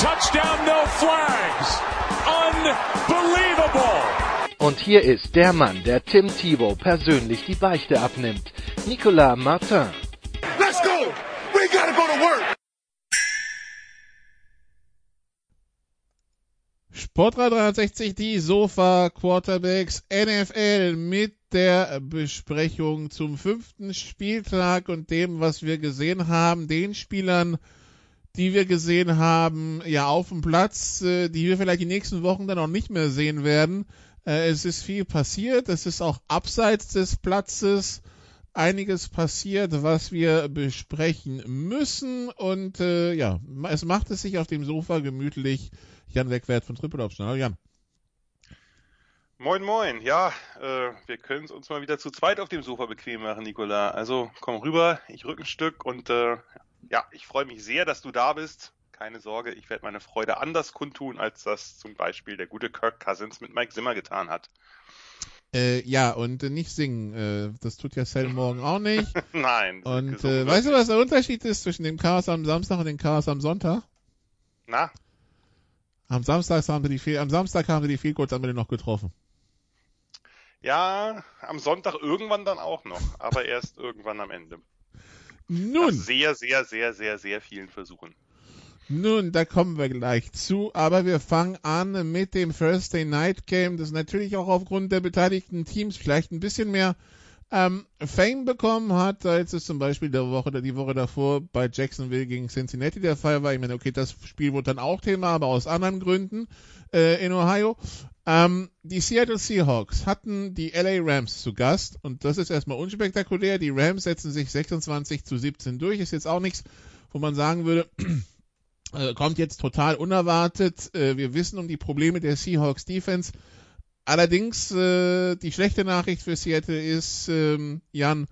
touchdown, no flags. Unbelievable. Und hier ist der Mann, der Tim Thibault persönlich die Beichte abnimmt. Nicolas Martin. Let's go. We gotta go to work. Sportrad 360, die Sofa Quarterbacks NFL mit der Besprechung zum fünften Spieltag und dem, was wir gesehen haben, den Spielern, die wir gesehen haben, ja auf dem Platz, äh, die wir vielleicht die nächsten Wochen dann auch nicht mehr sehen werden. Äh, es ist viel passiert, es ist auch abseits des Platzes einiges passiert, was wir besprechen müssen und äh, ja, es macht es sich auf dem Sofa gemütlich. Jan Wegwert von Triple Option. Hallo Jan. Moin, moin. Ja, äh, wir können es uns mal wieder zu zweit auf dem Sofa bequem machen, Nicola. Also komm rüber, ich rück ein Stück und äh, ja, ich freue mich sehr, dass du da bist. Keine Sorge, ich werde meine Freude anders kundtun, als das zum Beispiel der gute Kirk Cousins mit Mike Zimmer getan hat. Äh, ja, und äh, nicht singen. Äh, das tut ja Sal morgen auch nicht. Nein. Und äh, weißt du, was der Unterschied ist zwischen dem Chaos am Samstag und dem Chaos am Sonntag? Na? Am Samstag haben wir die Fehl am Samstag haben wir die Fehlkursanmeldung noch getroffen. Ja, am Sonntag irgendwann dann auch noch, aber erst irgendwann am Ende. Nun. Nach sehr, sehr, sehr, sehr, sehr vielen Versuchen. Nun, da kommen wir gleich zu, aber wir fangen an mit dem Thursday Night Game, das natürlich auch aufgrund der beteiligten Teams vielleicht ein bisschen mehr ähm, Fame bekommen hat, als es zum Beispiel der Woche, die Woche davor bei Jacksonville gegen Cincinnati der Fall war. Ich meine, okay, das Spiel wurde dann auch Thema, aber aus anderen Gründen äh, in Ohio. Ähm, die Seattle Seahawks hatten die LA Rams zu Gast und das ist erstmal unspektakulär. Die Rams setzen sich 26 zu 17 durch. Ist jetzt auch nichts, wo man sagen würde, äh, kommt jetzt total unerwartet. Äh, wir wissen um die Probleme der Seahawks Defense. Allerdings, äh, die schlechte Nachricht für Seattle ist, ähm, Jan,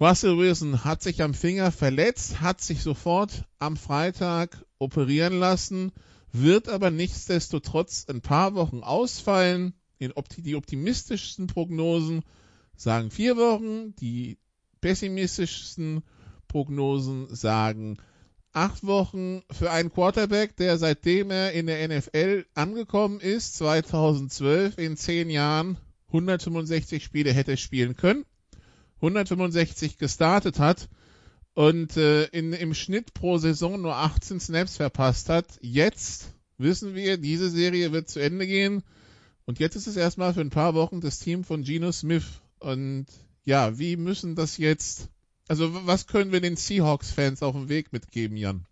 Russell Wilson hat sich am Finger verletzt, hat sich sofort am Freitag operieren lassen, wird aber nichtsdestotrotz ein paar Wochen ausfallen. Die optimistischsten Prognosen sagen vier Wochen, die pessimistischsten Prognosen sagen acht Wochen für einen Quarterback, der seitdem er in der NFL angekommen ist, 2012 in zehn Jahren 165 Spiele hätte spielen können, 165 gestartet hat und äh, in, im Schnitt pro Saison nur 18 Snaps verpasst hat. Jetzt wissen wir, diese Serie wird zu Ende gehen und jetzt ist es erstmal für ein paar Wochen das Team von Geno Smith und ja, wie müssen das jetzt also was können wir den Seahawks-Fans auf dem Weg mitgeben, Jan?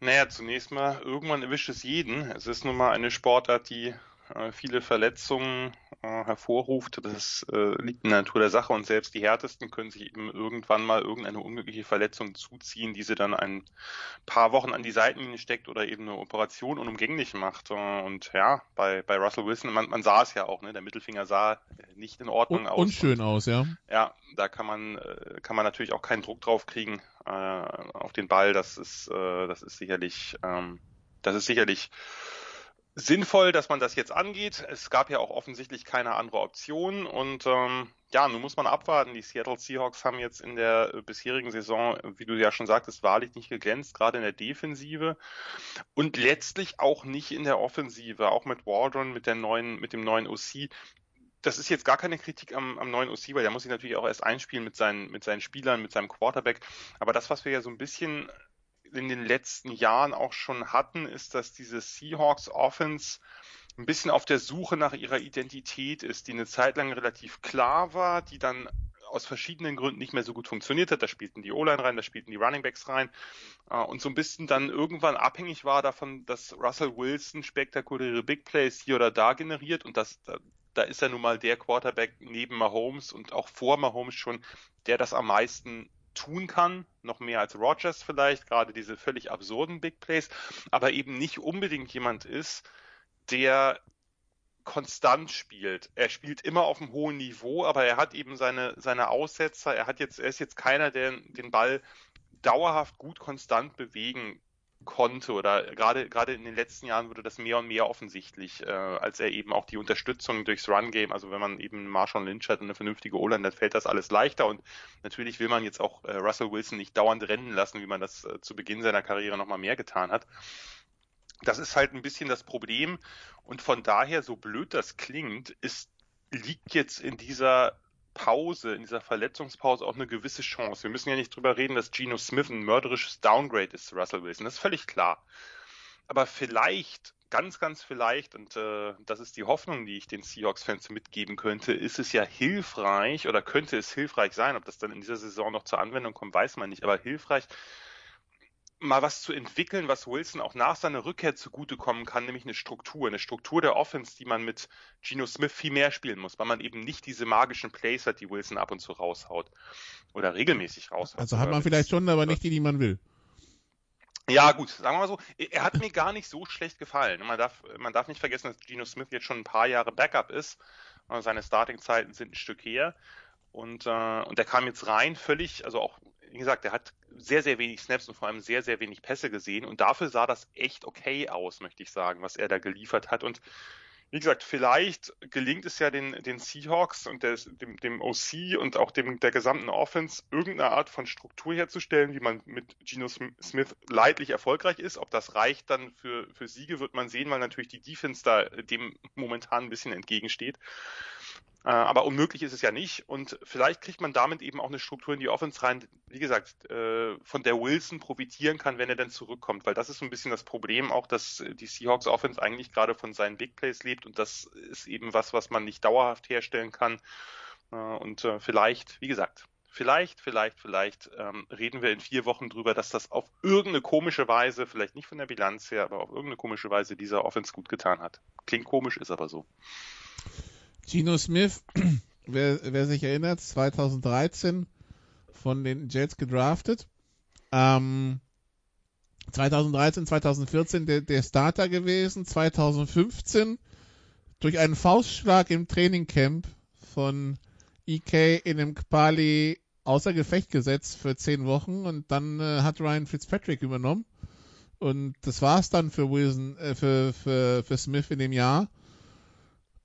Naja, zunächst mal, irgendwann erwischt es jeden. Es ist nun mal eine Sportart, die äh, viele Verletzungen äh, hervorruft. Das äh, liegt in der Natur der Sache und selbst die härtesten können sich eben irgendwann mal irgendeine unglückliche Verletzung zuziehen, die sie dann ein paar Wochen an die Seitenlinie steckt oder eben eine Operation unumgänglich macht. Äh, und ja, bei, bei Russell Wilson, man, man sah es ja auch, ne? der Mittelfinger sah nicht in Ordnung Un aus. Unschön aus, ja. Ja, da kann man, äh, kann man natürlich auch keinen Druck drauf kriegen äh, auf den Ball. Das ist, äh, das ist sicherlich, ähm, das ist sicherlich sinnvoll, dass man das jetzt angeht. Es gab ja auch offensichtlich keine andere Option und ähm, ja, nun muss man abwarten. Die Seattle Seahawks haben jetzt in der äh, bisherigen Saison, wie du ja schon sagtest, wahrlich nicht geglänzt, gerade in der Defensive und letztlich auch nicht in der Offensive, auch mit Waldron, mit der neuen, mit dem neuen OC. Das ist jetzt gar keine Kritik am, am neuen OC, weil der muss sich natürlich auch erst einspielen mit seinen, mit seinen Spielern, mit seinem Quarterback. Aber das, was wir ja so ein bisschen in den letzten Jahren auch schon hatten, ist, dass diese Seahawks Offense ein bisschen auf der Suche nach ihrer Identität ist, die eine Zeit lang relativ klar war, die dann aus verschiedenen Gründen nicht mehr so gut funktioniert hat. Da spielten die O-Line rein, da spielten die Running Backs rein äh, und so ein bisschen dann irgendwann abhängig war davon, dass Russell Wilson spektakuläre Big Plays hier oder da generiert und das, da, da ist er nun mal der Quarterback neben Mahomes und auch vor Mahomes schon, der das am meisten tun kann, noch mehr als Rogers vielleicht, gerade diese völlig absurden Big Plays, aber eben nicht unbedingt jemand ist, der konstant spielt. Er spielt immer auf einem hohen Niveau, aber er hat eben seine, seine Aussetzer. Er hat jetzt, er ist jetzt keiner, der den Ball dauerhaft gut konstant bewegen konnte oder gerade gerade in den letzten Jahren wurde das mehr und mehr offensichtlich, äh, als er eben auch die Unterstützung durchs Run Game, also wenn man eben Marshall Lynch hat und eine vernünftige O-Line, dann fällt das alles leichter und natürlich will man jetzt auch äh, Russell Wilson nicht dauernd rennen lassen, wie man das äh, zu Beginn seiner Karriere nochmal mehr getan hat. Das ist halt ein bisschen das Problem und von daher, so blöd das klingt, ist liegt jetzt in dieser Pause, in dieser Verletzungspause auch eine gewisse Chance. Wir müssen ja nicht drüber reden, dass Geno Smith ein mörderisches Downgrade ist zu Russell Wilson. Das ist völlig klar. Aber vielleicht, ganz, ganz vielleicht, und äh, das ist die Hoffnung, die ich den Seahawks-Fans mitgeben könnte, ist es ja hilfreich oder könnte es hilfreich sein, ob das dann in dieser Saison noch zur Anwendung kommt, weiß man nicht, aber hilfreich, mal was zu entwickeln, was Wilson auch nach seiner Rückkehr zugutekommen kann, nämlich eine Struktur, eine Struktur der Offense, die man mit Geno Smith viel mehr spielen muss, weil man eben nicht diese magischen Plays hat, die Wilson ab und zu raushaut oder regelmäßig raushaut. Also hat man vielleicht schon, aber nicht die, die man will. Ja, gut, sagen wir mal so, er hat mir gar nicht so schlecht gefallen. Man darf, man darf nicht vergessen, dass Geno Smith jetzt schon ein paar Jahre Backup ist. Seine Starting-Zeiten sind ein Stück her. Und, äh, und der kam jetzt rein völlig, also auch wie gesagt, er hat sehr, sehr wenig Snaps und vor allem sehr, sehr wenig Pässe gesehen und dafür sah das echt okay aus, möchte ich sagen, was er da geliefert hat und wie gesagt, vielleicht gelingt es ja den, den Seahawks und des, dem, dem OC und auch dem, der gesamten Offense irgendeine Art von Struktur herzustellen, wie man mit Geno Smith leidlich erfolgreich ist. Ob das reicht dann für, für Siege, wird man sehen, weil natürlich die Defense da dem momentan ein bisschen entgegensteht. Äh, aber unmöglich ist es ja nicht. Und vielleicht kriegt man damit eben auch eine Struktur in die Offense rein, wie gesagt, äh, von der Wilson profitieren kann, wenn er dann zurückkommt. Weil das ist so ein bisschen das Problem auch, dass die Seahawks Offense eigentlich gerade von seinen Big Plays lebt. Und das ist eben was, was man nicht dauerhaft herstellen kann. Äh, und vielleicht, wie gesagt, vielleicht, vielleicht, vielleicht ähm, reden wir in vier Wochen drüber, dass das auf irgendeine komische Weise, vielleicht nicht von der Bilanz her, aber auf irgendeine komische Weise dieser Offense gut getan hat. Klingt komisch, ist aber so. Gino Smith, wer, wer sich erinnert, 2013 von den Jets gedraftet. Ähm, 2013, 2014 der, der Starter gewesen, 2015 durch einen Faustschlag im Trainingcamp von EK in dem Kpali außer Gefecht gesetzt für zehn Wochen und dann äh, hat Ryan Fitzpatrick übernommen und das war's dann für Wilson, äh, für, für, für Smith in dem Jahr.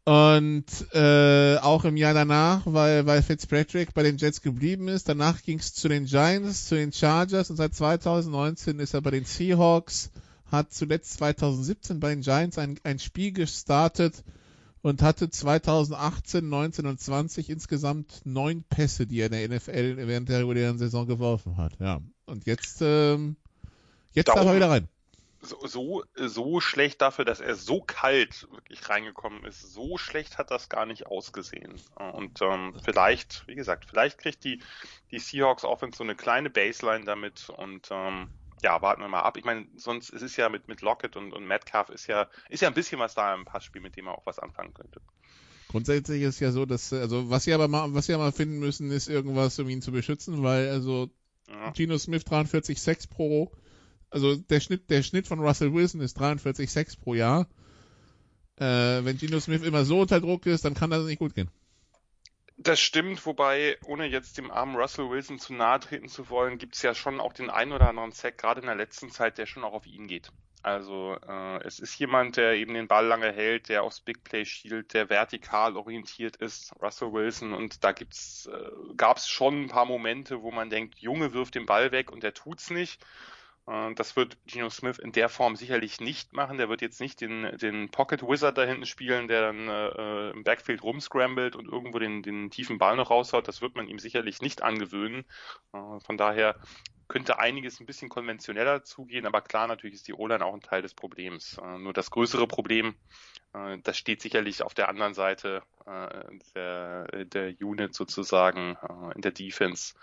Und äh, auch im Jahr danach, weil, weil Fitzpatrick bei den Jets geblieben ist. Danach ging es zu den Giants, zu den Chargers und seit 2019 ist er bei den Seahawks, hat zuletzt 2017 bei den Giants ein, ein Spiel gestartet und hatte 2018, 19 und 20 insgesamt neun Pässe, die er in der NFL während der regulären Saison geworfen hat. Ja. Und jetzt, ähm, jetzt darf er wieder rein so, so, so schlecht dafür, dass er so kalt wirklich reingekommen ist. So schlecht hat das gar nicht ausgesehen. Und ähm, vielleicht, wie gesagt, vielleicht kriegt die, die Seahawks Offense so eine kleine Baseline damit und ähm, ja, warten wir mal ab. Ich meine, sonst ist es ja mit, mit Lockett und, und Metcalf ist ja, ist ja ein bisschen was da im Passspiel, mit dem man auch was anfangen könnte. Grundsätzlich ist ja so, dass, also was sie aber mal, was sie aber finden müssen, ist irgendwas, um ihn zu beschützen, weil also ja. Gino Smith 43 6 pro also der Schnitt, der Schnitt von Russell Wilson ist 43 Sex pro Jahr. Äh, wenn Gino Smith immer so unter Druck ist, dann kann das nicht gut gehen. Das stimmt, wobei, ohne jetzt dem armen Russell Wilson zu nahe treten zu wollen, gibt es ja schon auch den einen oder anderen Sack, gerade in der letzten Zeit, der schon auch auf ihn geht. Also äh, es ist jemand, der eben den Ball lange hält, der aufs Big Play schielt, der vertikal orientiert ist, Russell Wilson. Und da gibt's, äh, gab es schon ein paar Momente, wo man denkt, Junge wirft den Ball weg und der tut's nicht. Äh, das wird Geno Smith in der Form sicherlich nicht machen. Der wird jetzt nicht den, den Pocket Wizard da hinten spielen, der dann äh, im Backfield rumscrambled und irgendwo den, den tiefen Ball noch raushaut. Das wird man ihm sicherlich nicht angewöhnen. Äh, von daher könnte einiges ein bisschen konventioneller zugehen, aber klar, natürlich ist die O-Line auch ein Teil des Problems. Äh, nur das größere Problem, äh, das steht sicherlich auf der anderen Seite äh, der, der Unit sozusagen äh, in der Defense.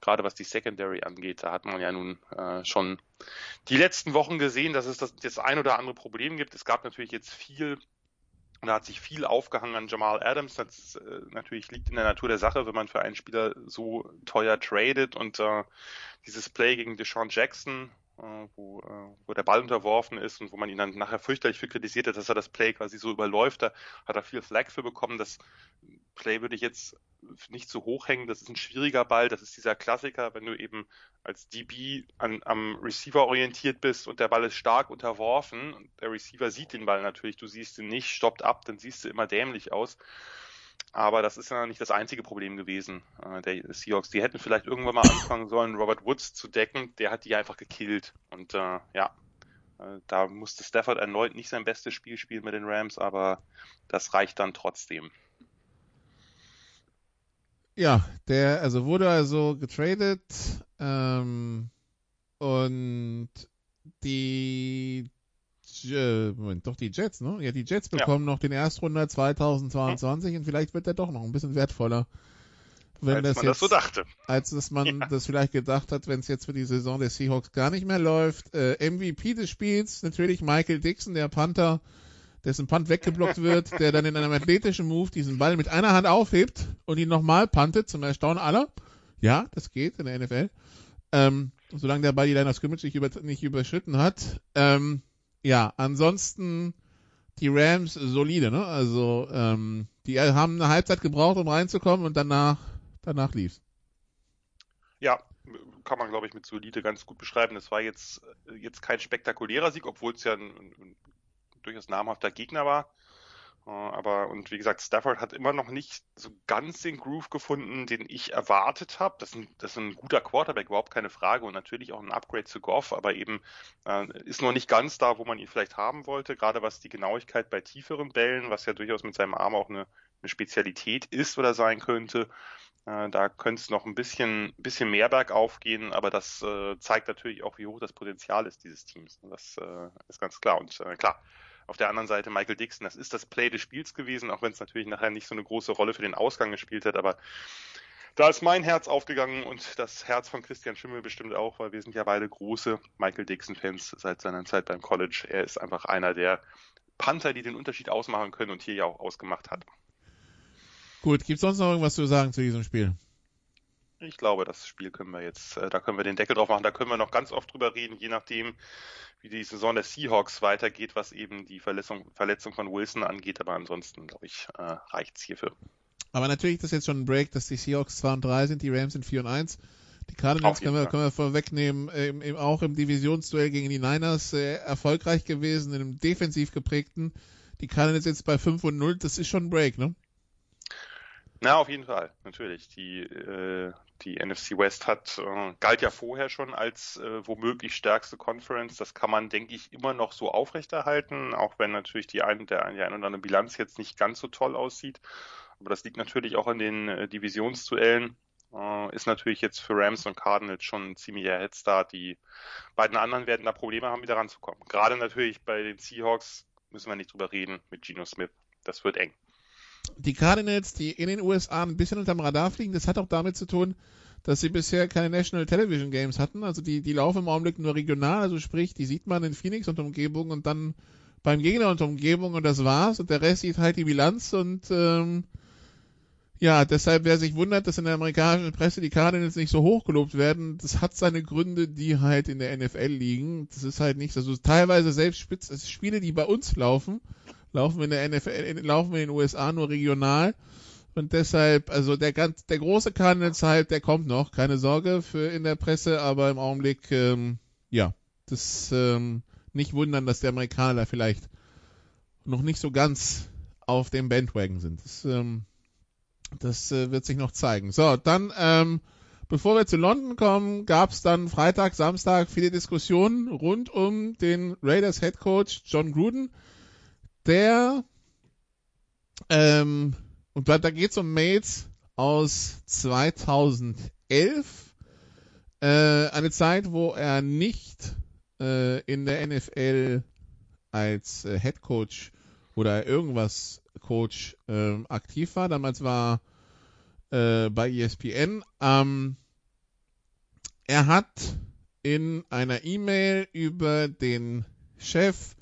Gerade was die Secondary angeht, da hat man ja nun äh, schon die letzten Wochen gesehen, dass es das, das ein oder andere Problem gibt. Es gab natürlich jetzt viel Und da hat sich viel aufgehangen an Jamal Adams. Das äh, natürlich liegt in der Natur der Sache, wenn man für einen Spieler so teuer tradet und äh, dieses Play gegen Deshaun Jackson, wo, äh, wo der Ball unterworfen ist und wo man ihn dann nachher fürchterlich für kritisiert hat, dass er das Play quasi so überläuft, da hat er viel Flag für bekommen. Das Play würde ich jetzt nicht zu hoch hängen. Das ist ein schwieriger Ball. Das ist dieser Klassiker, wenn du eben als DB an, am Receiver orientiert bist und der Ball ist stark unterworfen. Der Receiver sieht den Ball natürlich. Du siehst ihn nicht, stoppt ab, dann siehst du immer dämlich aus. Aber das ist ja nicht das einzige Problem gewesen äh, der Seahawks. Die hätten vielleicht irgendwann mal anfangen sollen, Robert Woods zu decken. Der hat die einfach gekillt. Und äh, ja, äh, da musste Stafford erneut nicht sein bestes Spiel spielen mit den Rams, aber das reicht dann trotzdem. Ja, der also wurde also getradet ähm, und die äh, Moment, doch die Jets, ne? Ja, die Jets bekommen ja. noch den Erstrunder 2022 hm. und vielleicht wird der doch noch ein bisschen wertvoller. Wenn als das man jetzt, das so dachte. Als dass man ja. das vielleicht gedacht hat, wenn es jetzt für die Saison der Seahawks gar nicht mehr läuft. Äh, MVP des Spiels natürlich Michael Dixon, der Panther, dessen Punt weggeblockt wird, der dann in einem athletischen Move diesen Ball mit einer Hand aufhebt und ihn nochmal puntet, zum Erstaunen aller. Ja, das geht in der NFL. Ähm, solange der Ball die Line of Scrimmage nicht, über, nicht überschritten hat. Ähm, ja, ansonsten die Rams solide, ne? Also ähm, die haben eine Halbzeit gebraucht, um reinzukommen und danach danach lief's. Ja, kann man glaube ich mit solide ganz gut beschreiben. Das war jetzt jetzt kein spektakulärer Sieg, obwohl es ja ein, ein durchaus namhafter Gegner war. Äh, aber, und wie gesagt, Stafford hat immer noch nicht so ganz den Groove gefunden, den ich erwartet habe. Das, das, ist ein guter Quarterback, überhaupt keine Frage. Und natürlich auch ein Upgrade zu Goff, aber eben äh, ist noch nicht ganz da, wo man ihn vielleicht haben wollte. Gerade was die Genauigkeit bei tieferen Bällen, was ja durchaus mit seinem Arm auch eine, eine Spezialität ist oder sein könnte. Äh, da könnte es noch ein bisschen, bisschen mehr bergauf gehen, aber das äh, zeigt natürlich auch, wie hoch das Potenzial ist dieses Teams. Das äh, ist ganz klar. Und äh, klar, auf der anderen Seite Michael Dixon, das ist das Play des Spiels gewesen, auch wenn es natürlich nachher nicht so eine große Rolle für den Ausgang gespielt hat, aber da ist mein Herz aufgegangen und das Herz von Christian Schimmel bestimmt auch, weil wir sind ja beide große Michael Dixon-Fans seit seiner Zeit beim College. Er ist einfach einer der Panther, die den Unterschied ausmachen können und hier ja auch ausgemacht hat. Gut, gibt sonst noch irgendwas zu sagen zu diesem Spiel? Ich glaube, das Spiel können wir jetzt, äh, da können wir den Deckel drauf machen. Da können wir noch ganz oft drüber reden, je nachdem, wie die Saison der Seahawks weitergeht, was eben die Verletzung, Verletzung von Wilson angeht. Aber ansonsten, glaube ich, äh, reicht's hierfür. Aber natürlich ist das jetzt schon ein Break, dass die Seahawks 2 und 3 sind, die Rams sind 4 und 1. Die Cardinals können wir, können wir vorwegnehmen, ähm, eben auch im Divisionsduell gegen die Niners äh, erfolgreich gewesen, in einem defensiv geprägten. Die Cardinals jetzt bei 5 und 0, das ist schon ein Break, ne? Na, auf jeden Fall, natürlich. Die, äh, die NFC West hat, äh, galt ja vorher schon als äh, womöglich stärkste Conference. Das kann man, denke ich, immer noch so aufrechterhalten, auch wenn natürlich die ein, der, die ein oder andere Bilanz jetzt nicht ganz so toll aussieht. Aber das liegt natürlich auch in den äh, Divisionsduellen. Äh, ist natürlich jetzt für Rams und Cardinals schon ein ziemlicher Headstart. Die beiden anderen werden da Probleme haben, wieder ranzukommen. Gerade natürlich bei den Seahawks müssen wir nicht drüber reden mit Geno Smith. Das wird eng die Cardinals, die in den USA ein bisschen unterm Radar fliegen, das hat auch damit zu tun, dass sie bisher keine National Television Games hatten. Also die, die laufen im Augenblick nur regional, also sprich, die sieht man in Phoenix und Umgebung und dann beim Gegner und Umgebung und das war's. Und der Rest sieht halt die Bilanz und ähm, ja, deshalb, wer sich wundert, dass in der amerikanischen Presse die Cardinals nicht so hoch gelobt werden, das hat seine Gründe, die halt in der NFL liegen. Das ist halt nicht, also teilweise selbst Spitz, Spiele, die bei uns laufen, laufen in der NFL, laufen in den USA nur regional. Und deshalb, also der ganz, der große Cardinals halt, der kommt noch, keine Sorge für in der Presse, aber im Augenblick, ähm, ja, das ähm, nicht wundern, dass die Amerikaner vielleicht noch nicht so ganz auf dem Bandwagon sind. Das, ähm, das äh, wird sich noch zeigen. So, dann, ähm, bevor wir zu London kommen, gab es dann Freitag, Samstag viele Diskussionen rund um den Raiders Head Coach John Gruden der, ähm, und da, geht es um Mails aus 2011, äh, eine Zeit, wo er nicht äh, in der NFL als äh, Head Coach oder irgendwas Coach äh, aktiv war. Damals war äh, bei ESPN. Ähm, er hat in einer E-Mail über den Chef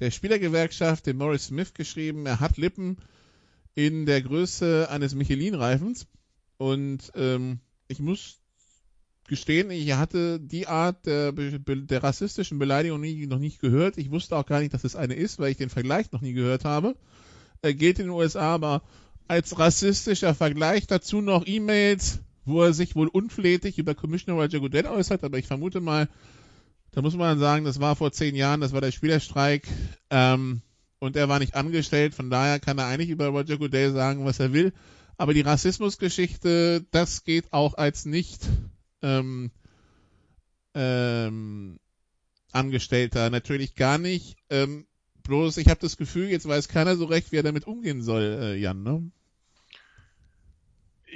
der Spielergewerkschaft, dem Morris Smith, geschrieben, er hat Lippen in der Größe eines Michelin-Reifens. Und ähm, ich muss gestehen, ich hatte die Art der, der rassistischen Beleidigung nie, noch nicht gehört. Ich wusste auch gar nicht, dass es eine ist, weil ich den Vergleich noch nie gehört habe. Er geht in den USA aber als rassistischer Vergleich dazu noch E-Mails, wo er sich wohl unflätig über Commissioner Roger Goodell äußert, aber ich vermute mal, da muss man sagen, das war vor zehn Jahren, das war der Spielerstreik, ähm, und er war nicht angestellt, von daher kann er eigentlich über Roger Goodell sagen, was er will. Aber die Rassismusgeschichte, das geht auch als nicht ähm, ähm, Angestellter natürlich gar nicht. Ähm, bloß ich habe das Gefühl, jetzt weiß keiner so recht, wie er damit umgehen soll, äh, Jan. Ne?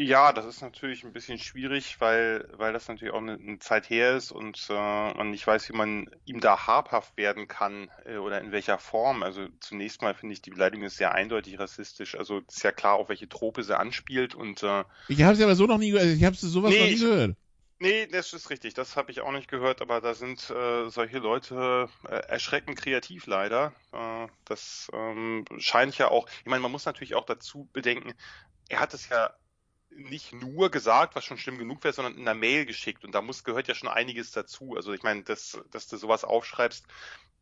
Ja, das ist natürlich ein bisschen schwierig, weil, weil das natürlich auch eine, eine Zeit her ist und äh, man nicht weiß, wie man ihm da habhaft werden kann äh, oder in welcher Form. Also zunächst mal finde ich, die Beleidigung ist sehr eindeutig rassistisch. Also ist ja klar, auf welche Trope sie anspielt und äh, Ich habe sie aber so noch nie gehört. Ich habe sowas nee, noch nie gehört. Nee, das ist richtig. Das habe ich auch nicht gehört, aber da sind äh, solche Leute äh, erschreckend kreativ leider. Äh, das ähm, scheint ja auch, ich meine, man muss natürlich auch dazu bedenken, er hat es ja nicht nur gesagt, was schon schlimm genug wäre, sondern in einer Mail geschickt. Und da muss gehört ja schon einiges dazu. Also ich meine, dass, dass du sowas aufschreibst,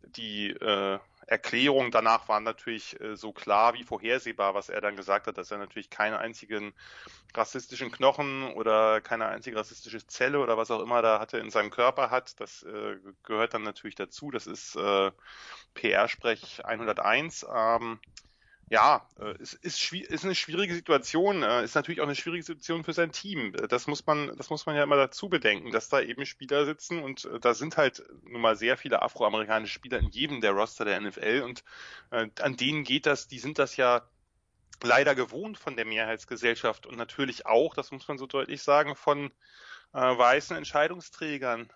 die äh, Erklärungen danach waren natürlich äh, so klar wie vorhersehbar, was er dann gesagt hat, dass er natürlich keinen einzigen rassistischen Knochen oder keine einzige rassistische Zelle oder was auch immer da hatte in seinem Körper hat. Das äh, gehört dann natürlich dazu. Das ist äh, PR-Sprech 101. Ähm, ja, äh, es ist, ist eine schwierige Situation, äh, ist natürlich auch eine schwierige Situation für sein Team. Äh, das muss man, das muss man ja immer dazu bedenken, dass da eben Spieler sitzen und da sind halt nun mal sehr viele afroamerikanische Spieler in jedem der Roster der NFL und an denen geht das, die sind das ja leider gewohnt von der Mehrheitsgesellschaft und natürlich auch, das muss man so deutlich sagen, von weißen Entscheidungsträgern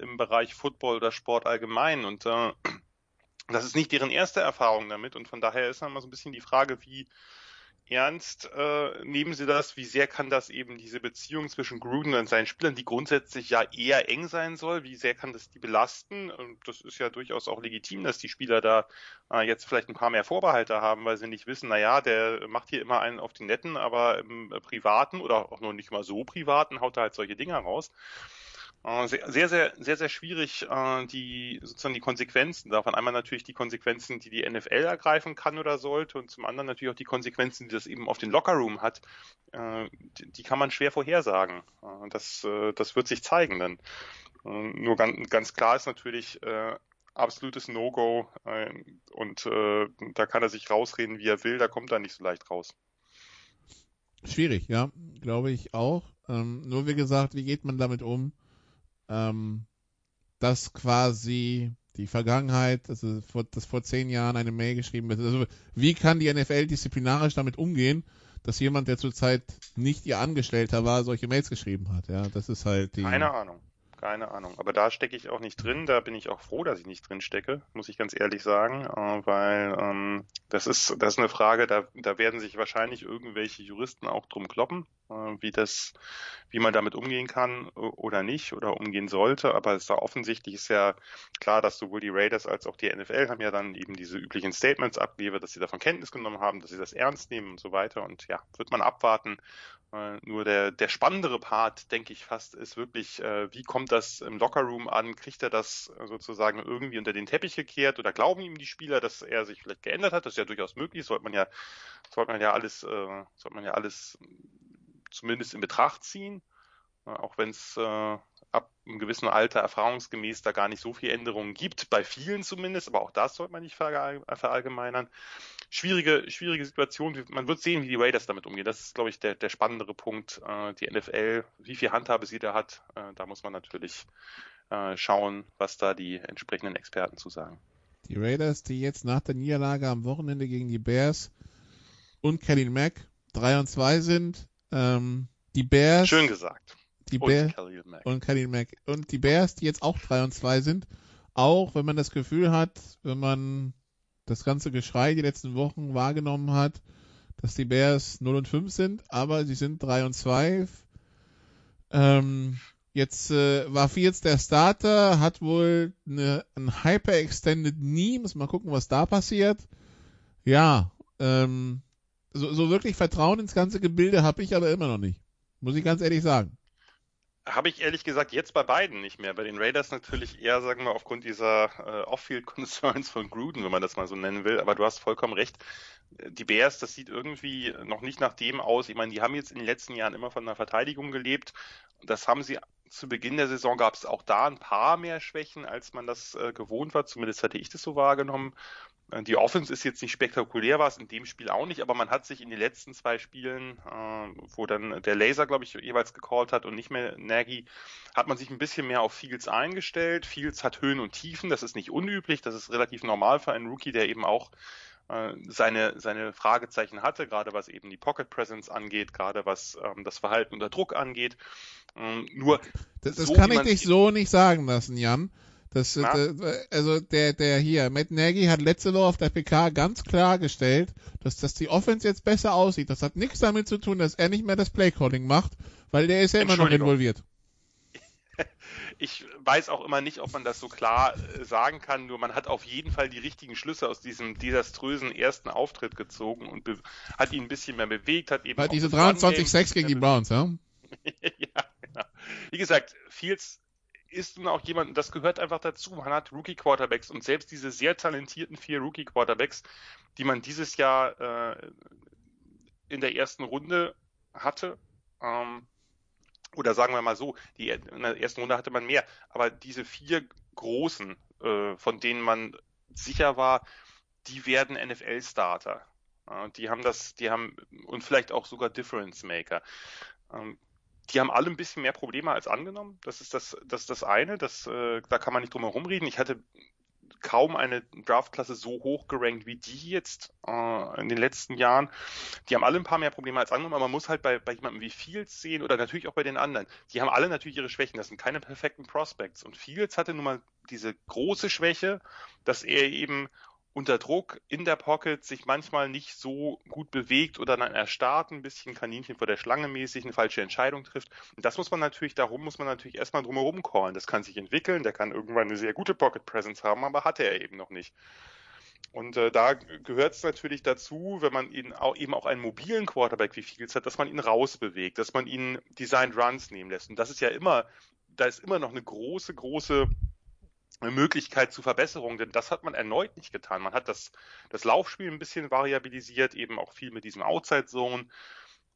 im Bereich Football oder Sport allgemein und das ist nicht deren erste Erfahrung damit und von daher ist dann mal so ein bisschen die Frage, wie ernst äh, nehmen Sie das? Wie sehr kann das eben diese Beziehung zwischen Gruden und seinen Spielern, die grundsätzlich ja eher eng sein soll, wie sehr kann das die belasten? Und das ist ja durchaus auch legitim, dass die Spieler da äh, jetzt vielleicht ein paar mehr Vorbehalte haben, weil sie nicht wissen, na ja, der macht hier immer einen auf den Netten, aber im Privaten oder auch noch nicht mal so privaten haut er halt solche Dinge raus. Äh, sehr, sehr, sehr, sehr, schwierig, äh, die sozusagen die Konsequenzen davon. Einmal natürlich die Konsequenzen, die die NFL ergreifen kann oder sollte, und zum anderen natürlich auch die Konsequenzen, die das eben auf den Lockerroom hat. Äh, die kann man schwer vorhersagen. Das, das wird sich zeigen dann. Nur ganz, ganz klar ist natürlich, absolutes No-Go und da kann er sich rausreden, wie er will, da kommt er nicht so leicht raus. Schwierig, ja, glaube ich auch. Ähm, nur wie gesagt, wie geht man damit um? Ähm, dass quasi die Vergangenheit, also vor, dass vor zehn Jahren eine Mail geschrieben wird. Also wie kann die NFL disziplinarisch damit umgehen, dass jemand, der zurzeit nicht ihr Angestellter war, solche Mails geschrieben hat? Ja, das ist halt die. Keine Ahnung keine Ahnung. Aber da stecke ich auch nicht drin. Da bin ich auch froh, dass ich nicht drin stecke, muss ich ganz ehrlich sagen, äh, weil ähm, das ist das ist eine Frage, da da werden sich wahrscheinlich irgendwelche Juristen auch drum kloppen, wie das, wie man damit umgehen kann oder nicht oder umgehen sollte. Aber es ist ja offensichtlich ist ja klar, dass sowohl die Raiders als auch die NFL haben ja dann eben diese üblichen Statements abgeliefert, dass sie davon Kenntnis genommen haben, dass sie das ernst nehmen und so weiter. Und ja, wird man abwarten. Äh, nur der der spannendere Part, denke ich fast, ist wirklich, äh, wie kommt das im Lockerroom an? Kriegt er das sozusagen irgendwie unter den Teppich gekehrt oder glauben ihm die Spieler, dass er sich vielleicht geändert hat? Das ist ja durchaus möglich. Sollte man ja, sollte man ja alles, äh, sollte man ja alles zumindest in Betracht ziehen, auch wenn es äh, ab einem gewissen Alter erfahrungsgemäß da gar nicht so viel Änderungen gibt, bei vielen zumindest, aber auch das sollte man nicht verallgemeinern. Schwierige, schwierige Situation. Man wird sehen, wie die Raiders damit umgehen. Das ist, glaube ich, der, der spannendere Punkt. Äh, die NFL, wie viel Handhabe sie da hat, äh, da muss man natürlich äh, schauen, was da die entsprechenden Experten zu sagen. Die Raiders, die jetzt nach der Niederlage am Wochenende gegen die Bears und Kelly Mack 3 und 2 sind, ähm, die Bears. Schön gesagt die Bears und Khalil Mack. Und die Bears, die jetzt auch 3 und 2 sind, auch wenn man das Gefühl hat, wenn man das ganze Geschrei die letzten Wochen wahrgenommen hat, dass die Bears 0 und 5 sind, aber sie sind 3 und 2. Ähm, Jetzt äh, war Fields der Starter, hat wohl eine, ein Hyper-Extended Knee. Muss mal gucken, was da passiert. Ja, ähm, so, so wirklich Vertrauen ins ganze Gebilde habe ich aber immer noch nicht. Muss ich ganz ehrlich sagen. Habe ich ehrlich gesagt jetzt bei beiden nicht mehr. Bei den Raiders natürlich eher, sagen wir, aufgrund dieser äh, Off-Field-Concerns von Gruden, wenn man das mal so nennen will. Aber du hast vollkommen recht. Die Bears, das sieht irgendwie noch nicht nach dem aus. Ich meine, die haben jetzt in den letzten Jahren immer von der Verteidigung gelebt. Das haben sie zu Beginn der Saison gab es auch da ein paar mehr Schwächen, als man das äh, gewohnt war. Zumindest hatte ich das so wahrgenommen. Äh, die Offense ist jetzt nicht spektakulär, war es in dem Spiel auch nicht, aber man hat sich in den letzten zwei Spielen, äh, wo dann der Laser, glaube ich, jeweils gecallt hat und nicht mehr Nagy, hat man sich ein bisschen mehr auf Fields eingestellt. Fields hat Höhen und Tiefen, das ist nicht unüblich, das ist relativ normal für einen Rookie, der eben auch äh, seine, seine Fragezeichen hatte, gerade was eben die Pocket Presence angeht, gerade was ähm, das Verhalten unter Druck angeht. Ähm, nur das, das so, kann ich dich so nicht sagen lassen, Jan. Das, das, äh, also der, der hier, Matt Nagy hat letzte Woche auf der PK ganz klar gestellt, dass, dass die Offense jetzt besser aussieht. Das hat nichts damit zu tun, dass er nicht mehr das Playcalling macht, weil der ist ja immer noch involviert. Ich weiß auch immer nicht, ob man das so klar äh, sagen kann, nur man hat auf jeden Fall die richtigen Schlüsse aus diesem desaströsen ersten Auftritt gezogen und hat ihn ein bisschen mehr bewegt, hat eben. Weil diese 23-6 gegen die Browns, ja? ja, genau. Wie gesagt, Fields ist nun auch jemand, das gehört einfach dazu. Man hat Rookie-Quarterbacks und selbst diese sehr talentierten vier Rookie-Quarterbacks, die man dieses Jahr äh, in der ersten Runde hatte, ähm, oder sagen wir mal so, die, in der ersten Runde hatte man mehr, aber diese vier großen, äh, von denen man sicher war, die werden NFL-Starter. Äh, die haben das, die haben, und vielleicht auch sogar Difference Maker. Ähm, die haben alle ein bisschen mehr Probleme als angenommen. Das ist das, das, ist das eine. Das, äh, da kann man nicht drum herum reden. Ich hatte kaum eine Draftklasse so hoch gerankt wie die jetzt äh, in den letzten Jahren. Die haben alle ein paar mehr Probleme als angenommen, aber man muss halt bei, bei jemandem wie Fields sehen oder natürlich auch bei den anderen. Die haben alle natürlich ihre Schwächen. Das sind keine perfekten Prospects. Und Fields hatte nun mal diese große Schwäche, dass er eben unter Druck in der Pocket sich manchmal nicht so gut bewegt oder dann erstarrt ein bisschen Kaninchen vor der Schlange mäßig eine falsche Entscheidung trifft. Und das muss man natürlich, darum muss man natürlich erstmal drumherum callen. Das kann sich entwickeln, der kann irgendwann eine sehr gute Pocket Presence haben, aber hatte er eben noch nicht. Und äh, da gehört es natürlich dazu, wenn man ihn auch, eben auch einen mobilen Quarterback wie Fields hat, dass man ihn rausbewegt, dass man ihn Designed Runs nehmen lässt. Und das ist ja immer, da ist immer noch eine große, große Möglichkeit zu Verbesserung, denn das hat man erneut nicht getan. Man hat das, das Laufspiel ein bisschen variabilisiert, eben auch viel mit diesem Outside Zone.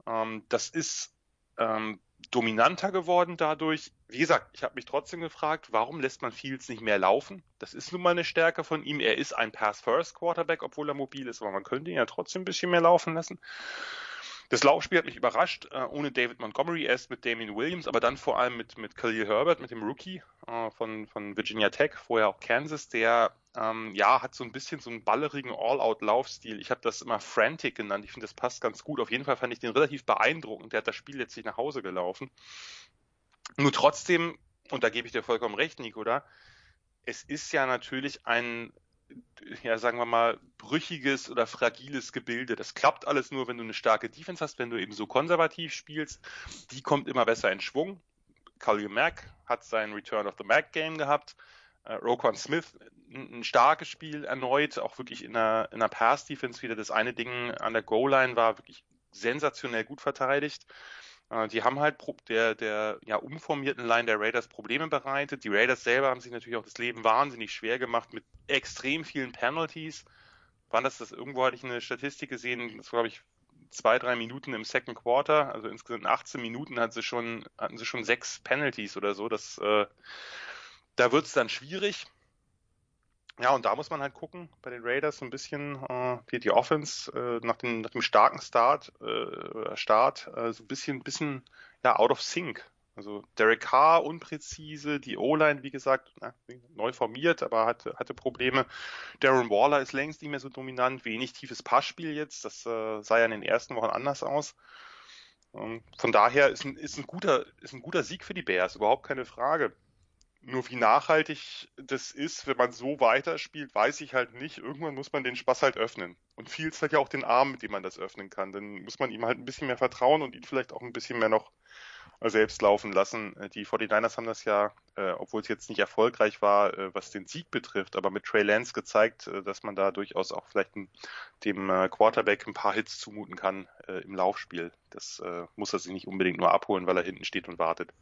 Ähm, das ist ähm, dominanter geworden dadurch. Wie gesagt, ich habe mich trotzdem gefragt, warum lässt man Fields nicht mehr laufen? Das ist nun mal eine Stärke von ihm. Er ist ein Pass-First-Quarterback, obwohl er mobil ist, aber man könnte ihn ja trotzdem ein bisschen mehr laufen lassen. Das Laufspiel hat mich überrascht, äh, ohne David Montgomery, erst mit Damien Williams, aber dann vor allem mit, mit Khalil Herbert, mit dem Rookie äh, von, von Virginia Tech, vorher auch Kansas, der ähm, ja hat so ein bisschen so einen ballerigen All-Out-Laufstil. Ich habe das immer Frantic genannt. Ich finde, das passt ganz gut. Auf jeden Fall fand ich den relativ beeindruckend. Der hat das Spiel letztlich nach Hause gelaufen. Nur trotzdem, und da gebe ich dir vollkommen recht, Nico, da, es ist ja natürlich ein ja, sagen wir mal, brüchiges oder fragiles Gebilde. Das klappt alles nur, wenn du eine starke Defense hast, wenn du eben so konservativ spielst. Die kommt immer besser in Schwung. Khalil Mack hat sein Return of the Mac Game gehabt. Äh, Roquan Smith, ein, ein, starkes Spiel erneut, auch wirklich in einer, in einer Pass-Defense wieder. Das eine Ding an der Goal-Line war wirklich sensationell gut verteidigt. Äh, die haben halt der, der ja, umformierten Line der Raiders Probleme bereitet. Die Raiders selber haben sich natürlich auch das Leben wahnsinnig schwer gemacht mit extrem vielen Penalties. Wann das das? Irgendwo hatte ich eine Statistik gesehen, das war, glaube ich, zwei, drei Minuten im Second Quarter, also insgesamt 18 Minuten hatten sie schon, hatten sie schon sechs Penalties oder so. Das, äh, da wird es dann schwierig. Ja, und da muss man halt gucken bei den Raiders so ein bisschen, äh, wie die Offense äh, nach, dem, nach dem starken Start, äh, Start äh, so ein bisschen, bisschen ja, out of sync. Also Derek Carr unpräzise, die O-Line, wie gesagt, na, neu formiert, aber hatte, hatte Probleme. Darren Waller ist längst nicht mehr so dominant, wenig tiefes Passspiel jetzt, das äh, sah ja in den ersten Wochen anders aus. Ähm, von daher ist ein, ist, ein guter, ist ein guter Sieg für die Bears, überhaupt keine Frage. Nur wie nachhaltig das ist, wenn man so weiterspielt, weiß ich halt nicht. Irgendwann muss man den Spaß halt öffnen. Und Fields hat ja auch den Arm, mit dem man das öffnen kann. Dann muss man ihm halt ein bisschen mehr vertrauen und ihn vielleicht auch ein bisschen mehr noch selbst laufen lassen. Äh, die 49ers haben das ja, äh, obwohl es jetzt nicht erfolgreich war, äh, was den Sieg betrifft, aber mit Trey Lance gezeigt, äh, dass man da durchaus auch vielleicht ein, dem äh, Quarterback ein paar Hits zumuten kann äh, im Laufspiel. Das muss er sich nicht unbedingt nur abholen, weil er hinten steht und wartet.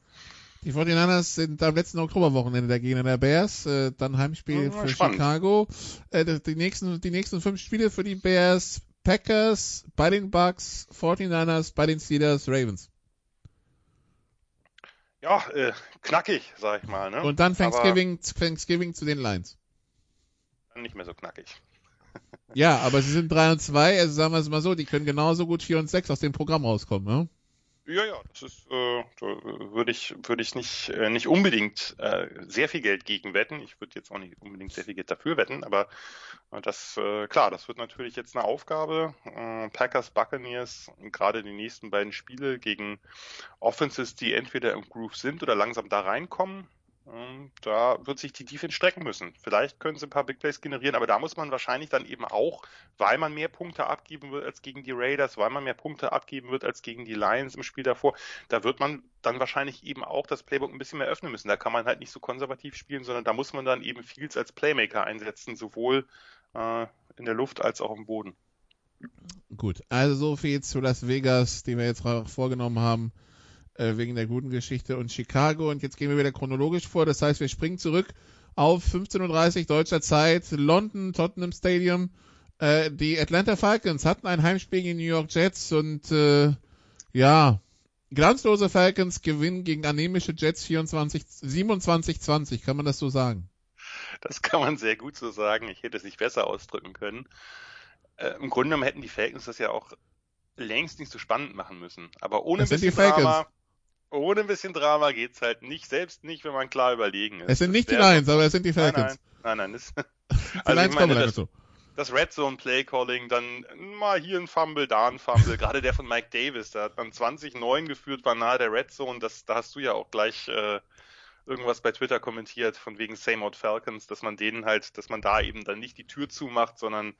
Die 49ers sind am letzten Oktoberwochenende der Gegner der Bears, äh, dann Heimspiel für spannend. Chicago. Äh, die, nächsten, die nächsten fünf Spiele für die Bears, Packers, bei den Bucks, 49ers, bei den Steelers, Ravens. Ja, äh, knackig, sag ich mal. Ne? Und dann Thanksgiving, aber Thanksgiving zu den Lions. Nicht mehr so knackig. ja, aber sie sind 3 und 2, also sagen wir es mal so, die können genauso gut 4 und 6 aus dem Programm rauskommen, ne? Ja, ja, das ist, äh, würde ich, würde ich nicht, äh, nicht unbedingt äh, sehr viel Geld gegen wetten. Ich würde jetzt auch nicht unbedingt sehr viel Geld dafür wetten, aber äh, das, äh, klar, das wird natürlich jetzt eine Aufgabe. Äh, Packers, Buccaneers, gerade die nächsten beiden Spiele gegen Offenses, die entweder im Groove sind oder langsam da reinkommen. Ähm, da wird sich die Defense strecken müssen. Vielleicht können sie ein paar Big Plays generieren, aber da muss man wahrscheinlich dann eben auch, weil man mehr Punkte abgeben wird als gegen die Raiders, weil man mehr Punkte abgeben wird als gegen die Lions im Spiel davor, da wird man dann wahrscheinlich eben auch das Playbook ein bisschen mehr öffnen müssen. Da kann man halt nicht so konservativ spielen, sondern da muss man dann eben Fields als Playmaker einsetzen, sowohl äh, in der Luft als auch im Boden. Gut, also so viel zu Las Vegas, die wir jetzt vorgenommen haben äh, wegen der guten Geschichte und Chicago. Und jetzt gehen wir wieder chronologisch vor. Das heißt, wir springen zurück auf 15.30 Uhr deutscher Zeit, London, Tottenham Stadium. Äh, die Atlanta Falcons hatten ein Heimspiel gegen New York Jets und äh, ja, glanzlose Falcons gewinnen gegen anemische Jets 24, 27-20. Kann man das so sagen? Das kann man sehr gut so sagen. Ich hätte es nicht besser ausdrücken können. Äh, Im Grunde genommen hätten die Falcons das ja auch längst nicht so spannend machen müssen. Aber ohne das ein bisschen Drama, ohne ein bisschen Drama geht's halt nicht, selbst nicht, wenn man klar überlegen ist. Es sind nicht die Lions, aber es sind die Falcons. Nein, nein, nein. nein das, die also Lions kommen das, dazu. Das Red Zone Play Calling, dann mal hier ein Fumble, da ein Fumble. Gerade der von Mike Davis, der hat dann 20-9 geführt, war nahe der Red Zone. Das, da hast du ja auch gleich äh, irgendwas bei Twitter kommentiert, von wegen Same Old Falcons, dass man denen halt, dass man da eben dann nicht die Tür zumacht, sondern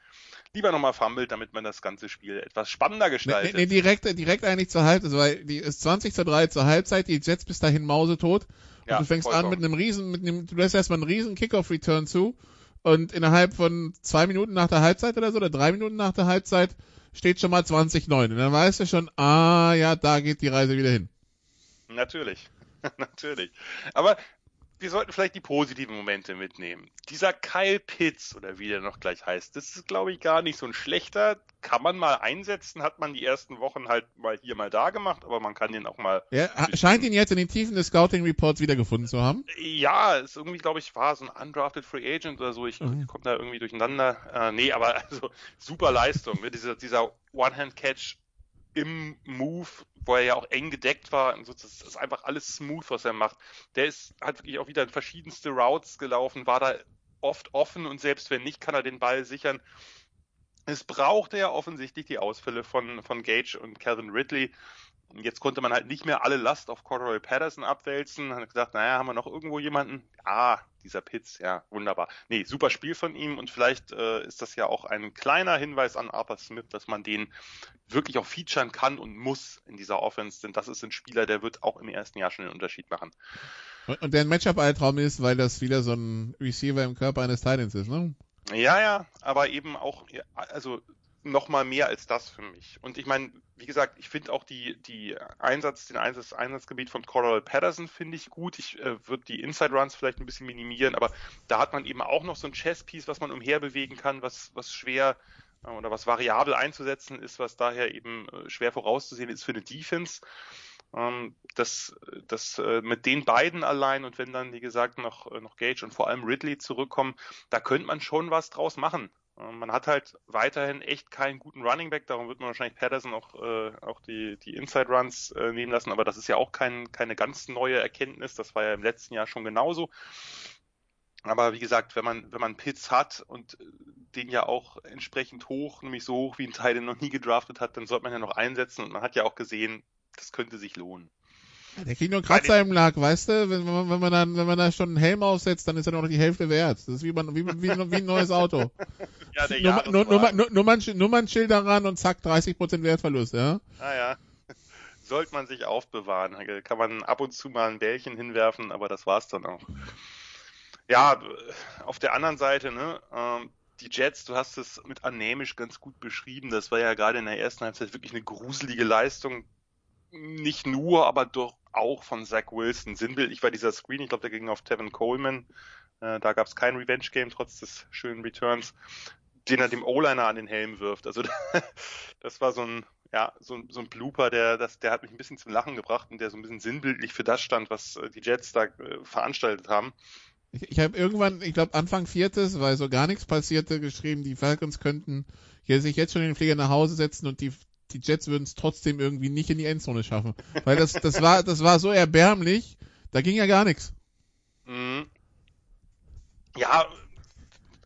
lieber nochmal fummelt, damit man das ganze Spiel etwas spannender gestaltet. Nee, nee, direkt, direkt eigentlich zur Halbzeit, also weil die ist 20 zu 3 zur Halbzeit, die Jets bis dahin mausetot. Und ja, du fängst an mit einem riesen, mit einem, du lässt erstmal einen riesen Kickoff-Return zu und innerhalb von zwei Minuten nach der Halbzeit oder so, oder drei Minuten nach der Halbzeit, steht schon mal 20-9. Und dann weißt du schon, ah ja, da geht die Reise wieder hin. Natürlich. Natürlich. Aber wir sollten vielleicht die positiven Momente mitnehmen. Dieser Kyle Pitts, oder wie der noch gleich heißt, das ist, glaube ich, gar nicht so ein schlechter. Kann man mal einsetzen, hat man die ersten Wochen halt mal hier, mal da gemacht, aber man kann den auch mal. Er scheint ihn jetzt in den Tiefen des Scouting Reports wiedergefunden zu haben. Ja, ist irgendwie, glaube ich, war so ein undrafted Free Agent oder so. Ich mhm. komme da irgendwie durcheinander. Äh, nee, aber also super Leistung. Ne? dieser dieser One-Hand-Catch im Move, wo er ja auch eng gedeckt war. Und so, das ist einfach alles smooth, was er macht. Der ist, hat wirklich auch wieder verschiedenste Routes gelaufen, war da oft offen und selbst wenn nicht, kann er den Ball sichern. Es brauchte ja offensichtlich die Ausfälle von, von Gage und Calvin Ridley. Jetzt konnte man halt nicht mehr alle Last auf Cordero Patterson abwälzen. Hat gesagt, naja, haben wir noch irgendwo jemanden? Ah, dieser Pitts, ja, wunderbar. Nee, super Spiel von ihm und vielleicht äh, ist das ja auch ein kleiner Hinweis an Arthur Smith, dass man den wirklich auch featuren kann und muss in dieser Offense, denn das ist ein Spieler, der wird auch im ersten Jahr schon den Unterschied machen. Und, und der Matchup-Albtraum ist, weil das wieder so ein Receiver im Körper eines Titans ist, ne? Ja, ja, aber eben auch, also noch mal mehr als das für mich. Und ich meine, wie gesagt, ich finde auch die, die Einsatz, den Einsatz, Einsatzgebiet von Cordell Patterson finde ich gut. Ich äh, würde die Inside Runs vielleicht ein bisschen minimieren, aber da hat man eben auch noch so ein Chess-Piece, was man umherbewegen kann, was, was schwer äh, oder was variabel einzusetzen ist, was daher eben äh, schwer vorauszusehen ist für eine Defense. Ähm, das, das äh, mit den beiden allein und wenn dann, wie gesagt, noch, äh, noch Gage und vor allem Ridley zurückkommen, da könnte man schon was draus machen. Man hat halt weiterhin echt keinen guten Running Back, darum wird man wahrscheinlich Patterson auch, äh, auch die, die Inside Runs äh, nehmen lassen, aber das ist ja auch kein, keine ganz neue Erkenntnis, das war ja im letzten Jahr schon genauso. Aber wie gesagt, wenn man, wenn man Pitts hat und den ja auch entsprechend hoch, nämlich so hoch wie ein Teil, den noch nie gedraftet hat, dann sollte man ja noch einsetzen und man hat ja auch gesehen, das könnte sich lohnen. Der kriegt nur Kratzer im Lack, weißt du? Wenn, wenn, wenn, man dann, wenn man da schon einen Helm aufsetzt, dann ist er noch die Hälfte wert. Das ist wie, man, wie, wie, wie ein neues Auto. ja, der nur, nur, nur, Nummern, Nummernschilder ran und zack, 30% Wertverlust, ja? Ah ja. sollte man sich aufbewahren. Kann man ab und zu mal ein Bällchen hinwerfen, aber das war's dann auch. Ja, auf der anderen Seite, ne, ähm, die Jets, du hast es mit anämisch ganz gut beschrieben. Das war ja gerade in der ersten Halbzeit wirklich eine gruselige Leistung. Nicht nur, aber doch auch von Zach Wilson. Sinnbildlich war dieser Screen, ich glaube, der ging auf Tevin Coleman. Äh, da gab es kein Revenge-Game, trotz des schönen Returns, den er dem O-Liner an den Helm wirft. Also das war so ein, ja, so, so ein Blooper, der, das, der hat mich ein bisschen zum Lachen gebracht und der so ein bisschen sinnbildlich für das stand, was äh, die Jets da äh, veranstaltet haben. Ich, ich habe irgendwann, ich glaube Anfang viertes, weil so gar nichts passierte, geschrieben, die Falcons könnten hier sich jetzt schon in den Flieger nach Hause setzen und die die Jets würden es trotzdem irgendwie nicht in die Endzone schaffen, weil das das war das war so erbärmlich, da ging ja gar nichts. Mhm. Ja,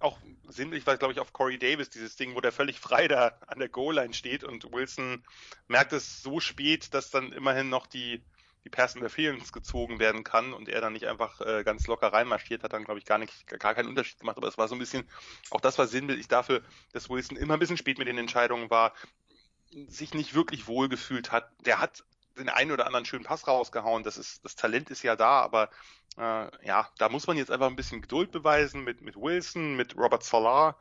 auch sinnlich war, glaube ich, auf Corey Davis dieses Ding, wo der völlig frei da an der Goal-Line steht und Wilson merkt es so spät, dass dann immerhin noch die die Pass Interference gezogen werden kann und er dann nicht einfach äh, ganz locker reinmarschiert, hat dann, glaube ich, gar nicht, gar keinen Unterschied gemacht. Aber es war so ein bisschen, auch das war sinnbildlich dafür, dass Wilson immer ein bisschen spät mit den Entscheidungen war, sich nicht wirklich wohl gefühlt hat. Der hat den einen oder anderen schönen Pass rausgehauen. Das ist, das Talent ist ja da, aber äh, ja, da muss man jetzt einfach ein bisschen Geduld beweisen mit, mit Wilson, mit Robert Salah.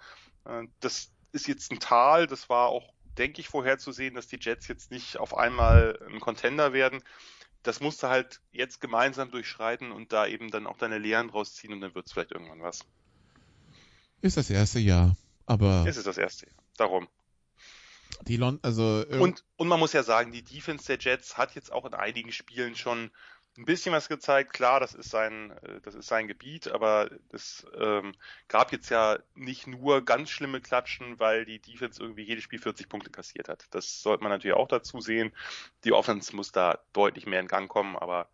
Äh, das ist jetzt ein Tal, das war auch, denke ich, vorherzusehen, dass die Jets jetzt nicht auf einmal ein Contender werden das musst du halt jetzt gemeinsam durchschreiten und da eben dann auch deine Lehren draus ziehen und dann wird es vielleicht irgendwann was. Ist das erste Jahr, aber. Es ist das erste Jahr. Darum. Die Lon also und, und man muss ja sagen, die Defense der Jets hat jetzt auch in einigen Spielen schon ein bisschen was gezeigt. Klar, das ist sein, äh, das ist sein Gebiet, aber es ähm, gab jetzt ja nicht nur ganz schlimme Klatschen, weil die Defense irgendwie jedes Spiel 40 Punkte kassiert hat. Das sollte man natürlich auch dazu sehen. Die Offense muss da deutlich mehr in Gang kommen, aber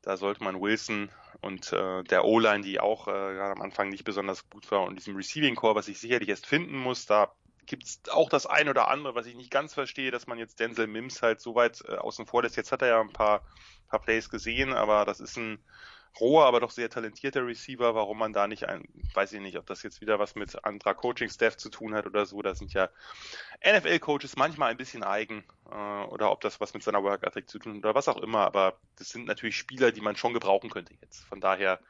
da sollte man Wilson und äh, der O-Line, die auch äh, gerade am Anfang nicht besonders gut war, und diesem Receiving Core, was ich sicherlich erst finden muss, da gibt es auch das ein oder andere, was ich nicht ganz verstehe, dass man jetzt Denzel Mims halt so weit äh, außen vor lässt. Jetzt hat er ja ein paar, paar Plays gesehen, aber das ist ein roher, aber doch sehr talentierter Receiver. Warum man da nicht ein, weiß ich nicht, ob das jetzt wieder was mit anderer Coaching-Staff zu tun hat oder so. Da sind ja NFL-Coaches manchmal ein bisschen eigen äh, oder ob das was mit seiner Work Ethic zu tun hat oder was auch immer. Aber das sind natürlich Spieler, die man schon gebrauchen könnte jetzt. Von daher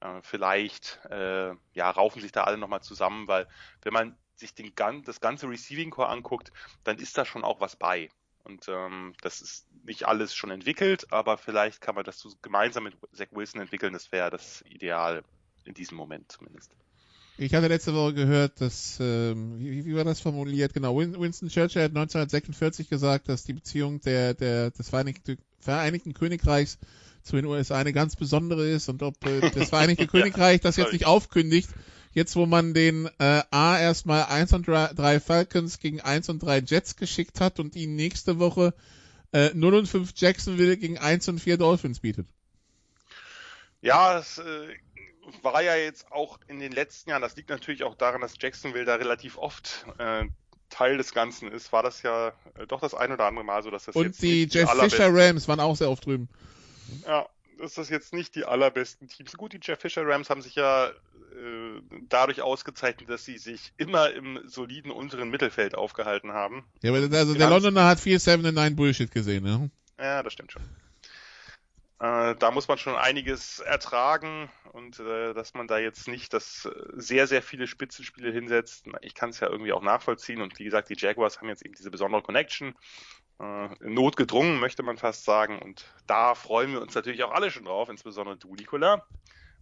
äh, vielleicht äh, ja raufen sich da alle nochmal zusammen, weil wenn man sich den, das ganze Receiving Core anguckt, dann ist da schon auch was bei. Und ähm, das ist nicht alles schon entwickelt, aber vielleicht kann man das so gemeinsam mit Zach Wilson entwickeln. Das wäre das Ideal in diesem Moment zumindest. Ich hatte letzte Woche gehört, dass, ähm, wie, wie war das formuliert? Genau, Winston Churchill hat 1946 gesagt, dass die Beziehung der, der, des Vereinigten, Vereinigten Königreichs zu den USA eine ganz besondere ist und ob äh, das Vereinigte Königreich das jetzt nicht aufkündigt, Jetzt, wo man den äh, A erstmal 1 und 3 Falcons gegen 1 und 3 Jets geschickt hat und ihnen nächste Woche äh, 0 und 5 Jacksonville gegen 1 und 4 Dolphins bietet. Ja, es äh, war ja jetzt auch in den letzten Jahren, das liegt natürlich auch daran, dass Jacksonville da relativ oft äh, Teil des Ganzen ist, war das ja äh, doch das ein oder andere Mal so, dass das Und jetzt die Jeff Fisher Rams waren auch sehr oft drüben. Ja, ist das jetzt nicht die allerbesten Teams. Gut, die Jeff Fisher Rams haben sich ja äh, dadurch ausgezeichnet, dass sie sich immer im soliden unteren Mittelfeld aufgehalten haben. Ja, aber also der Londoner hat viel 7 9 Bullshit gesehen, ne? Ja, das stimmt schon. Äh, da muss man schon einiges ertragen und äh, dass man da jetzt nicht das äh, sehr, sehr viele Spitzenspiele hinsetzt. Ich kann es ja irgendwie auch nachvollziehen und wie gesagt, die Jaguars haben jetzt eben diese besondere Connection äh, notgedrungen, möchte man fast sagen. Und da freuen wir uns natürlich auch alle schon drauf, insbesondere du, Nicola,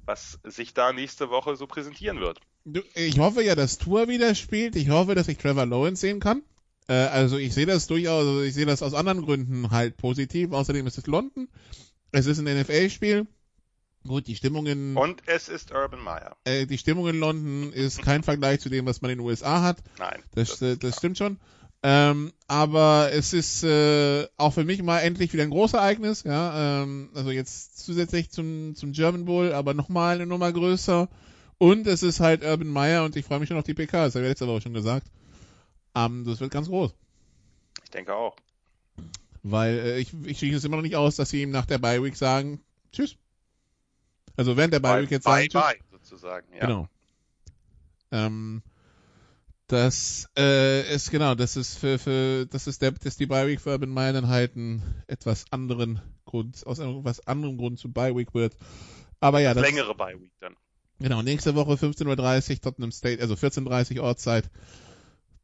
was sich da nächste Woche so präsentieren wird. Ich hoffe ja, dass Tour wieder spielt. Ich hoffe, dass ich Trevor Lawrence sehen kann. Äh, also ich sehe das durchaus, also ich sehe das aus anderen Gründen halt positiv. Außerdem ist es London. Es ist ein NFL-Spiel. Gut, die Stimmung in... Und es ist Urban Meyer. Äh, die Stimmung in London ist kein Vergleich zu dem, was man in den USA hat. Nein. Das, das, äh, das stimmt schon. Ähm, aber es ist äh, auch für mich mal endlich wieder ein großes Ereignis, ja. Ähm, also jetzt zusätzlich zum, zum German Bowl, aber nochmal eine Nummer größer. Und es ist halt Urban Meyer und ich freue mich schon auf die PK, das habe ich letzte Woche schon gesagt. Ähm, das wird ganz groß. Ich denke auch. Weil äh, ich, ich schließe es immer noch nicht aus, dass sie ihm nach der Bye Week sagen, tschüss. Also während der Bye Week jetzt bye, sagen, bye, sozusagen, ja. Genau. Ähm, Das äh, ist genau, das ist für, für das ist der, das ist die Bye Week für Urban Meinen halt einen etwas anderen Grund, aus einem etwas anderen Grund zu Bye Week wird. Aber ja, das Längere Bye Week dann. Genau, nächste Woche 15.30 Uhr Tottenham State, also 14.30 Uhr Ortszeit.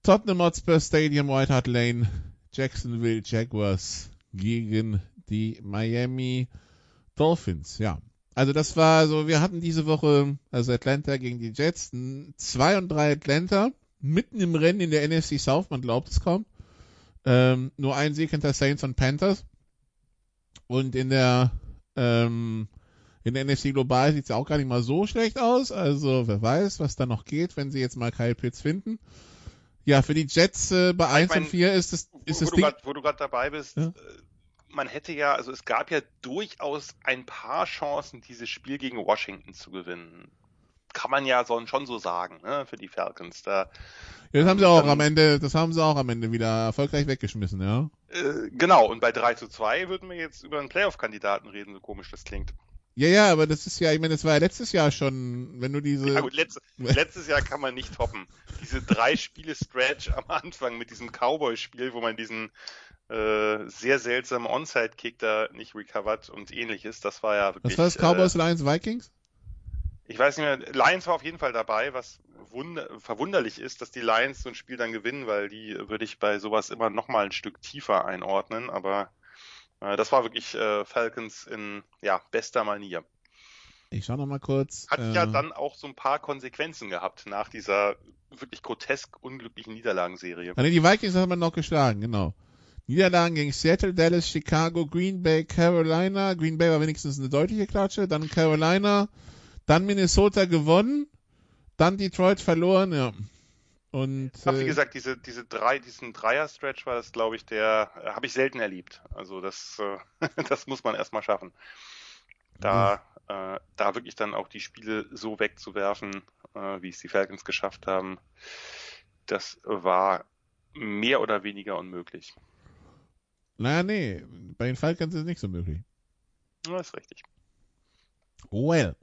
Tottenham Hotspur Stadium, White Hart Lane, Jacksonville Jaguars gegen die Miami Dolphins. Ja, also das war so, wir hatten diese Woche, also Atlanta gegen die Jets, 2 und 3 Atlanta, mitten im Rennen in der NFC South, man glaubt es kaum. Ähm, nur ein Sieg hinter Saints und Panthers. Und in der ähm, in der NFC Global sieht es auch gar nicht mal so schlecht aus. Also wer weiß, was da noch geht, wenn sie jetzt mal Kyle Pitts finden. Ja, für die Jets äh, bei 1 und 4 ist es ist wo, das wo Ding. Du grad, wo du gerade dabei bist, Ja. äh, man hätte ja, also es gab ja durchaus ein paar Chancen, dieses Spiel gegen Washington zu gewinnen. Kann man ja schon so sagen, ne, für die Falcons. Da, Ja, das haben sie auch Dann- am Ende, das haben sie auch am Ende wieder erfolgreich weggeschmissen, ja. äh, genau, und bei 3 zu 2 würden wir jetzt über einen Playoff-Kandidaten reden, so komisch das klingt. Ja, ja, aber das ist ja, ich meine, das war ja letztes Jahr schon, wenn du diese. Ja gut, letzt, letztes Jahr kann man nicht toppen. Diese drei Spiele Stretch am Anfang mit diesem Cowboy-Spiel, wo man diesen äh, sehr seltsamen Onside-Kick da nicht recovert und ähnliches, das war ja wirklich... was war das? Cowboys, Lions, Vikings? Ich weiß nicht mehr, Lions war auf jeden Fall dabei, was wunder verwunderlich ist, dass die Lions so ein Spiel dann gewinnen, weil die würde ich bei sowas immer noch mal ein Stück tiefer einordnen, aber äh, das war wirklich äh, Falcons in ja, bester Manier. Ich schau noch mal kurz. Hat äh, ja dann auch so ein paar Konsequenzen gehabt nach dieser wirklich grotesk unglücklichen Niederlagenserie. Nee, die Vikings haben wir noch geschlagen, genau. Niederlagen gegen Seattle, Dallas, Chicago, Green Bay, Carolina. Green Bay war wenigstens eine deutliche Klatsche. Dann Carolina, dann Minnesota gewonnen, dann Detroit verloren, ja. Und Aber wie äh, gesagt, diese, diese drei, diesen Dreier-Stretch war das, glaube ich, der äh, habe ich selten erlebt. Also das, äh, das muss man erstmal schaffen. Da, äh, da wirklich dann auch die Spiele so wegzuwerfen, wie es die Falcons geschafft haben, das war mehr oder weniger unmöglich. naja, nee, bei den Falcons ist es nicht so möglich. Ja, ist richtig. Well.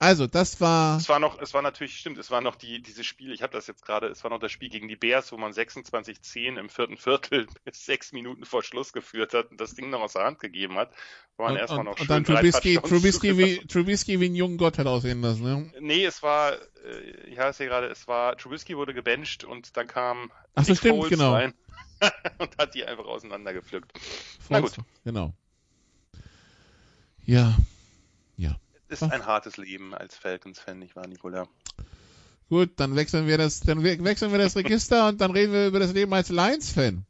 Also, das war. Es war noch, es war natürlich, stimmt, es war noch die, dieses Spiel, ich habe das jetzt gerade, es war noch das Spiel gegen die Bears, wo man 26-10 im vierten Viertel bis sechs Minuten vor Schluss geführt hat und das Ding noch aus der Hand gegeben hat. War man Und, erstmal und, noch und schön dann drei Trubisky, Trubisky, wie. Trubisky wie ein junger Gott hat aussehen lassen, ne? Nee, es war, äh, ich habe es hier gerade, es war, Trubisky wurde gebencht und dann kam Ach so, stimmt, Foles genau. rein und hat die einfach auseinandergepflückt. Na gut. Genau. Ja, Ist ein hartes Leben als Falcons-Fan, nicht wahr, Nicola? gut, dann wechseln wir das, dann we- wechseln wir das Register und dann reden wir über das Leben als Lions-Fan.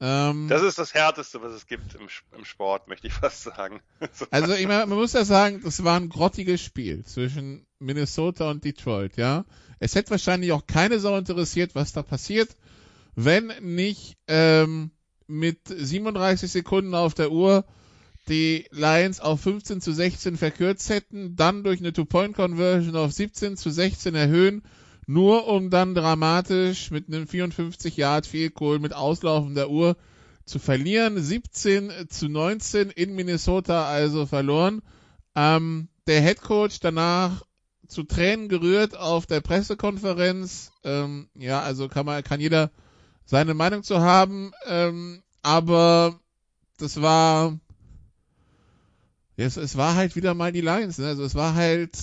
Ähm, Das ist das Härteste, was es gibt im, im Sport, möchte ich fast sagen. So. also ich meine, man muss ja sagen, das war ein grottiges Spiel zwischen Minnesota und Detroit, ja. Es hätte wahrscheinlich auch keine Sau interessiert, was da passiert, wenn nicht ähm, mit 37 Sekunden auf der Uhr die Lions auf 15 zu 16 verkürzt hätten, dann durch eine Two-Point-Conversion auf 17 zu 16 erhöhen, nur um dann dramatisch mit einem 54 Yard Field Goal mit Auslaufen der Uhr zu verlieren. 17 zu 19 in Minnesota also verloren. Ähm, der Head Coach danach zu Tränen gerührt auf der Pressekonferenz. Ähm, ja, also kann man, kann jeder seine Meinung zu haben, ähm, aber das war, es, es war halt wieder mal die Lions, ne? also es war halt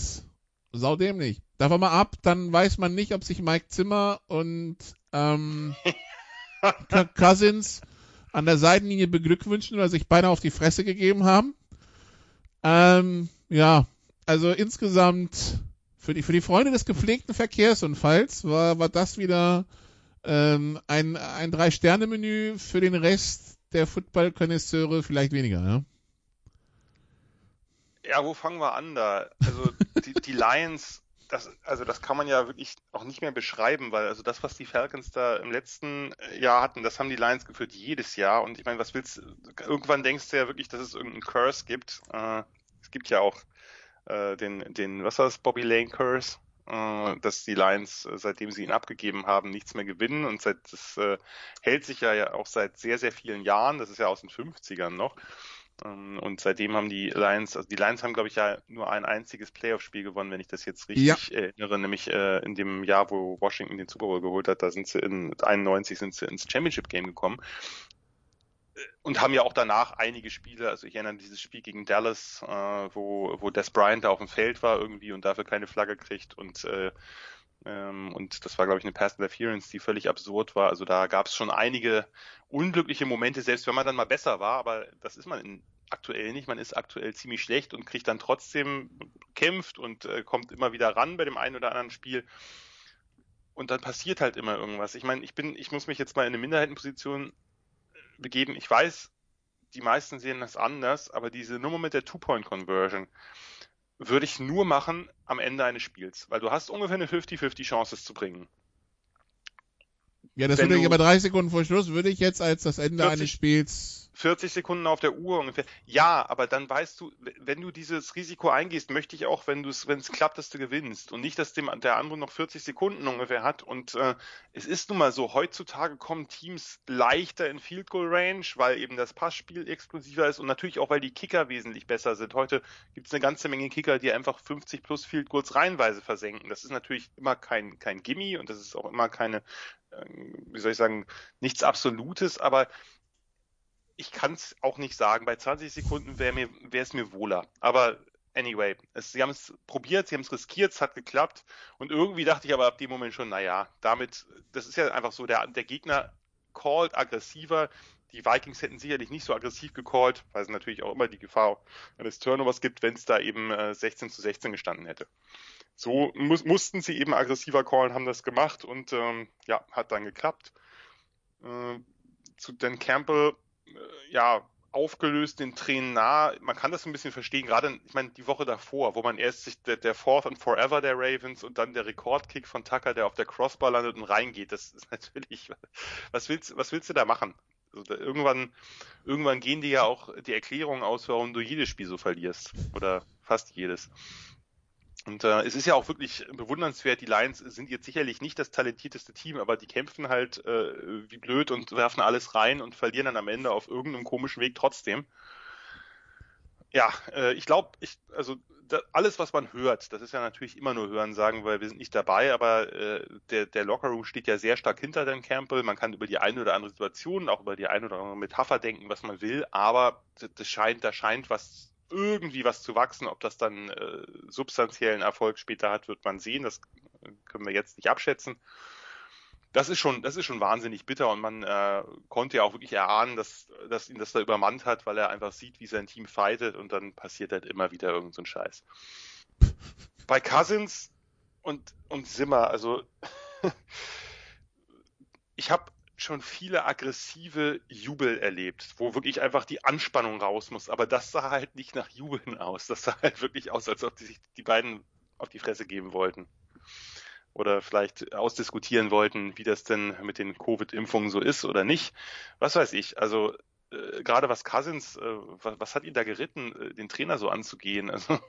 saudämlich. Davon mal ab, dann weiß man nicht, ob sich Mike Zimmer und ähm, Cousins an der Seitenlinie beglückwünschen, sie sich beinahe auf die Fresse gegeben haben. Ähm, ja, also insgesamt für die, für die Freunde des gepflegten Verkehrsunfalls war, war das wieder ähm, ein, ein Drei-Sterne-Menü für den Rest der Football-Konnoisseure vielleicht weniger, ja. Ja, wo fangen wir an da? Also die, die Lions, das, also das kann man ja wirklich auch nicht mehr beschreiben, weil also das, was die Falcons da im letzten Jahr hatten, das haben die Lions geführt jedes Jahr. Und ich meine, was willst irgendwann denkst du ja wirklich, dass es irgendeinen Curse gibt. Äh, es gibt ja auch äh, den, den, was war das, Bobby Lane Curse, äh, dass die Lions, äh, seitdem sie ihn abgegeben haben, nichts mehr gewinnen. Und seit das äh, hält sich ja auch seit sehr, sehr vielen Jahren, das ist ja aus den 50ern noch. Ähm, und seitdem haben die Lions, also die Lions haben, glaube ich, ja nur ein einziges Playoff-Spiel gewonnen, wenn ich das jetzt richtig ja. erinnere, nämlich äh, in dem Jahr, wo Washington den Super Bowl geholt hat, da sind sie in 91 sind sie ins Championship-Game gekommen und haben ja auch danach einige Spiele, also ich erinnere an dieses Spiel gegen Dallas, äh, wo, wo Des Bryant da auf dem Feld war irgendwie und dafür keine Flagge kriegt und äh, ähm, und das war, glaube ich, eine Pass Interference, die völlig absurd war. Also da gab es schon einige unglückliche Momente, selbst wenn man dann mal besser war, aber das ist man in, aktuell nicht. Man ist aktuell ziemlich schlecht und kriegt dann trotzdem, kämpft und äh, kommt immer wieder ran bei dem einen oder anderen Spiel. Und dann passiert halt immer irgendwas. Ich meine, ich bin, ich muss mich jetzt mal in eine Minderheitenposition begeben. Ich weiß, die meisten sehen das anders, aber diese Nummer mit der Two-Point-Conversion würde ich nur machen am Ende eines Spiels, weil du hast ungefähr eine 50-50 Chance, es zu bringen. Ja, das Wenn würde ich aber drei Sekunden vor Schluss, würde ich jetzt als das Ende 40, eines Spiels 40 Sekunden auf der Uhr ungefähr. Ja, aber dann weißt du, wenn du dieses Risiko eingehst, möchte ich auch, wenn du es, wenn es klappt, dass du gewinnst und nicht, dass dem der andere noch 40 Sekunden ungefähr hat. Und äh, es ist nun mal so, heutzutage kommen Teams leichter in Field Goal Range, weil eben das Passspiel exklusiver ist und natürlich auch, weil die Kicker wesentlich besser sind. Heute gibt es eine ganze Menge Kicker, die einfach 50 plus Field Goals reihenweise versenken. Das ist natürlich immer kein kein Gimme und das ist auch immer keine, äh, wie soll ich sagen, nichts Absolutes, aber ich kann es auch nicht sagen. Bei 20 Sekunden wäre mir wäre es mir wohler. Aber anyway, es, sie haben es probiert, sie haben es riskiert, es hat geklappt. Und irgendwie dachte ich aber ab dem Moment schon, naja, damit, das ist ja einfach so, der, der Gegner called aggressiver. Die Vikings hätten sicherlich nicht so aggressiv gecallt, weil es natürlich auch immer die Gefahr eines Turnovers gibt, wenn es da eben äh, 16 zu 16 gestanden hätte. So mu mussten sie eben aggressiver callen, haben das gemacht und ähm, ja, hat dann geklappt. Äh, zu Dan Campbell ja, aufgelöst, den Tränen nah. Man kann das ein bisschen verstehen, gerade, ich meine, die Woche davor, wo man erst sich der, der Fourth and Forever der Ravens und dann der Rekordkick von Tucker, der auf der Crossbar landet und reingeht, das ist natürlich, was willst, was willst du da machen? Also da, irgendwann, irgendwann gehen dir ja auch die Erklärungen aus, warum du jedes Spiel so verlierst. Oder fast jedes. Und äh, es ist ja auch wirklich bewundernswert, die Lions sind jetzt sicherlich nicht das talentierteste Team, aber die kämpfen halt äh, wie blöd und werfen alles rein und verlieren dann am Ende auf irgendeinem komischen Weg trotzdem. Ja, äh, ich glaube, ich, also da, alles, was man hört, das ist ja natürlich immer nur Hören sagen, weil wir sind nicht dabei, aber äh, der, der Lockerroom steht ja sehr stark hinter Dan Campbell. Man kann über die eine oder andere Situation, auch über die eine oder andere Metapher denken, was man will, aber das scheint, da scheint was irgendwie was zu wachsen. Ob das dann äh, substanziellen Erfolg später hat, wird man sehen. Das können wir jetzt nicht abschätzen. Das ist schon, das ist schon wahnsinnig bitter und man äh, konnte ja auch wirklich erahnen, dass, dass ihn das da übermannt hat, weil er einfach sieht, wie sein Team fightet und dann passiert halt immer wieder irgend so Scheiß. Bei Cousins und, und Zimmer, also ich habe schon viele aggressive Jubel erlebt, wo wirklich einfach die Anspannung raus muss. Aber das sah halt nicht nach Jubeln aus. Das sah halt wirklich aus, als ob die sich die beiden auf die Fresse geben wollten. Oder vielleicht ausdiskutieren wollten, wie das denn mit den Covid-Impfungen so ist oder nicht. Was weiß ich. Also äh, gerade was Cousins, äh, was, was, hat ihn da geritten, äh, den Trainer so anzugehen? Also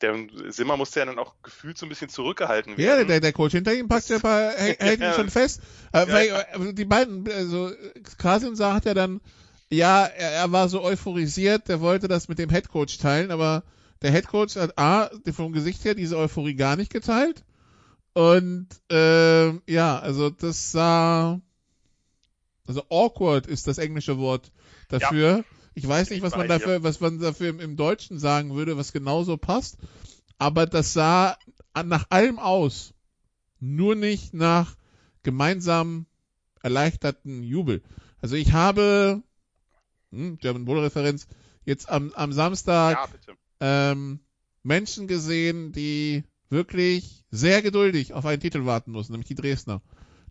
der Simmer musste ja dann auch gefühlt so ein bisschen zurückgehalten werden. Ja, der, der Coach hinter ihm packt ja bei, hält ihn schon fest. Äh, weil, äh, die beiden, also Cousins sagt ja dann, ja, er, er war so euphorisiert, der wollte das mit dem Headcoach teilen, aber der Headcoach hat A, vom Gesicht her diese Euphorie gar nicht geteilt. Und äh, ja, also das sah also awkward ist das englische Wort dafür. Ja. Ich weiß nicht, was man dafür, was man dafür im, im, Deutschen sagen würde, was genauso passt. Aber das sah nach allem aus. Nur nicht nach gemeinsam erleichterten Jubel. Also ich habe, hm, German Bull Referenz, jetzt am, am Samstag ja, ähm, Menschen gesehen, die wirklich sehr geduldig auf einen Titel warten mussten, nämlich die Dresdner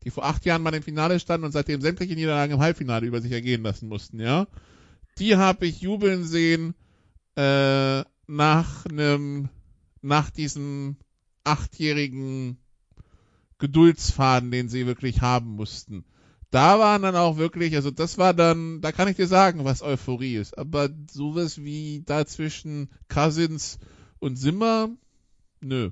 die vor acht Jahren mal im Finale standen und seitdem sämtliche Niederlagen im Halbfinale über sich ergehen lassen mussten, ja. Die habe ich jubeln sehen äh, nach einem, nach diesem achtjährigen Geduldsfaden, den sie wirklich haben mussten. Da waren dann auch wirklich, also das war dann, da kann ich dir sagen, was Euphorie ist. Aber sowas wie dazwischen Cousins und Simmer, nö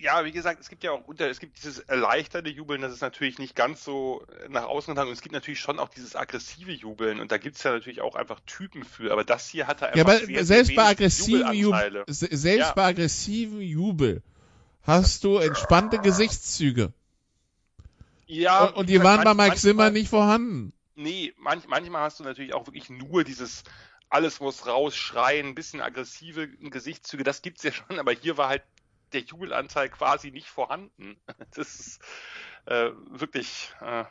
ja, wie gesagt, es gibt ja auch unter, es gibt dieses erleichterte Jubeln, das ist natürlich nicht ganz so nach außen getragen und es gibt natürlich schon auch dieses aggressive Jubeln und da gibt's ja natürlich auch einfach Typen für, aber das hier hat er einfach Ja, aber sehr, selbst bei aggressiven Jubel, selbst Ja. bei aggressiven Jubel hast du entspannte Gesichtszüge. Ja, und, und die waren bei Mike Zimmer nicht vorhanden. Nee, manch, manchmal hast du natürlich auch wirklich nur dieses alles muss raus, schreien, ein bisschen aggressive Gesichtszüge, das gibt's ja schon, aber hier war halt der Jubelanteil quasi nicht vorhanden. Das ist äh, wirklich äh,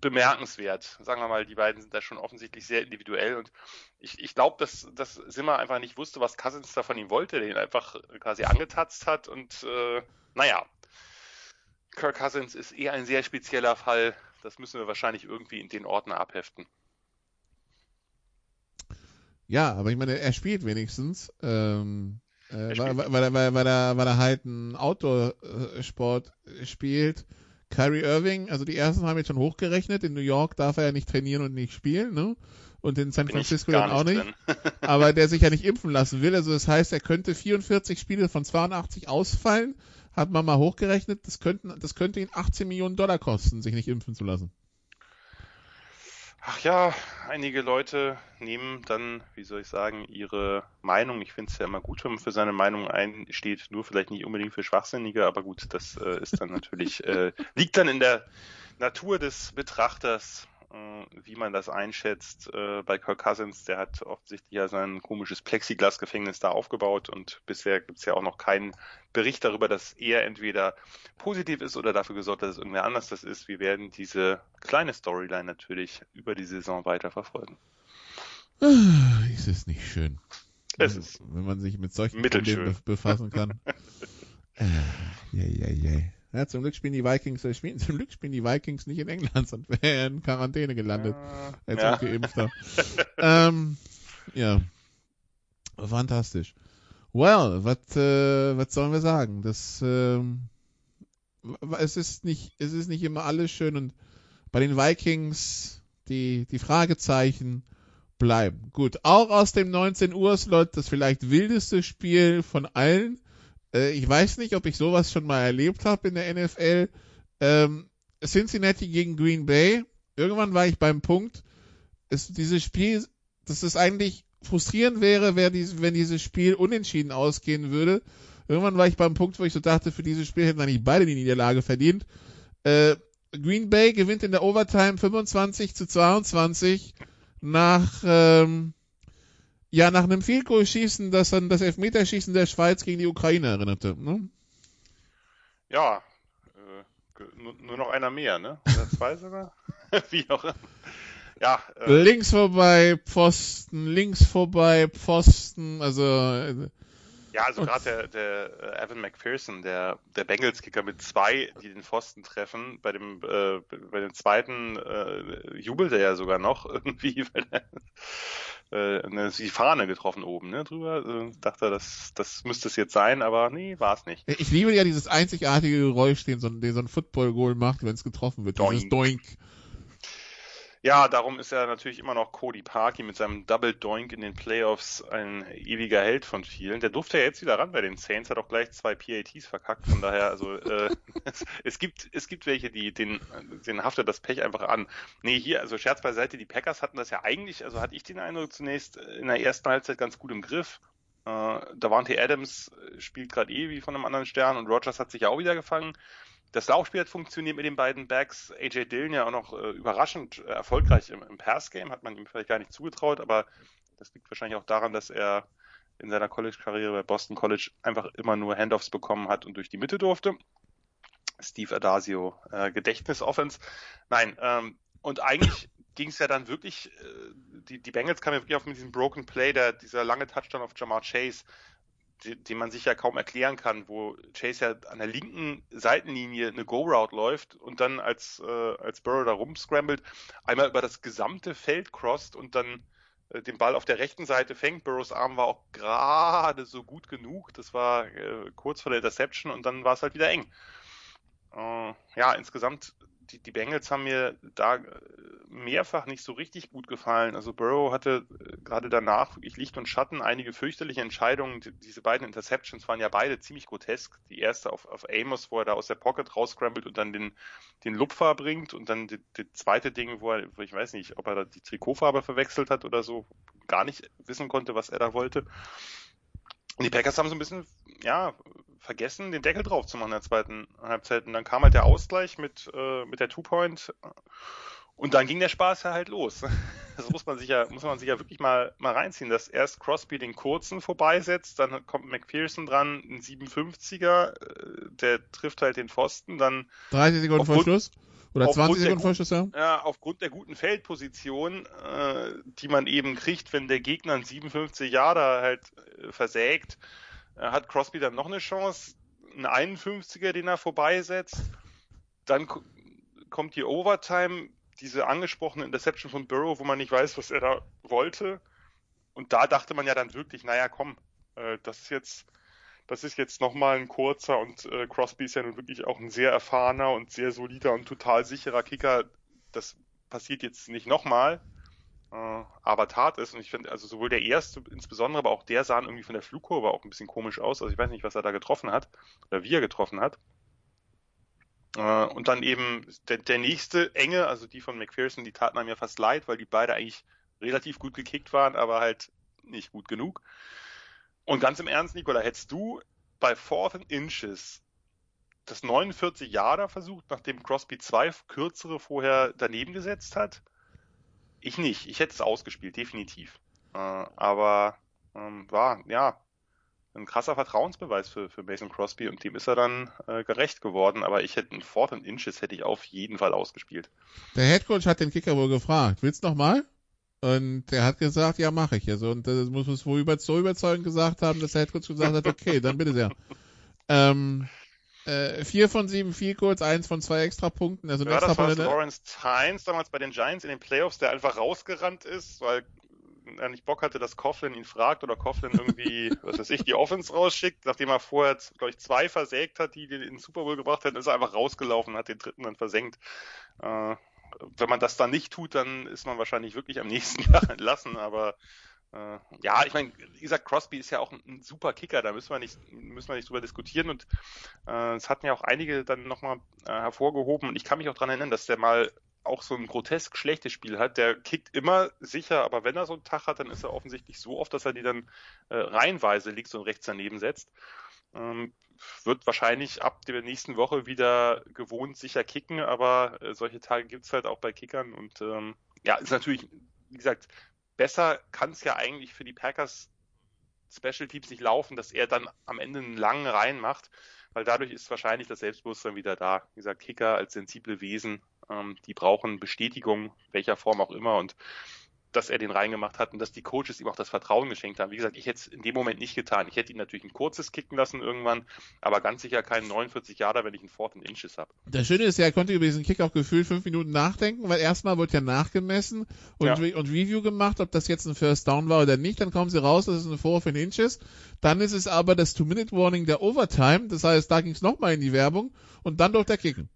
bemerkenswert. Sagen wir mal, die beiden sind da schon offensichtlich sehr individuell und ich, ich glaube, dass, dass Simmer einfach nicht wusste, was Cousins da von ihm wollte, der ihn einfach quasi angetatzt hat und äh, naja, Kirk Cousins ist eher ein sehr spezieller Fall. Das müssen wir wahrscheinlich irgendwie in den Ordner abheften. Ja, aber ich meine, er spielt wenigstens. Ähm, äh, weil, weil, weil, er- weil, er, weil er halt einen Outdoor-Sport spielt. Kyrie Irving, also die ersten haben jetzt schon hochgerechnet. In New York darf er ja nicht trainieren und nicht spielen, ne? Und in San Bin Francisco dann auch nicht. aber der sich ja nicht impfen lassen will. Also das heißt, er könnte 44 Spiele von 82 ausfallen. Hat man mal hochgerechnet, das, könnten, das könnte ihn 18 Millionen Dollar kosten, sich nicht impfen zu lassen. Ach ja, einige Leute nehmen dann, wie soll ich sagen, ihre Meinung. Ich finde es ja immer gut, wenn man für seine Meinung einsteht, nur vielleicht nicht unbedingt für Schwachsinnige, aber gut, das äh, ist dann natürlich, äh, liegt dann in der Natur des Betrachters, wie man das einschätzt. Äh, bei Kirk Cousins, der hat offensichtlich ja sein komisches Plexiglasgefängnis da aufgebaut und bisher gibt's ja auch noch keinen Bericht darüber, dass er entweder positiv ist oder dafür gesorgt, dass es irgendwer anders das ist. Wir werden diese kleine Storyline natürlich über die Saison weiter verfolgen. Ah, Ist es nicht schön. Es ist wenn man sich mit solchen mittelschön. Problemen be- befassen kann. äh, ja, ja, ja. Ja, zum Glück spielen die Vikings, äh, spielen, zum Glück spielen die Vikings nicht in England, sonst wäre er in Quarantäne gelandet als ja. Ungeimpfter. ähm, ja. Fantastisch. Well, was äh, was sollen wir sagen? Das ähm, es ist nicht es ist nicht immer alles schön und bei den Vikings die die Fragezeichen bleiben. Gut, auch aus dem 19 Uhr Slot das vielleicht wildeste Spiel von allen. Äh, ich weiß nicht, ob ich sowas schon mal erlebt habe in der NFL. Ähm, Cincinnati gegen Green Bay. Irgendwann war ich beim Punkt, es, dieses Spiel, dass es eigentlich frustrierend wäre, wär dies, wenn dieses Spiel unentschieden ausgehen würde. Irgendwann war ich beim Punkt, wo ich so dachte, für dieses Spiel hätten eigentlich beide die Niederlage verdient. Äh, Green Bay gewinnt in der Overtime 25 zu 22 nach ähm, ja nach einem Field Goal schießen, das an das Elfmeterschießen der Schweiz gegen die Ukraine erinnerte. Ne? Ja, äh, nur noch einer mehr, ne? Oder zwei sogar? wie auch immer. Ja, äh, Links vorbei, Pfosten, links vorbei, Pfosten, also äh, ja, also gerade der, der äh, Evan McPherson, der, der Bengals-Kicker mit zwei, die den Pfosten treffen, bei dem, äh, bei dem zweiten äh, jubelt er ja sogar noch irgendwie, weil er äh, eine, die Fahne getroffen oben, ne, drüber. Äh, dachte, er, das, das müsste es jetzt sein, aber nee, war es nicht. ich liebe ja dieses einzigartige Geräusch, den so, ein- den so ein Football-Goal macht, wenn es getroffen wird. Dieses Doink. Ja, darum ist er natürlich immer noch Cody Parkey mit seinem Double Doink in den Playoffs ein ewiger Held von vielen. Der durfte ja jetzt wieder ran bei den Saints, hat auch gleich zwei PATs verkackt. Von daher, also äh, es, es gibt es gibt welche, die den den haftet das Pech einfach an. Nee, hier also Scherz beiseite, die Packers hatten das ja eigentlich, also hatte ich den Eindruck zunächst in der ersten Halbzeit ganz gut im Griff. Äh, Davante Adams spielt gerade eh wie von einem anderen Stern und Rogers hat sich ja auch wieder gefangen. Das Laufspiel hat funktioniert mit den beiden Backs. AJ Dillon ja auch noch äh, überraschend äh, erfolgreich im, im Pass-Game, hat man ihm vielleicht gar nicht zugetraut, aber das liegt wahrscheinlich auch daran, dass er in seiner College-Karriere bei Boston College einfach immer nur Handoffs bekommen hat und durch die Mitte durfte. Steve Adasio, äh, Gedächtnis-Offense. Nein, ähm, und eigentlich ging es ja dann wirklich, äh, die, die Bengals kamen ja wirklich auf mit diesem Broken Play, der, dieser lange Touchdown auf Jamar Chase, den man sich ja kaum erklären kann, wo Chase ja an der linken Seitenlinie eine Go-Route läuft und dann als, äh, als Burrow da rumscrambled, einmal über das gesamte Feld crosst und dann äh, den Ball auf der rechten Seite fängt. Burrows Arm war auch gerade so gut genug. Das war äh, kurz vor der Interception und dann war es halt wieder eng. Äh, ja, insgesamt die, die Bengals haben mir da äh, mehrfach nicht so richtig gut gefallen. Also Burrow hatte äh, gerade danach wirklich Licht und Schatten, einige fürchterliche Entscheidungen. Die, diese beiden Interceptions waren ja beide ziemlich grotesk. Die erste auf, auf Amos, wo er da aus der Pocket rausscrambled und dann den, den Lupfer bringt und dann die zweite Ding, wo er, ich weiß nicht, ob er da die Trikotfarbe verwechselt hat oder so, gar nicht wissen konnte, was er da wollte. Und die Packers haben so ein bisschen, ja, vergessen, den Deckel drauf zu machen in der zweiten Halbzeit. Und dann kam halt der Ausgleich mit, äh, mit der Two-Point. Und dann ging der Spaß ja halt los. Das muss man sich ja, muss man sich ja wirklich mal, mal reinziehen, dass erst Crosby den kurzen vorbeisetzt, dann kommt McPherson dran, ein 57er, äh, der trifft halt den Pfosten, dann 30 Sekunden vor Schluss? Oder 20 Sekunden vor Schluss, ja? Ja, aufgrund der guten Feldposition, äh, die man eben kriegt, wenn der Gegner einen 57 Jahre halt äh, versägt, äh, hat Crosby dann noch eine Chance, einen 51er, den er vorbeisetzt. Dann kommt die Overtime, diese angesprochene Interception von Burrow, wo man nicht weiß, was er da wollte. Und da dachte man ja dann wirklich, naja, komm, äh, das ist jetzt, das ist jetzt nochmal ein kurzer und äh, Crosby ist ja nun wirklich auch ein sehr erfahrener und sehr solider und total sicherer Kicker. Das passiert jetzt nicht nochmal äh, aber tat es. Und ich finde, also sowohl der erste, insbesondere, aber auch der sah irgendwie von der Flugkurve auch ein bisschen komisch aus. Also ich weiß nicht, was er da getroffen hat oder wie er getroffen hat. Äh, und dann eben der, der nächste enge, also die von McPherson, die taten einem ja fast leid, weil die beide eigentlich relativ gut gekickt waren, aber halt nicht gut genug. Und ganz im Ernst, Nikola, hättest du bei Fourth and Inches das 49 Jahre versucht, nachdem Crosby zwei kürzere vorher daneben gesetzt hat? Ich nicht. Ich hätte es ausgespielt, definitiv. Äh, aber ähm, war, ja, ein krasser Vertrauensbeweis für, für Mason Crosby und dem ist er dann äh, gerecht geworden. Aber ich hätte einen Fourth and Inches hätte ich auf jeden Fall ausgespielt. Der Headcoach hat den Kicker wohl gefragt, willst du nochmal? Und der hat gesagt, ja, mache ich. Also, und das muss es wohl über, so überzeugend gesagt haben, dass der Headcoach gesagt hat, okay, dann bitte sehr. Ähm, äh, vier von sieben viel kurz, eins von zwei Extrapunkten. Also ja, extra das war Lawrence Tynes damals bei den Giants in den Playoffs, der einfach rausgerannt ist, weil er nicht Bock hatte, dass Coughlin ihn fragt oder Coughlin irgendwie, was weiß ich, die Offense rausschickt. Nachdem er vorher, glaube ich, zwei versägt hat, die den Super Bowl gebracht hätten, ist er einfach rausgelaufen und hat den dritten dann versenkt. Äh, wenn man das dann nicht tut, dann ist man wahrscheinlich wirklich am nächsten Jahr entlassen, aber äh, ja, ich meine, gesagt, Crosby ist ja auch ein, ein, super Kicker, da müssen wir nicht, müssen wir nicht drüber diskutieren und äh, es hatten ja auch einige dann nochmal äh, hervorgehoben und ich kann mich auch dran erinnern, dass der mal auch so ein grotesk schlechtes Spiel hat. Der kickt immer sicher, aber wenn er so einen Tag hat, dann ist er offensichtlich so oft, dass er die dann äh, reihenweise links und rechts daneben setzt. Ähm, wird wahrscheinlich ab der nächsten Woche wieder gewohnt sicher kicken, aber äh, solche Tage gibt's halt auch bei Kickern und ähm, ja, ist natürlich, wie gesagt, besser kann es ja eigentlich für die Packers Special Teams nicht laufen, dass er dann am Ende einen langen Reihen macht, weil dadurch ist wahrscheinlich das Selbstbewusstsein wieder da. Wie gesagt, Kicker als sensible Wesen, ähm, die brauchen Bestätigung, welcher Form auch immer und dass er den reingemacht hat und dass die Coaches ihm auch das Vertrauen geschenkt haben. Wie gesagt, ich hätte es in dem Moment nicht getan. Ich hätte ihn natürlich ein kurzes kicken lassen irgendwann, aber ganz sicher keinen 49 Jahre, wenn ich einen Fourth and Inches habe. Das Schöne ist ja, er konnte über diesen Kick auch gefühlt fünf Minuten nachdenken, weil erstmal wird ja nachgemessen und, ja. und Review gemacht, ob das jetzt ein First Down war oder nicht. Dann kommen sie raus, das ist ein Fourth and Inches. Dann ist es aber das Two-Minute-Warning der Overtime. Das heißt, da ging es nochmal in die Werbung und dann durch der Kicken.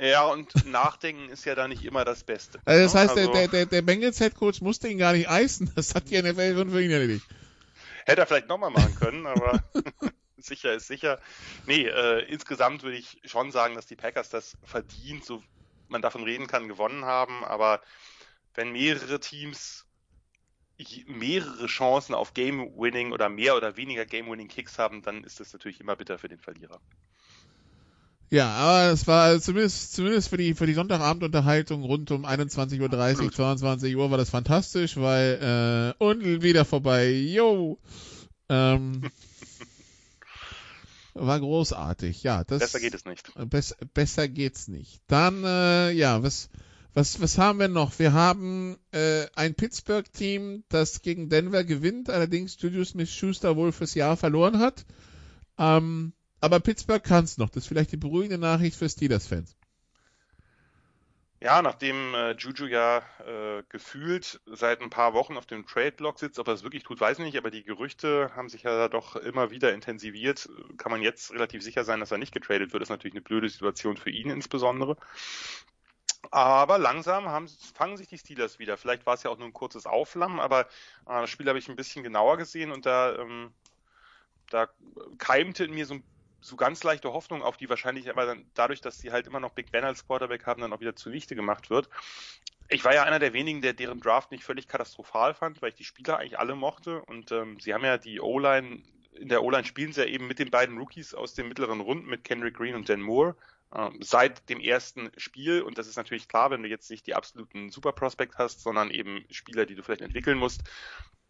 Ja, und Nachdenken ist ja da nicht immer das Beste. Also das heißt, also, der, der, der Bengals Head Coach musste ihn gar nicht eisen. Das hat die NFL schon für ihn erledigt. Hätte er vielleicht nochmal machen können, aber sicher ist sicher. Nee, äh, insgesamt würde ich schon sagen, dass die Packers das verdient, so man davon reden kann, gewonnen haben. Aber wenn mehrere Teams mehrere Chancen auf Game-Winning oder mehr oder weniger Game-Winning-Kicks haben, dann ist das natürlich immer bitter für den Verlierer. Ja, aber es war zumindest, zumindest für die, für die Sonntagabendunterhaltung rund um 21.30 Uhr, 22 Uhr war das fantastisch, weil, äh, und wieder vorbei, yo! Ähm, war großartig, ja. Das, besser geht es nicht. Bess, besser geht's nicht. Dann, äh, ja, was, was, was haben wir noch? Wir haben äh, ein Pittsburgh-Team, das gegen Denver gewinnt, allerdings Julius Smith-Schuster wohl fürs Jahr verloren hat. Ähm, aber Pittsburgh kann es noch. Das ist vielleicht die beruhigende Nachricht für Steelers-Fans. Ja, nachdem äh, Juju ja äh, gefühlt seit ein paar Wochen auf dem Trade-Block sitzt, ob er es wirklich tut, weiß ich nicht, aber die Gerüchte haben sich ja doch immer wieder intensiviert. Kann man jetzt relativ sicher sein, dass er nicht getradet wird. Das ist natürlich eine blöde Situation für ihn insbesondere. Aber langsam haben, fangen sich die Steelers wieder. Vielleicht war es ja auch nur ein kurzes Aufflammen, aber äh, das Spiel habe ich ein bisschen genauer gesehen und da, ähm, da keimte in mir so, so ganz leichte Hoffnung auf, die wahrscheinlich aber dann dadurch, dass sie halt immer noch Big Ben als Quarterback haben, dann auch wieder zunichte gemacht wird. Ich war ja einer der wenigen, der deren Draft nicht völlig katastrophal fand, weil ich die Spieler eigentlich alle mochte und ähm, sie haben ja die O-Line in der O-Line spielen sie ja eben mit den beiden Rookies aus den mittleren Runden, mit Kendrick Green und Dan Moore. Ähm, seit dem ersten Spiel, und das ist natürlich klar, wenn du jetzt nicht die absoluten Super Prospect hast, sondern eben Spieler, die du vielleicht entwickeln musst,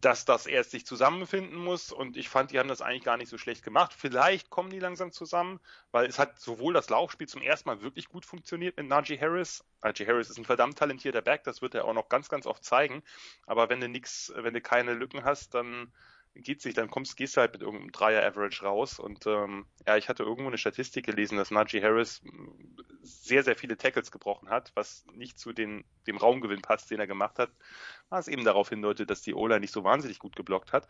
dass das erst sich zusammenfinden muss. Und ich fand, die haben das eigentlich gar nicht so schlecht gemacht. Vielleicht kommen die langsam zusammen, weil es hat sowohl das Laufspiel zum ersten Mal wirklich gut funktioniert mit Najee Harris. Najee Harris ist ein verdammt talentierter Back, das wird er auch noch ganz, ganz oft zeigen. Aber wenn du nix, wenn du keine Lücken hast, dann geht's nicht, dann kommst, gehst du halt mit irgendeinem Dreier-Average raus. Und ähm, ja, ich hatte irgendwo eine Statistik gelesen, dass Najee Harris sehr, sehr viele Tackles gebrochen hat, was nicht zu den, dem Raumgewinn passt, den er gemacht hat, was eben darauf hindeutet, dass die Ola nicht so wahnsinnig gut geblockt hat.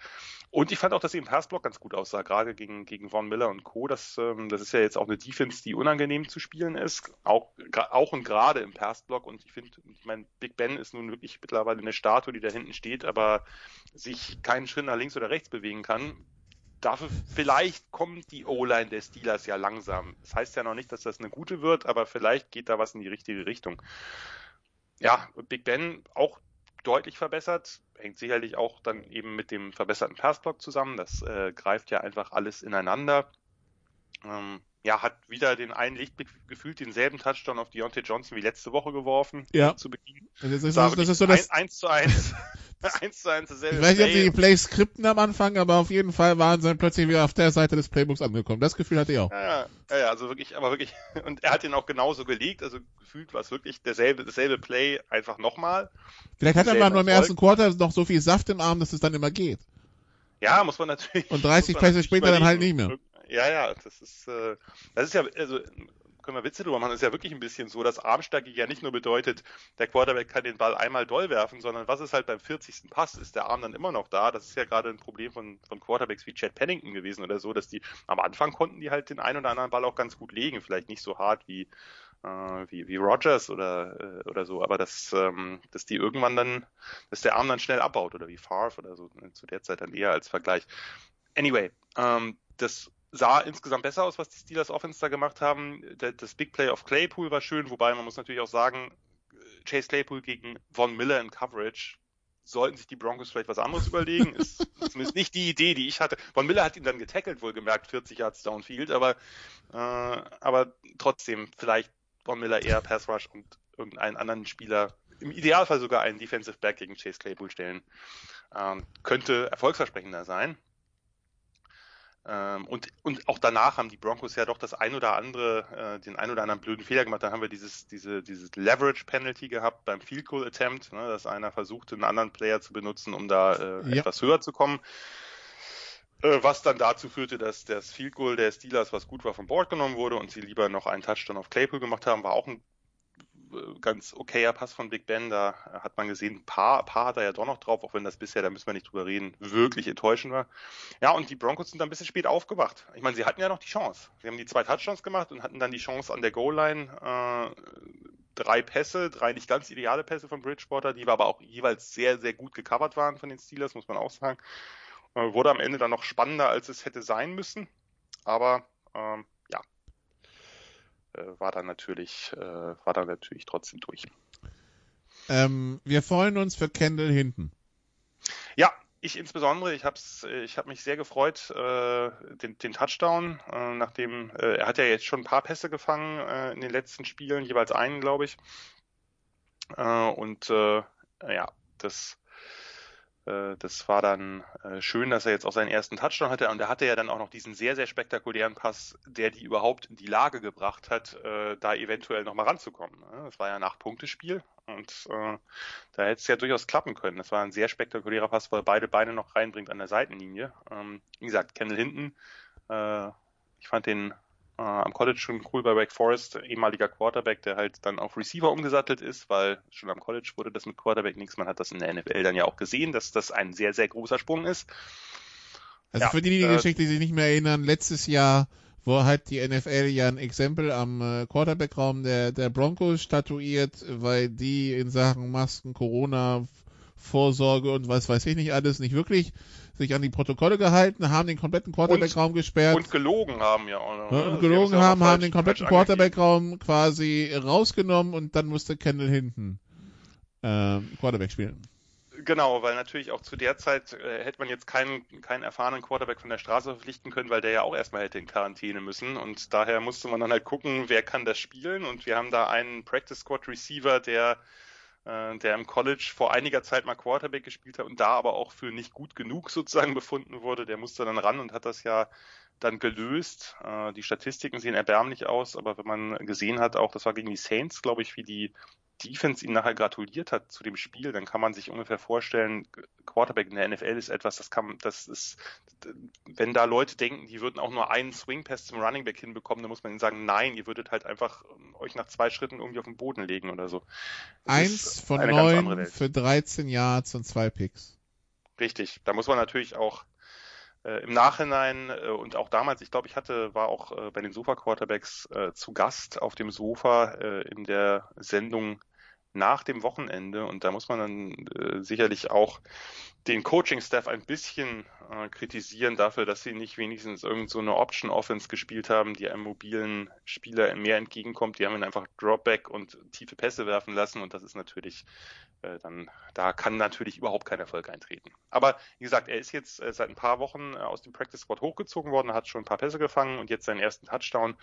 Und ich fand auch, dass sie im Passblock ganz gut aussah, gerade gegen, gegen Von Miller und Co. Das, ähm, das ist ja jetzt auch eine Defense, die unangenehm zu spielen ist, auch, auch und gerade im Passblock. Und ich finde, ich meine, Big Ben ist nun wirklich mittlerweile eine Statue, die da hinten steht, aber sich keinen Schritt nach links oder rechts bewegen kann dafür vielleicht kommt die O-Line der Steelers ja langsam. Das heißt ja noch nicht, dass das eine gute wird, aber vielleicht geht da was in die richtige Richtung. Ja, Big Ben auch deutlich verbessert, hängt sicherlich auch dann eben mit dem verbesserten Passblock zusammen. Das äh, greift ja einfach alles ineinander. Ähm, ja, hat wieder den einen Lichtblick gefühlt denselben Touchdown auf Deontay Johnson wie letzte Woche geworfen. Ja. Zu Beginn. Das ist, das, das ist so das. 1 zu 1. 1 zu 1 dasselbe. Ich weiß nicht, ob Play. die Plays skripten am Anfang, aber auf jeden Fall waren sie dann plötzlich wieder auf der Seite des Playbooks angekommen. Das Gefühl hatte ich auch. Ja, ja, ja, ja, also wirklich, aber wirklich, und er hat ihn auch genauso gelegt, also gefühlt war es wirklich derselbe, dasselbe Play einfach nochmal. Vielleicht hat er mal nur im ersten Quarter noch so viel Saft im Arm, dass es dann immer geht. Ja, muss man natürlich. Und 30 muss man Pässe später dann halt nicht überlegen. Ja, ja, das ist, äh, das ist ja, also, können wir Witze drüber machen, das ist ja wirklich ein bisschen so, dass Armstärke ja nicht nur bedeutet, der Quarterback kann den Ball einmal doll werfen, sondern was ist halt beim 40. Pass, ist der Arm dann immer noch da. Das ist ja gerade ein Problem von, von Quarterbacks wie Chad Pennington gewesen oder so, dass die am Anfang konnten die halt den einen oder anderen Ball auch ganz gut legen, vielleicht nicht so hart wie äh, wie, wie Rogers oder, äh, oder so, aber dass, ähm, dass die irgendwann dann, dass der Arm dann schnell abbaut oder wie Favre oder so, ne, zu der Zeit dann eher als Vergleich. Anyway, ähm, das sah insgesamt besser aus, was die Steelers Offense da gemacht haben. Das Big Play of Claypool war schön, wobei man muss natürlich auch sagen, äh, Chase Claypool gegen Von Miller in Coverage sollten sich die Broncos vielleicht was anderes überlegen. Ist zumindest nicht die Idee, die ich hatte. Von Miller hat ihn dann getackelt, wohlgemerkt, 40 Yards downfield, aber, äh, aber trotzdem vielleicht Von Miller eher Pass Rush und irgendeinen anderen Spieler, im Idealfall sogar einen Defensive Back gegen Chase Claypool stellen. Ähm, könnte erfolgsversprechender sein. Ähm, und, und auch danach haben die Broncos ja doch das ein oder andere, äh, den ein oder anderen blöden Fehler gemacht. Dann haben wir dieses, diese, dieses Leverage Penalty gehabt beim Field Goal Attempt, ne, dass einer versuchte, einen anderen Player zu benutzen, um da äh, Ja. etwas höher zu kommen. Äh, was dann dazu führte, dass das Field Goal der Steelers, was gut war, vom Board genommen wurde und sie lieber noch einen Touchdown auf Claypool gemacht haben, war auch ein ganz okayer Pass von Big Ben. Da hat man gesehen, ein paar, ein paar hat er ja doch noch drauf, auch wenn das bisher, da müssen wir nicht drüber reden, wirklich enttäuschend war. Ja, und die Broncos sind dann ein bisschen spät aufgewacht. Ich meine, sie hatten ja noch die Chance. Sie haben die zwei Touchdowns gemacht und hatten dann die Chance an der Goal-Line, äh, drei Pässe, drei nicht ganz ideale Pässe von Bridgewater, die aber auch jeweils sehr, sehr gut gecovert waren von den Steelers, muss man auch sagen. Äh, wurde am Ende dann noch spannender, als es hätte sein müssen. Aber ähm, äh, war dann natürlich, äh, war dann natürlich trotzdem durch. Ähm, wir freuen uns für Kendall hinten. Ja, ich insbesondere, ich habe ich hab mich sehr gefreut, äh, den, den Touchdown, äh, nachdem äh, er hat ja jetzt schon ein paar Pässe gefangen äh, in den letzten Spielen, jeweils einen, glaube ich. Äh, und äh, ja, das äh, das war dann äh, schön, dass er jetzt auch seinen ersten Touchdown hatte. Und er hatte ja dann auch noch diesen sehr, sehr spektakulären Pass, der die überhaupt in die Lage gebracht hat, äh, da eventuell nochmal ranzukommen. ne? Das war ja nach Punktespiel und äh, da hätte es ja durchaus klappen können. Das war ein sehr spektakulärer Pass, weil er beide Beine noch reinbringt an der Seitenlinie. Ähm, wie gesagt, Kendall hinten, äh, ich fand den äh, am College schon cool bei Wake Forest, ehemaliger Quarterback, der halt dann auf Receiver umgesattelt ist, weil schon am College wurde das mit Quarterback nichts. Man hat das in der NFL dann ja auch gesehen, dass das ein sehr, sehr großer Sprung ist. Also Ja, für die, die die äh, Geschichte sich nicht mehr erinnern, letztes Jahr wo hat die NFL ja ein Exempel am äh, Quarterback-Raum der, der Broncos statuiert, weil die in Sachen Masken, Corona, Vorsorge und was weiß ich nicht alles nicht wirklich sich an die Protokolle gehalten, haben den kompletten Quarterback-Raum gesperrt. Und gelogen haben ja auch. Ne? Und gelogen haben, haben, haben den kompletten Quarterback-Raum quasi rausgenommen und dann musste Kendall hinten äh, Quarterback spielen. Genau, weil natürlich auch zu der Zeit äh, hätte man jetzt keinen, keinen erfahrenen Quarterback von der Straße verpflichten können, weil der ja auch erstmal hätte in Quarantäne müssen. Und daher musste man dann halt gucken, wer kann das spielen. Und wir haben da einen Practice Squad Receiver, der äh, der im College vor einiger Zeit mal Quarterback gespielt hat und da aber auch für nicht gut genug sozusagen befunden wurde. Der musste dann ran und hat das ja dann gelöst. Äh, die Statistiken sehen erbärmlich aus, aber wenn man gesehen hat, auch das war gegen die Saints, glaube ich, wie die Defense ihm nachher gratuliert hat zu dem Spiel, dann kann man sich ungefähr vorstellen, Quarterback in der NFL ist etwas, das kann, das ist, wenn da Leute denken, die würden auch nur einen Swing Pass zum Running Back hinbekommen, dann muss man ihnen sagen, nein, ihr würdet halt einfach ähm, euch nach zwei Schritten irgendwie auf den Boden legen oder so. Das Eins von neun für 13 Yards und zwei Picks. Richtig, da muss man natürlich auch äh, im Nachhinein äh, und auch damals, ich glaube, ich hatte, war auch äh, bei den Sofa Quarterbacks zu Gast auf dem Sofa in der Sendung nach dem Wochenende. Und da muss man dann äh, sicherlich auch den Coaching-Staff ein bisschen äh, kritisieren dafür, dass sie nicht wenigstens irgend so eine Option-Offense gespielt haben, die einem mobilen Spieler mehr entgegenkommt. Die haben ihn einfach Dropback und tiefe Pässe werfen lassen und das ist natürlich äh, dann, da kann natürlich überhaupt kein Erfolg eintreten. Aber wie gesagt, er ist jetzt äh, seit ein paar Wochen aus dem Practice Squad hochgezogen worden, hat schon ein paar Pässe gefangen und jetzt seinen ersten Touchdown.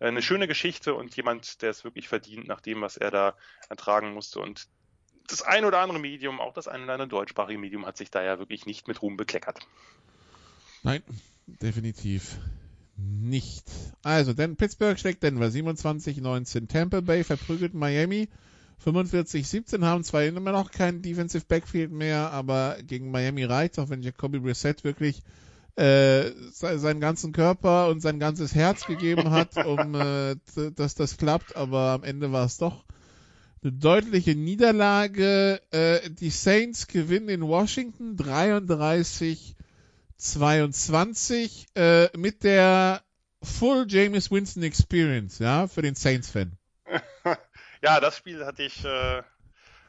Eine schöne Geschichte und jemand, der es wirklich verdient, nach dem, was er da ertragen musste und das ein oder andere Medium, auch das ein oder andere deutschsprachige Medium, hat sich da ja wirklich nicht mit Ruhm bekleckert. Nein, definitiv nicht. Also, denn Pittsburgh schlägt Denver 27-19. Tampa Bay verprügelt Miami 45-17. Haben zwar immer noch kein Defensive Backfield mehr, aber gegen Miami reicht auch wenn Jacoby Brissett wirklich äh, seinen ganzen Körper und sein ganzes Herz gegeben hat, um äh, dass das klappt, aber am Ende war es doch eine deutliche Niederlage. Äh, die Saints gewinnen in Washington 33 22 äh, mit der Full James Winston Experience, ja, für den Saints-Fan. ja, das Spiel hatte ich, äh,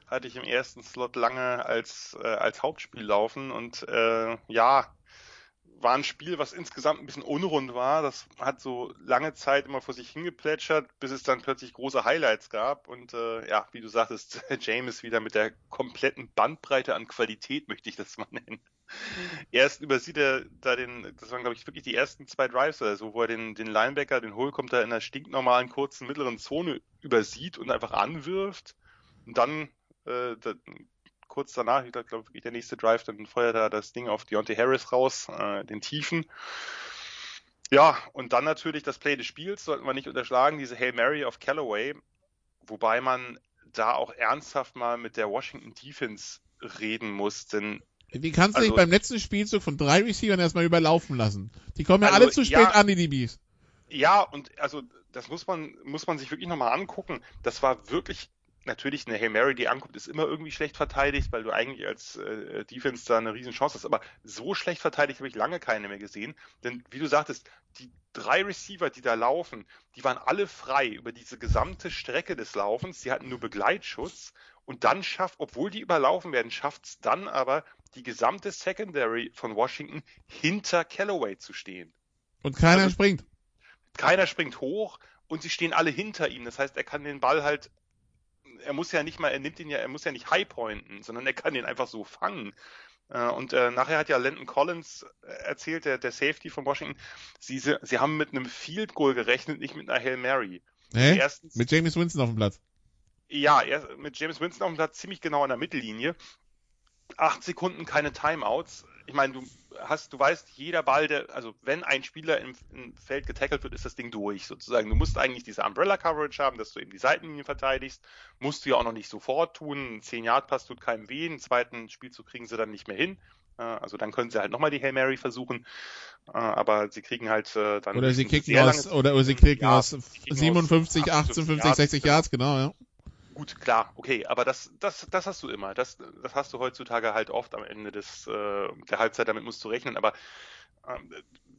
hatte ich im ersten Slot lange als, äh, als Hauptspiel laufen und äh, ja, war ein Spiel, was insgesamt ein bisschen unrund war. Das hat so lange Zeit immer vor sich hingeplätschert, bis es dann plötzlich große Highlights gab. Und äh, ja, wie du sagtest, James wieder mit der kompletten Bandbreite an Qualität, möchte ich das mal nennen. Erst übersieht er da den, das waren glaube ich wirklich die ersten zwei Drives oder so, wo er den, den Linebacker, den Hole kommt da in einer stinknormalen kurzen mittleren Zone übersieht und einfach anwirft. Und dann äh, kurz danach, ich glaube wirklich der nächste Drive, dann feuert er das Ding auf Deontay Harris raus, äh, den Tiefen. Ja, und dann natürlich das Play des Spiels, sollten wir nicht unterschlagen, diese Hail Mary of Callaway, wobei man da auch ernsthaft mal mit der Washington Defense reden muss, denn wie kannst du also, dich beim letzten Spielzug von drei Receivern erstmal überlaufen lassen? Die kommen ja also, alle zu spät ja, an, die DBs. Ja, und also das muss man, muss man sich wirklich nochmal angucken. Das war wirklich natürlich eine Hail Mary, die ankommt, ist immer irgendwie schlecht verteidigt, weil du eigentlich als äh, Defense da eine riesen Chance hast. Aber so schlecht verteidigt habe ich lange keine mehr gesehen. Denn wie du sagtest, die drei Receiver, die da laufen, die waren alle frei über diese gesamte Strecke des Laufens. Die hatten nur Begleitschutz. Und dann schafft, obwohl die überlaufen werden, schafft es dann aber die gesamte Secondary von Washington hinter Callaway zu stehen. Und keiner also, springt. Keiner springt hoch und sie stehen alle hinter ihm. Das heißt, er kann den Ball halt er muss ja nicht mal, er nimmt ihn ja, er muss ja nicht highpointen, sondern er kann ihn einfach so fangen. Äh, und äh, nachher hat ja Landon Collins äh, erzählt, der, der Safety von Washington, sie, sie haben mit einem Field Goal gerechnet, nicht mit einer Hail Mary. Hä? Erstens, mit James Winston auf dem Platz. Ja, er, mit James Winston auf dem Platz ziemlich genau an der Mittellinie. Acht Sekunden keine Timeouts. Ich meine, du hast, du weißt, jeder Ball, der, also wenn ein Spieler im, im, Feld getackelt wird, ist das Ding durch sozusagen. Du musst eigentlich diese Umbrella Coverage haben, dass du eben die Seitenlinie verteidigst. Musst du ja auch noch nicht sofort tun. Ein 10 Yard Pass tut keinem weh. Einen zweiten Spielzug kriegen sie dann nicht mehr hin. Äh, also dann können sie halt nochmal die Hail Mary versuchen, äh, aber sie kriegen halt äh, dann oder sie kicken aus oder, oder sie kriegen ja, aus 57, 58, 60 Yards, genau, ja. Gut, klar, okay, aber das, das, das hast du immer. Das, das hast du heutzutage halt oft am Ende des, äh, der Halbzeit, damit musst du rechnen. Aber ähm,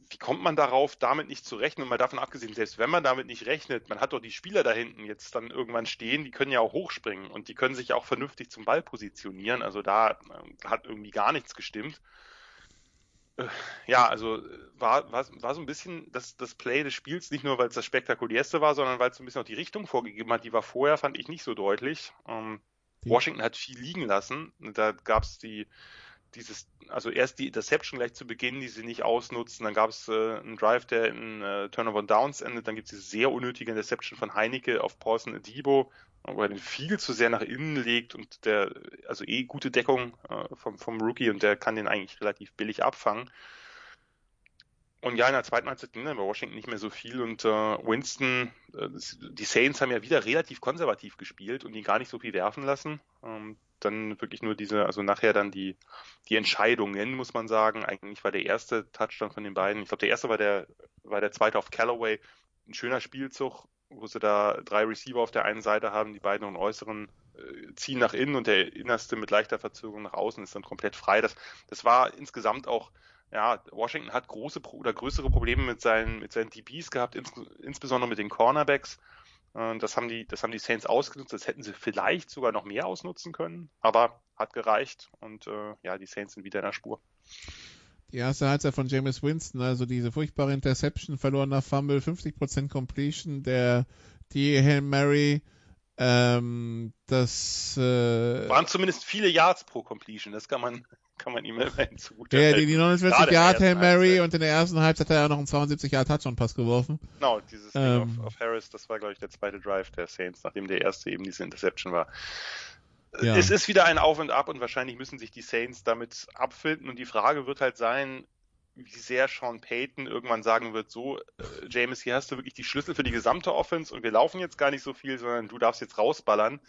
wie kommt man darauf, damit nicht zu rechnen? Und mal davon abgesehen, selbst wenn man damit nicht rechnet, man hat doch die Spieler da hinten jetzt dann irgendwann stehen, die können ja auch hochspringen und die können sich auch vernünftig zum Ball positionieren. Also da äh, hat irgendwie gar nichts gestimmt. Äh, ja, also war, war, war so ein bisschen das, das Play des Spiels, nicht nur weil es das spektakulärste war, sondern weil es so ein bisschen auch die Richtung vorgegeben hat. Die war vorher, fand ich, nicht so deutlich. Ähm, Washington hat viel liegen lassen. Da gab es die dieses, also erst die Interception gleich zu Beginn, die sie nicht ausnutzen, dann gab es äh, einen Drive, der in äh, Turnover Downs endet, dann gibt es diese sehr unnötige Interception von Heinecke auf Paulson Adibo, wo er den viel zu sehr nach innen legt und der, also eh gute Deckung äh, vom, vom Rookie und der kann den eigentlich relativ billig abfangen. Und ja, in der zweiten Halbzeit ging dann bei Washington nicht mehr so viel und äh, Winston, äh, die Saints haben ja wieder relativ konservativ gespielt und ihn gar nicht so viel werfen lassen. Ähm, dann wirklich nur diese, also nachher dann die, die Entscheidungen, muss man sagen. Eigentlich war der erste Touchdown von den beiden. Ich glaube, der erste war der, war der zweite auf Callaway. Ein schöner Spielzug, wo sie da drei Receiver auf der einen Seite haben, die beiden und äußeren äh, ziehen nach innen und der innerste mit leichter Verzögerung nach außen ist dann komplett frei. Das, das war insgesamt auch, ja, Washington hat große oder größere Probleme mit seinen, mit seinen DBs gehabt, ins, insbesondere mit den Cornerbacks. Das haben die, das haben die Saints ausgenutzt. Das hätten sie vielleicht sogar noch mehr ausnutzen können, aber hat gereicht und äh, ja, die Saints sind wieder in der Spur. Die erste Halbzeit von James Winston, also diese furchtbare Interception, verlorener Fumble, 50% Completion, der die Hail Mary, ähm, das äh, waren zumindest viele Yards pro Completion, das kann man kann man ihm immerhin zugute Ja, die, die 49 Yard Hail Mary und in der ersten Halbzeit hat er ja noch einen 72 Yard Touchdown Pass geworfen. Genau, dieses ähm, Ding auf, auf, Harris, das war glaube ich der zweite Drive der Saints, nachdem der erste eben diese Interception war. Ja. Es ist wieder ein Auf und Ab und wahrscheinlich müssen sich die Saints damit abfinden und die Frage wird halt sein, wie sehr Sean Payton irgendwann sagen wird, so, äh, James, hier hast du wirklich die Schlüssel für die gesamte Offense und wir laufen jetzt gar nicht so viel, sondern du darfst jetzt rausballern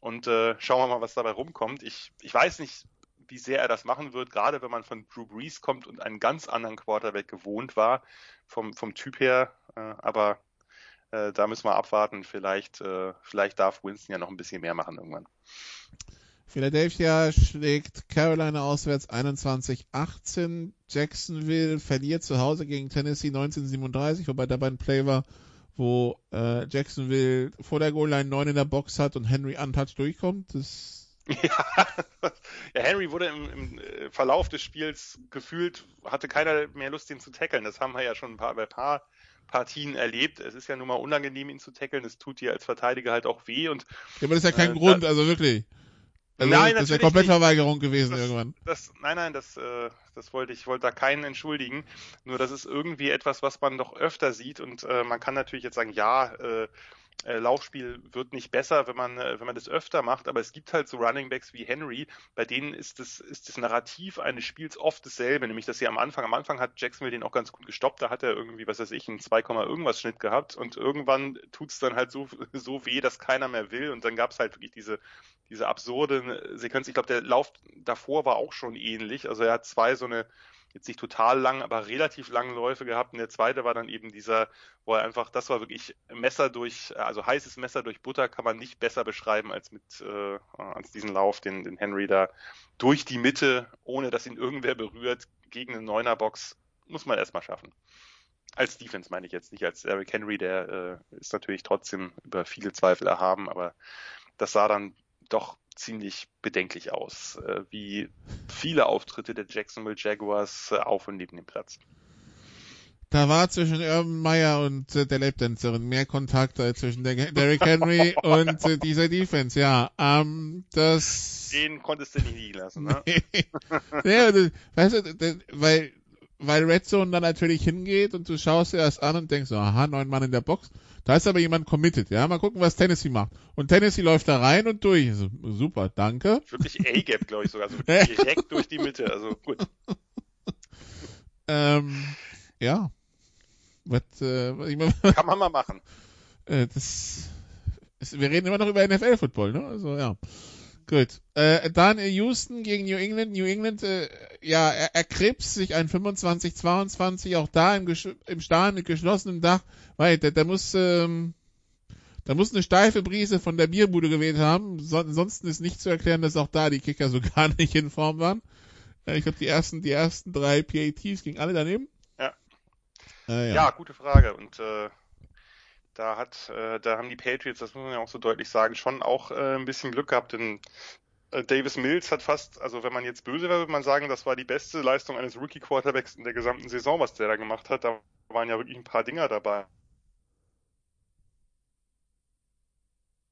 und äh, schauen wir mal, was dabei rumkommt. Ich, ich weiß nicht, wie sehr er das machen wird, gerade wenn man von Drew Brees kommt und einen ganz anderen Quarterback gewohnt war, vom, vom Typ her. Äh, aber äh, da müssen wir abwarten. Vielleicht, äh, vielleicht darf Winston ja noch ein bisschen mehr machen irgendwann. Philadelphia schlägt Carolina auswärts 21-18. Jacksonville verliert zu Hause gegen Tennessee 1937, wobei dabei ein Play war, wo äh, Jacksonville vor der Goal-Line 9 in der Box hat und Henry untouched durchkommt. Das Ja, ja Henry wurde im, im, äh, Verlauf des Spiels gefühlt, hatte keiner mehr Lust, ihn zu tackeln. Das haben wir ja schon ein paar, bei ein paar Partien erlebt. Es ist ja nun mal unangenehm, ihn zu tackeln. Es tut dir als Verteidiger halt auch weh. Und, ja, aber das ist ja kein äh, Grund, also wirklich. Also nein, das ist ja Komplettverweigerung gewesen das, irgendwann. Das, nein, nein, das, äh, das wollte ich, wollte da keinen entschuldigen. Nur das ist irgendwie etwas, was man doch öfter sieht und äh, man kann natürlich jetzt sagen, ja, äh, äh, Laufspiel wird nicht besser, wenn man, äh, wenn man das öfter macht, aber es gibt halt so Runningbacks wie Henry, bei denen ist das, ist das Narrativ eines Spiels oft dasselbe, nämlich dass sie am Anfang, am Anfang hat Jacksonville den auch ganz gut gestoppt, da hat er irgendwie, was weiß ich, einen 2, irgendwas Schnitt gehabt und irgendwann tut's dann halt so, so weh, dass keiner mehr will und dann gab's halt wirklich diese, diese absurde Sequenz. Ich glaube, der Lauf davor war auch schon ähnlich, also er hat zwei so eine jetzt nicht total lang, aber relativ lange Läufe gehabt. Und der zweite war dann eben dieser, wo er einfach, das war wirklich Messer durch, also heißes Messer durch Butter kann man nicht besser beschreiben als mit äh, als diesen Lauf, den, den Henry da durch die Mitte, ohne dass ihn irgendwer berührt, gegen eine Neuner-Box, muss man erstmal schaffen. Als Defense meine ich jetzt nicht als Eric Henry, der äh, ist natürlich trotzdem über viele Zweifel erhaben, aber das sah dann doch ziemlich bedenklich aus, äh, wie viele Auftritte der Jacksonville Jaguars äh, auf und neben dem Platz. Da war zwischen Urban Meyer und äh, der Lapdancerin mehr Kontakt als zwischen der Derrick Henry und äh, dieser Defense, ja. Ähm, das Den konntest du nicht liegen lassen, ne? ja, das, weißt du, das, weil weil Red Zone dann natürlich hingeht und du schaust dir das an und denkst, so, aha, neun Mann in der Box. Da ist aber jemand committed, ja. Mal gucken, was Tennessee macht. Und Tennessee läuft da rein und durch. So, super, danke. Wirklich A-Gap, glaube ich sogar. Also direkt durch die Mitte, also gut. ähm, ja. Was, äh, ich mein, Kann man mal machen. Äh, das, ist, wir reden immer noch über NFL-Football, ne? Also, ja. Gut. Äh, dann Houston gegen New England. New England, äh, ja, er, er krebst sich ein 25-22, auch da im, im Stahl mit geschlossenem Dach, weil der, der muss, ähm, da muss eine steife Brise von der Bierbude gewählt haben. So, ansonsten ist nicht zu erklären, dass auch da die Kicker so gar nicht in Form waren. Äh, ich glaube, die ersten, die ersten drei PATs gingen alle daneben. Ja. Äh, ja. ja. gute Frage. Und äh, da hat, äh, da haben die Patriots, das muss man ja auch so deutlich sagen, schon auch äh, ein bisschen Glück gehabt, denn äh, Davis Mills hat fast, also wenn man jetzt böse wäre, würde man sagen, das war die beste Leistung eines Rookie-Quarterbacks in der gesamten Saison, was der da gemacht hat. Da waren ja wirklich ein paar Dinger dabei.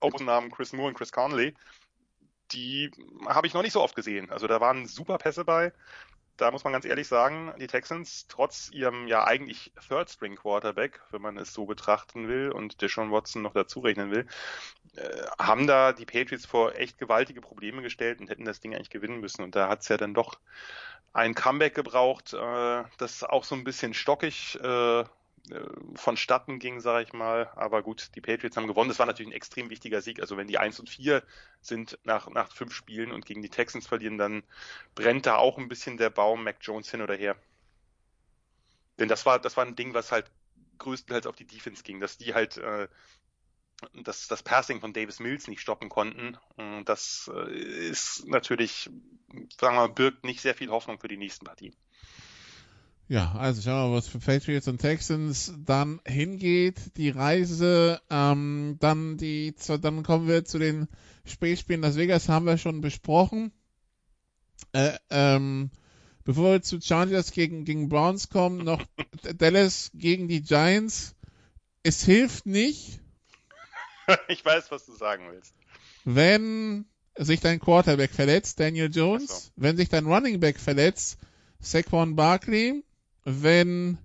Ausnahmen Chris Moore und Chris Conley, die habe ich noch nicht so oft gesehen. Also da waren super Pässe bei da muss man ganz ehrlich sagen, die Texans, trotz ihrem ja eigentlich Third-String-Quarterback, wenn man es so betrachten will und Deshaun Watson noch dazu rechnen will, äh, haben da die Patriots vor echt gewaltige Probleme gestellt und hätten das Ding eigentlich gewinnen müssen. Und da hat es ja dann doch ein Comeback gebraucht, äh, das auch so ein bisschen stockig äh, vonstatten ging, sage ich mal. Aber gut, die Patriots haben gewonnen. Das war natürlich ein extrem wichtiger Sieg. Also wenn die 1 und 4 sind nach, nach fünf Spielen und gegen die Texans verlieren, dann brennt da auch ein bisschen der Baum Mac Jones hin oder her. Denn das war, das war ein Ding, was halt größtenteils auf die Defense ging, dass die halt äh, das, das Passing von Davis Mills nicht stoppen konnten. Und das äh, ist natürlich, sagen wir mal, birgt nicht sehr viel Hoffnung für die nächsten Partien. Ja, also schauen wir mal, was für Patriots und Texans dann hingeht. Die Reise, ähm, dann die, dann kommen wir zu den Spätspielen. Las Vegas haben wir schon besprochen. Äh, ähm, bevor wir zu Chargers gegen, gegen Browns kommen, noch Dallas gegen die Giants. Es hilft nicht. Ich weiß, was du sagen willst. Wenn sich dein Quarterback verletzt, Daniel Jones, so. wenn sich dein Running Back verletzt, Saquon Barkley, wenn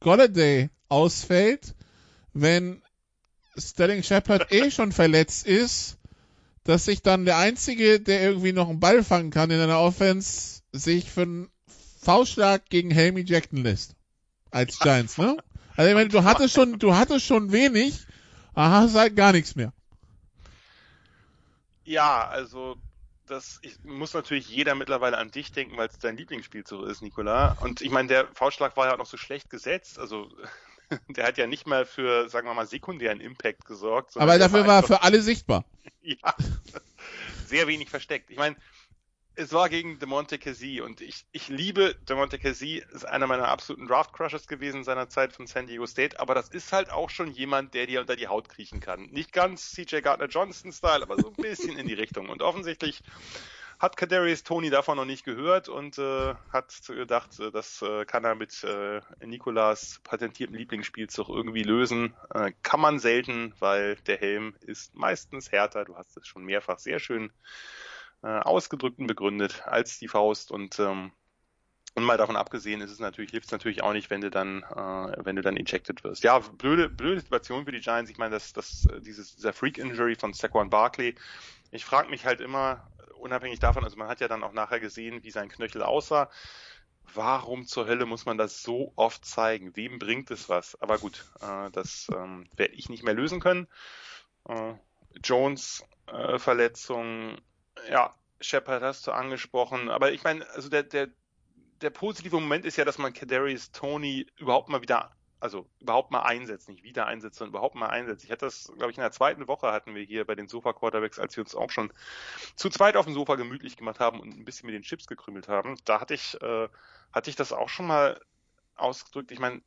Golladay ausfällt, wenn Sterling Shepard eh schon verletzt ist, dass sich dann der Einzige, der irgendwie noch einen Ball fangen kann in einer Offense, sich für einen Faustschlag gegen Helmy Jackson lässt. Als Giants, ne? Also ich meine, du hattest schon, du hattest schon wenig, aber hast halt gar nichts mehr. Ja, also das ich, muss natürlich jeder mittlerweile an dich denken, weil es dein Lieblingsspielzug ist, Nikola. Und ich meine, der Faustschlag war ja auch noch so schlecht gesetzt. Also der hat ja nicht mal für, sagen wir mal, sekundären Impact gesorgt. Aber dafür war er für alle sichtbar. ja, sehr wenig versteckt. Ich meine, es war gegen DeMonte Casey und ich, ich liebe DeMonte Casey, ist einer meiner absoluten Draft-Crushes gewesen seiner Zeit von San Diego State, aber das ist halt auch schon jemand, der dir unter die Haut kriechen kann. Nicht ganz CJ Gardner-Johnson-Style, aber so ein bisschen in die Richtung. Und offensichtlich hat Kadarius Tony davon noch nicht gehört und äh, hat gedacht, äh, das äh, kann er mit äh, Nikolas patentiertem Lieblingsspielzug irgendwie lösen. Äh, kann man selten, weil der Helm ist meistens härter. Du hast es schon mehrfach sehr schön äh, ausgedrückt und begründet als die Faust und ähm, und mal davon abgesehen ist es natürlich, hilft es natürlich auch nicht, wenn du dann, äh, wenn du dann ejected wirst. Ja, blöde, blöde Situation für die Giants. Ich meine, das, das, dieses, dieser Freak-Injury von Saquon Barkley. Ich frage mich halt immer, unabhängig davon, also man hat ja dann auch nachher gesehen, wie sein Knöchel aussah. Warum zur Hölle muss man das so oft zeigen? Wem bringt es was? Aber gut, äh, das ähm, werde ich nicht mehr lösen können. Äh, Jones äh, Verletzung, ja, Shepard hast du angesprochen, aber ich meine, also der, der, der positive Moment ist ja, dass man Kadarius Tony überhaupt mal wieder, also überhaupt mal einsetzt, nicht wieder einsetzt, sondern überhaupt mal einsetzt. Ich hatte das, glaube ich, in der zweiten Woche hatten wir hier bei den Sofa-Quarterbacks, als wir uns auch schon zu zweit auf dem Sofa gemütlich gemacht haben und ein bisschen mit den Chips gekrümelt haben. Da hatte ich, äh, hatte ich das auch schon mal ausgedrückt. Ich meine,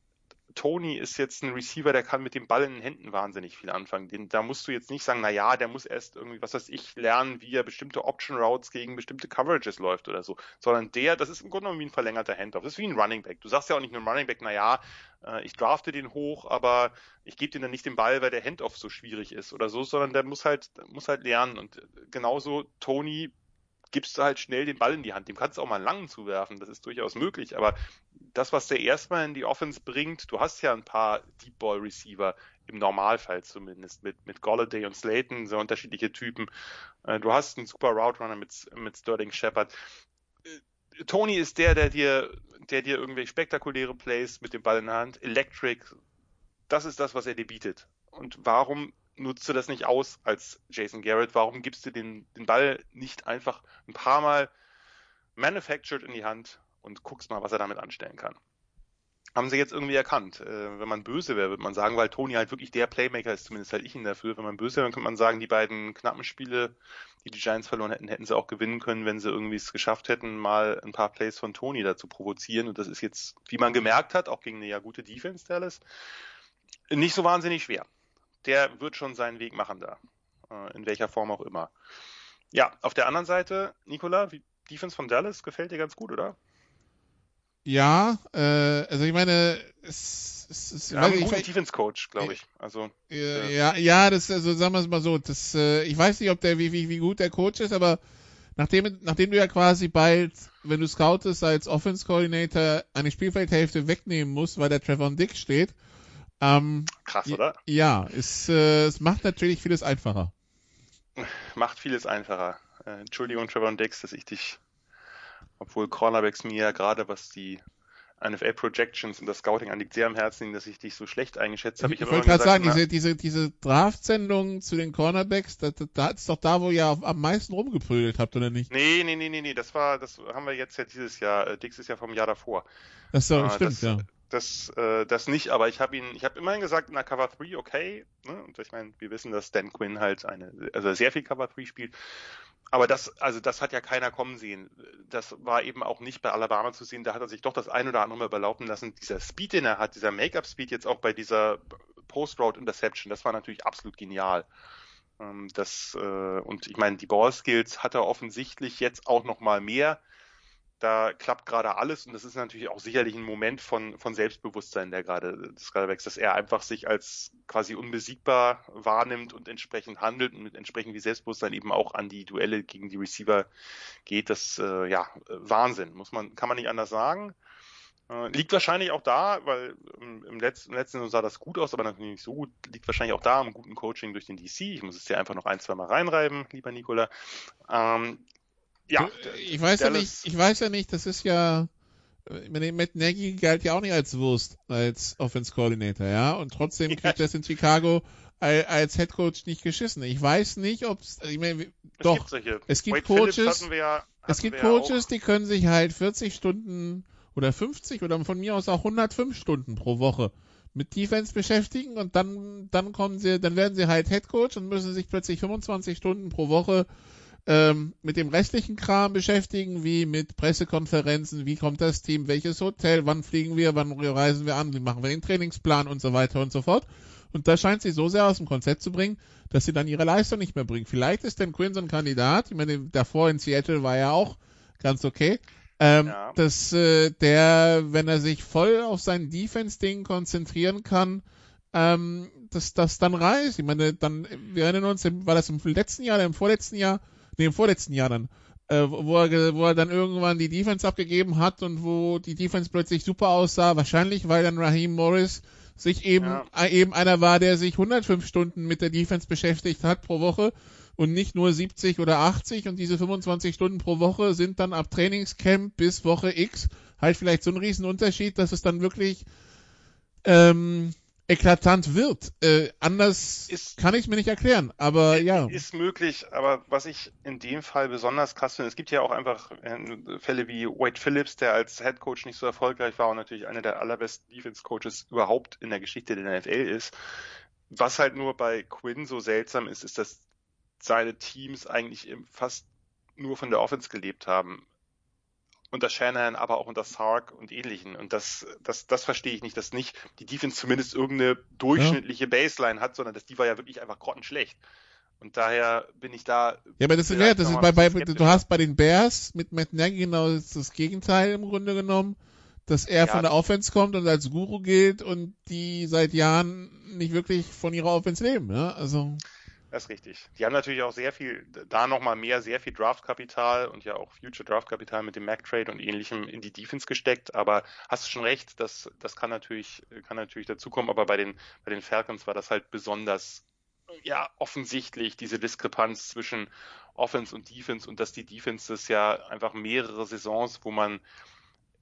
Tony ist jetzt ein Receiver, der kann mit dem Ball in den Händen wahnsinnig viel anfangen. Den, da musst du jetzt nicht sagen, na ja, der muss erst irgendwie, was weiß ich, lernen, wie er bestimmte Option Routes gegen bestimmte Coverages läuft oder so. Sondern der, das ist im Grunde genommen wie ein verlängerter Handoff. Das ist wie ein Running Back. Du sagst ja auch nicht nur Running Back, na ja, äh, ich drafte den hoch, aber ich gebe dir dann nicht den Ball, weil der Handoff so schwierig ist oder so, sondern der muss halt, muss halt lernen. Und genauso Tony gibst du halt schnell den Ball in die Hand. Dem kannst du auch mal einen langen zuwerfen, das ist durchaus möglich. Aber das, was der erstmal in die Offense bringt, du hast ja ein paar Deep Ball Receiver, im Normalfall zumindest, mit, mit Golladay und Slayton, sehr unterschiedliche Typen. Äh, du hast einen super Route Runner mit, mit Sterling Shepard. Äh, Tony ist der, der dir, der dir irgendwelche spektakuläre Plays mit dem Ball in der Hand, Electric, das ist das, was er dir bietet. Und warum nutzt du das nicht aus als Jason Garrett? Warum gibst du den, den Ball nicht einfach ein paar Mal manufactured in die Hand und guckst mal, was er damit anstellen kann? haben sie jetzt irgendwie erkannt. Äh, wenn man böse wäre, würde man sagen, weil Tony halt wirklich der Playmaker ist, zumindest halt ich ihn dafür. Wenn man böse wäre, könnte man sagen, die beiden knappen Spiele, die die Giants verloren hätten, hätten sie auch gewinnen können, wenn sie irgendwie es geschafft hätten, mal ein paar Plays von Tony da zu provozieren. Und das ist jetzt, wie man gemerkt hat, auch gegen eine ja gute Defense Dallas, nicht so wahnsinnig schwer. Der wird schon seinen Weg machen da. Äh, in welcher Form auch immer. Ja, auf der anderen Seite, Nicola, wie Defense von Dallas gefällt dir ganz gut, oder? Ja, äh, also ich meine, es, es, es haben einen guten Defense-Coach, glaube ich. Also, ja, ja, ja, das, also sagen wir es mal so, das, äh, ich weiß nicht, ob der, wie, wie, wie gut der Coach ist, aber nachdem, nachdem du ja quasi bald, wenn du scoutest als Offense-Coordinator, eine Spielfeldhälfte wegnehmen musst, weil der Trevor Dick steht, ähm, Krass, oder? Ja, es, äh, es macht natürlich vieles einfacher. Macht vieles einfacher. Äh, Entschuldigung, Trevor Dix, dass ich dich obwohl Cornerbacks mir ja gerade was die NFL Projections und das Scouting anliegt, sehr am Herzen liegen, dass ich dich so schlecht eingeschätzt habe. Ich, ich wollte gerade sagen, diese, diese, diese Draft-Sendung zu den Cornerbacks, da, da, da ist doch da, wo ihr am meisten rumgeprügelt habt, oder nicht? Nee, nee, nee, nee, nee, das war, das haben wir jetzt ja dieses Jahr. Äh, Dix ist ja vom Jahr davor. Das so, äh, stimmt, das, ja. Das, äh, das nicht, aber ich habe ihn, ich habe immerhin gesagt, der Cover 3 okay, ne? Und ich meine, wir wissen, dass Dan Quinn halt eine, also sehr viel Cover 3 spielt aber das, also das hat ja keiner kommen sehen. Das war eben auch nicht bei Alabama zu sehen. Da hat er sich doch das ein oder andere mal überlaufen lassen. Dieser Speed, den er hat, dieser Make-up-Speed jetzt auch bei dieser Post-Road-Interception, das war natürlich absolut genial. Ähm, das, äh, und ich meine, die Ball-Skills hat er offensichtlich jetzt auch noch mal mehr da klappt gerade alles und das ist natürlich auch sicherlich ein Moment von, von Selbstbewusstsein, der gerade das gerade wächst, dass er einfach sich als quasi unbesiegbar wahrnimmt und entsprechend handelt und mit entsprechend wie Selbstbewusstsein eben auch an die Duelle gegen die Receiver geht. Das äh, ja Wahnsinn, muss man kann man nicht anders sagen. Äh, liegt wahrscheinlich auch da, weil im, im, letzten, im letzten Jahr sah das gut aus, aber natürlich nicht so gut. Liegt wahrscheinlich auch da am guten Coaching durch den DC. Ich muss es dir einfach noch ein, zwei Mal reinreiben, lieber Nikola. Ähm, ja, ich weiß ja nicht, ich weiß ja nicht, das ist ja, Matt Nagy galt ja auch nicht als Wurst, als Offense Coordinator, ja, und trotzdem kriegt ja. das in Chicago als Head Coach nicht geschissen. Ich weiß nicht, ob es, ich meine, doch, es gibt Wade Coaches, ja, es gibt Coaches, die können sich halt 40 Stunden oder 50 oder von mir aus auch 105 Stunden pro Woche mit Defense beschäftigen und dann, dann kommen sie, dann werden sie halt Head Coach und müssen sich plötzlich 25 Stunden pro Woche ähm, mit dem restlichen Kram beschäftigen, wie mit Pressekonferenzen, wie kommt das Team, welches Hotel, wann fliegen wir, wann reisen wir an, wie machen wir den Trainingsplan und so weiter und so fort. Und das scheint sie so sehr aus dem Konzept zu bringen, dass sie dann ihre Leistung nicht mehr bringen. Vielleicht ist denn Quinn so ein Kandidat, ich meine, davor in Seattle war ja auch ganz okay, ähm, ja. dass äh, der, wenn er sich voll auf sein Defense-Ding konzentrieren kann, ähm, dass das dann reicht. Ich meine, dann, wir erinnern uns, war das im letzten Jahr oder im vorletzten Jahr, nee, im vorletzten Jahr dann, äh, wo, er, wo er dann irgendwann die Defense abgegeben hat und wo die Defense plötzlich super aussah, wahrscheinlich weil dann Raheem Morris sich eben, ja. äh, eben einer war, der sich 105 Stunden mit der Defense beschäftigt hat pro Woche und nicht nur 70 oder 80 und diese 25 Stunden pro Woche sind dann ab Trainingscamp bis Woche X halt vielleicht so ein Riesenunterschied, dass es dann wirklich ähm, eklatant wird. Äh, anders ist, kann ich mir nicht erklären, aber ja. Ist möglich, aber was ich in dem Fall besonders krass finde, es gibt ja auch einfach äh, Fälle wie Wade Phillips, der als Head Coach nicht so erfolgreich war und natürlich einer der allerbesten Defense Coaches überhaupt in der Geschichte der NFL ist. Was halt nur bei Quinn so seltsam ist, ist, dass seine Teams eigentlich fast nur von der Offense gelebt haben unter Shanahan, aber auch unter Sark und ähnlichen. Und das, das, das verstehe ich nicht, dass nicht die Defense zumindest irgendeine durchschnittliche Baseline hat, sondern dass die war ja wirklich einfach grottenschlecht. Und daher bin ich da. Ja, aber das, ist, ja, das ist bei, bei, du hast bei den Bears mit Matt Nagy genau das, das Gegenteil im Grunde genommen, dass er ja, von der Offense kommt und als Guru gilt und die seit Jahren nicht wirklich von ihrer Offense leben, ja, also. Das ist richtig. Die haben natürlich auch sehr viel, da nochmal mehr, sehr viel Draftkapital und ja auch Future Draftkapital mit dem Mac Trade und ähnlichem in die Defense gesteckt. Aber hast du schon recht, das, das kann natürlich, kann natürlich dazukommen. Aber bei den, bei den Falcons war das halt besonders, ja, offensichtlich, diese Diskrepanz zwischen Offense und Defense und dass die Defense das ja einfach mehrere Saisons, wo man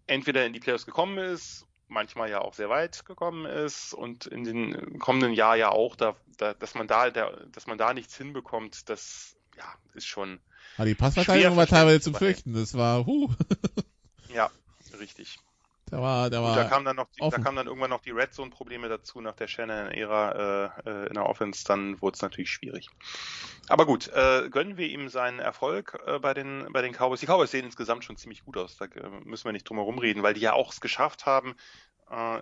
entweder in die Playoffs gekommen ist manchmal ja auch sehr weit gekommen ist und in den kommenden Jahr ja auch, da, da, dass man da, der, dass man da nichts hinbekommt, das ja, ist schon. Aber die Passverteidigung war teilweise zum Fürchten, das war huh. ja, richtig. Da war, da war. da kam dann noch, die, da kamen dann irgendwann noch die Red Zone Probleme dazu nach der Shannon-Ära äh, äh, in der Offense. Dann wurde es natürlich schwierig. Aber gut, äh, gönnen wir ihm seinen Erfolg äh, bei den bei den Cowboys. Die Cowboys sehen insgesamt schon ziemlich gut aus. Da äh, müssen wir nicht drum herum reden, weil die ja auch es geschafft haben, äh,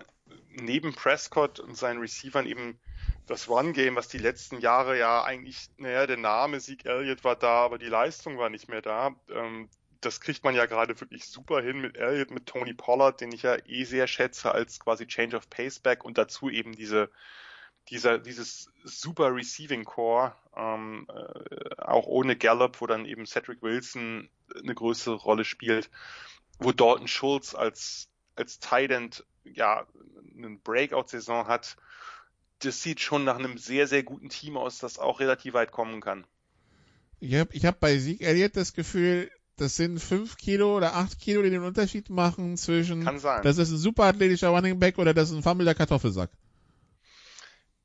neben Prescott und seinen Receivern eben das Run-Game, was die letzten Jahre ja eigentlich, naja, der Name Sieg Elliott war da, aber die Leistung war nicht mehr da. Ähm, das kriegt man ja gerade wirklich super hin mit Elliott, mit Tony Pollard, den ich ja eh sehr schätze als quasi Change of Paceback und dazu eben diese dieser dieses super Receiving Core, ähm, äh, auch ohne Gallup, wo dann eben Cedric Wilson eine größere Rolle spielt, wo Dalton Schultz als als Tight End ja eine Breakout-Saison hat, das sieht schon nach einem sehr sehr guten Team aus, das auch relativ weit kommen kann. Ich habe ich hab bei Sieg Elliott das Gefühl, das sind fünf Kilo oder acht Kilo, die den Unterschied machen zwischen, Kann sein. das ist ein super athletischer Running Back oder das ist ein fammelnder Kartoffelsack.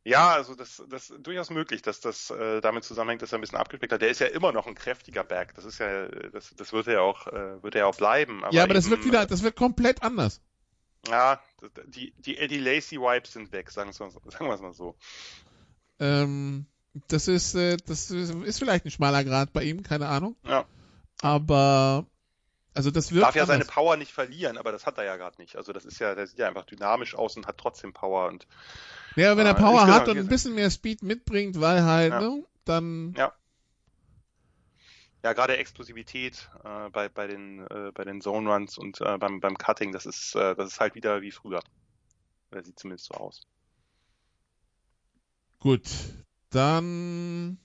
Ja, also das, das ist durchaus möglich, dass das äh, damit zusammenhängt, dass er ein bisschen abgespeckt hat. Der ist ja immer noch ein kräftiger Back. Das ist ja, das, das wird er ja auch, äh, wird er ja auch bleiben. ja, aber das eben, wird wieder, das wird komplett anders. Ja, die, die Eddie Lacy Vibes sind weg, sagen wir sagen wir es mal so. Ähm, das ist, äh, das ist, ist vielleicht ein schmaler Grad bei ihm, keine Ahnung. Ja. Aber also das wird Darf ja seine. Power nicht verlieren, aber das hat er ja gerade nicht. Also das ist ja, der sieht ja einfach dynamisch aus und hat trotzdem Power und Ja, wenn er äh, Power hat und ein bisschen mehr Speed mitbringt, weil halt, Ja. ne, dann ja. Ja, gerade Explosivität äh, bei, bei den äh, bei den Zone Runs und äh, beim, beim Cutting, das ist äh, das ist halt wieder wie früher. Oder sieht zumindest so aus. gut. Dann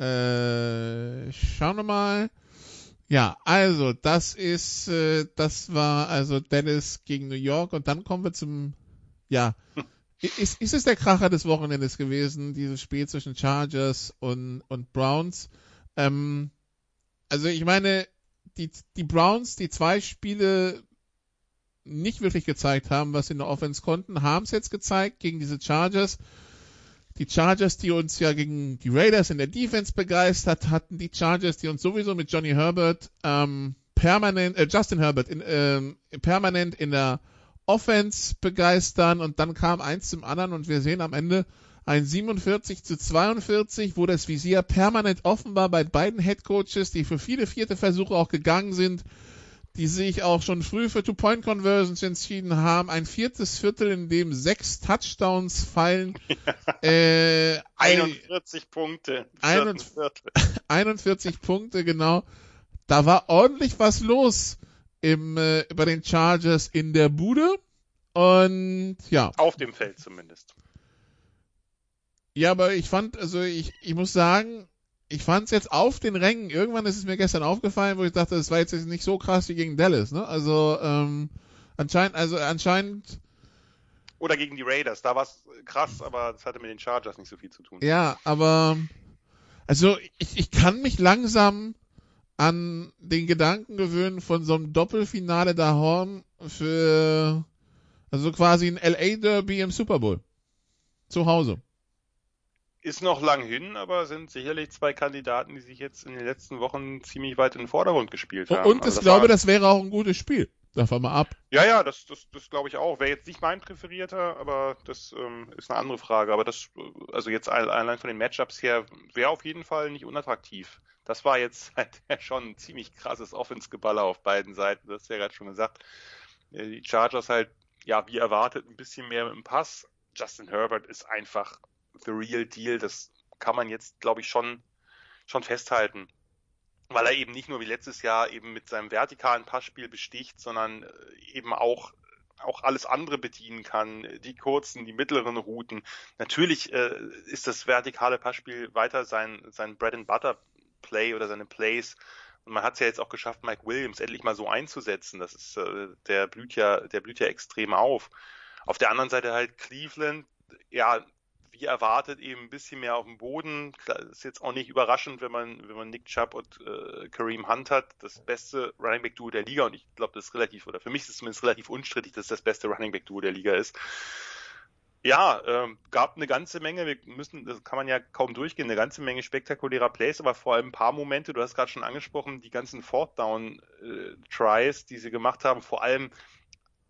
äh, schauen wir mal. Ja, also das ist, äh, das war also Dallas gegen New York und dann kommen wir zum, ja, ist, ist es der Kracher des Wochenendes gewesen, dieses Spiel zwischen Chargers und, und Browns? Ähm, also ich meine, die, die Browns, die zwei Spiele nicht wirklich gezeigt haben, was sie in der Offense konnten, haben es jetzt gezeigt gegen diese Chargers. Die Chargers, die uns ja gegen die Raiders in der Defense begeistert hatten, die Chargers, die uns sowieso mit Johnny Herbert ähm, permanent, äh, Justin Herbert in, ähm, permanent in der Offense begeistern. Und dann kam eins zum anderen und wir sehen am Ende ein 47 zu 42, wo das Visier permanent offen war bei beiden Headcoaches, die für viele vierte Versuche auch gegangen sind, die sich auch schon früh für Two-Point-Conversions entschieden haben. Ein viertes Viertel, in dem sechs Touchdowns fallen. äh, ein- 41 Punkte. im vierten 41 Viertel. 41 Punkte, genau. Da war ordentlich was los im, äh, bei den Chargers in der Bude. Und ja, Auf dem Feld zumindest. ja, aber ich fand, also ich, ich muss sagen, ich fand es jetzt auf den Rängen, irgendwann ist es mir gestern aufgefallen, wo ich dachte, das war jetzt nicht so krass wie gegen Dallas, ne? Also, ähm, anscheinend, also anscheinend, Oder gegen die Raiders. Da war es krass, aber das hatte mit den Chargers nicht so viel zu tun. ja, aber, also ich, ich kann mich langsam an den Gedanken gewöhnen von so einem Doppelfinale da Horn für, also quasi ein LA Derby im Super Bowl. Zu Hause. Ist noch lang hin, aber sind sicherlich zwei Kandidaten, die sich jetzt in den letzten Wochen ziemlich weit in den Vordergrund gespielt haben. Und Also ich glaube, war- das wäre auch ein gutes Spiel. Davon mal ab. Ja, ja, das, das, das glaube ich auch. Wäre jetzt nicht mein präferierter, aber das ähm, ist eine andere Frage. Aber das, also jetzt all- allein von den Matchups her, wäre auf jeden Fall nicht unattraktiv. Das war jetzt halt schon ein ziemlich krasses Offensgeballer auf beiden Seiten. Das hast du ja gerade schon gesagt. Äh, Die Chargers halt, ja, wie erwartet, ein bisschen mehr mit dem Pass. Justin Herbert ist einfach the real deal. Das kann man jetzt, glaube ich, schon, schon festhalten weil er eben nicht nur wie letztes Jahr eben mit seinem vertikalen Passspiel besticht, sondern äh, eben auch auch alles andere bedienen kann, die kurzen, die mittleren Routen. Natürlich äh, ist das vertikale Passspiel weiter sein sein Bread and Butter Play oder seine Plays. Und man hat es ja jetzt auch geschafft, Mike Williams endlich mal so einzusetzen. Das ist äh, der blüht ja der blüht ja extrem auf. Auf der anderen Seite halt Cleveland, ja wie erwartet eben ein bisschen mehr auf dem Boden. Klar, ist jetzt auch nicht überraschend, wenn man, wenn man Nick Chubb und äh, Kareem Hunt hat, das beste Running Back Duo der Liga. Und ich glaube, das ist relativ, oder für mich ist es zumindest relativ unstrittig, dass das beste Running Back Duo der Liga ist. Ja, ähm, gab eine ganze Menge, wir müssen, das kann man ja kaum durchgehen, eine ganze Menge spektakulärer Plays, aber vor allem ein paar Momente, du hast gerade schon angesprochen, die ganzen Fourth Down äh, Tries, die sie gemacht haben, vor allem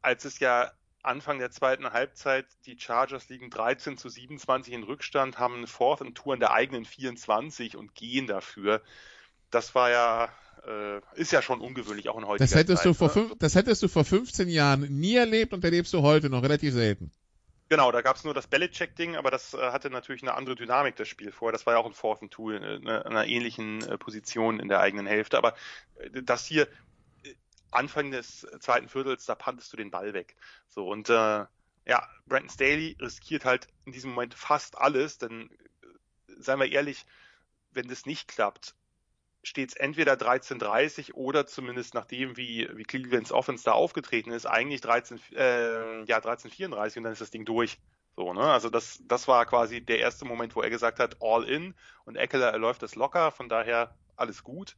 als es ja Anfang der zweiten Halbzeit, die Chargers liegen 13 zu 27 in Rückstand, haben eine Fourth and Tour in der eigenen 24 und gehen dafür. Das war ja, äh, ist ja schon ungewöhnlich, auch in heutiger Das hättest, Zeit. du vor ne? fünf, das hättest du vor 15 Jahren nie erlebt und erlebst du heute noch relativ selten. Genau, da gab es nur das Belichick-Ding, aber das äh, hatte natürlich eine andere Dynamik, das Spiel vorher. Das war ja auch ein Fourth and Two, in einer, einer ähnlichen äh, Position in der eigenen Hälfte. Aber äh, das hier, äh, Anfang des zweiten Viertels, da pantest du den Ball weg. So, und äh, ja, Brandon Staley riskiert halt in diesem Moment fast alles, denn äh, seien wir ehrlich, wenn das nicht klappt, steht es entweder 13:30 oder zumindest nachdem wie wie Clevelands Offense da aufgetreten ist, eigentlich 13 äh, ja 13:34 und dann ist das Ding durch. So, ne? Also das das war quasi der erste Moment, wo er gesagt hat, all in und Eckler läuft das locker, von daher alles gut.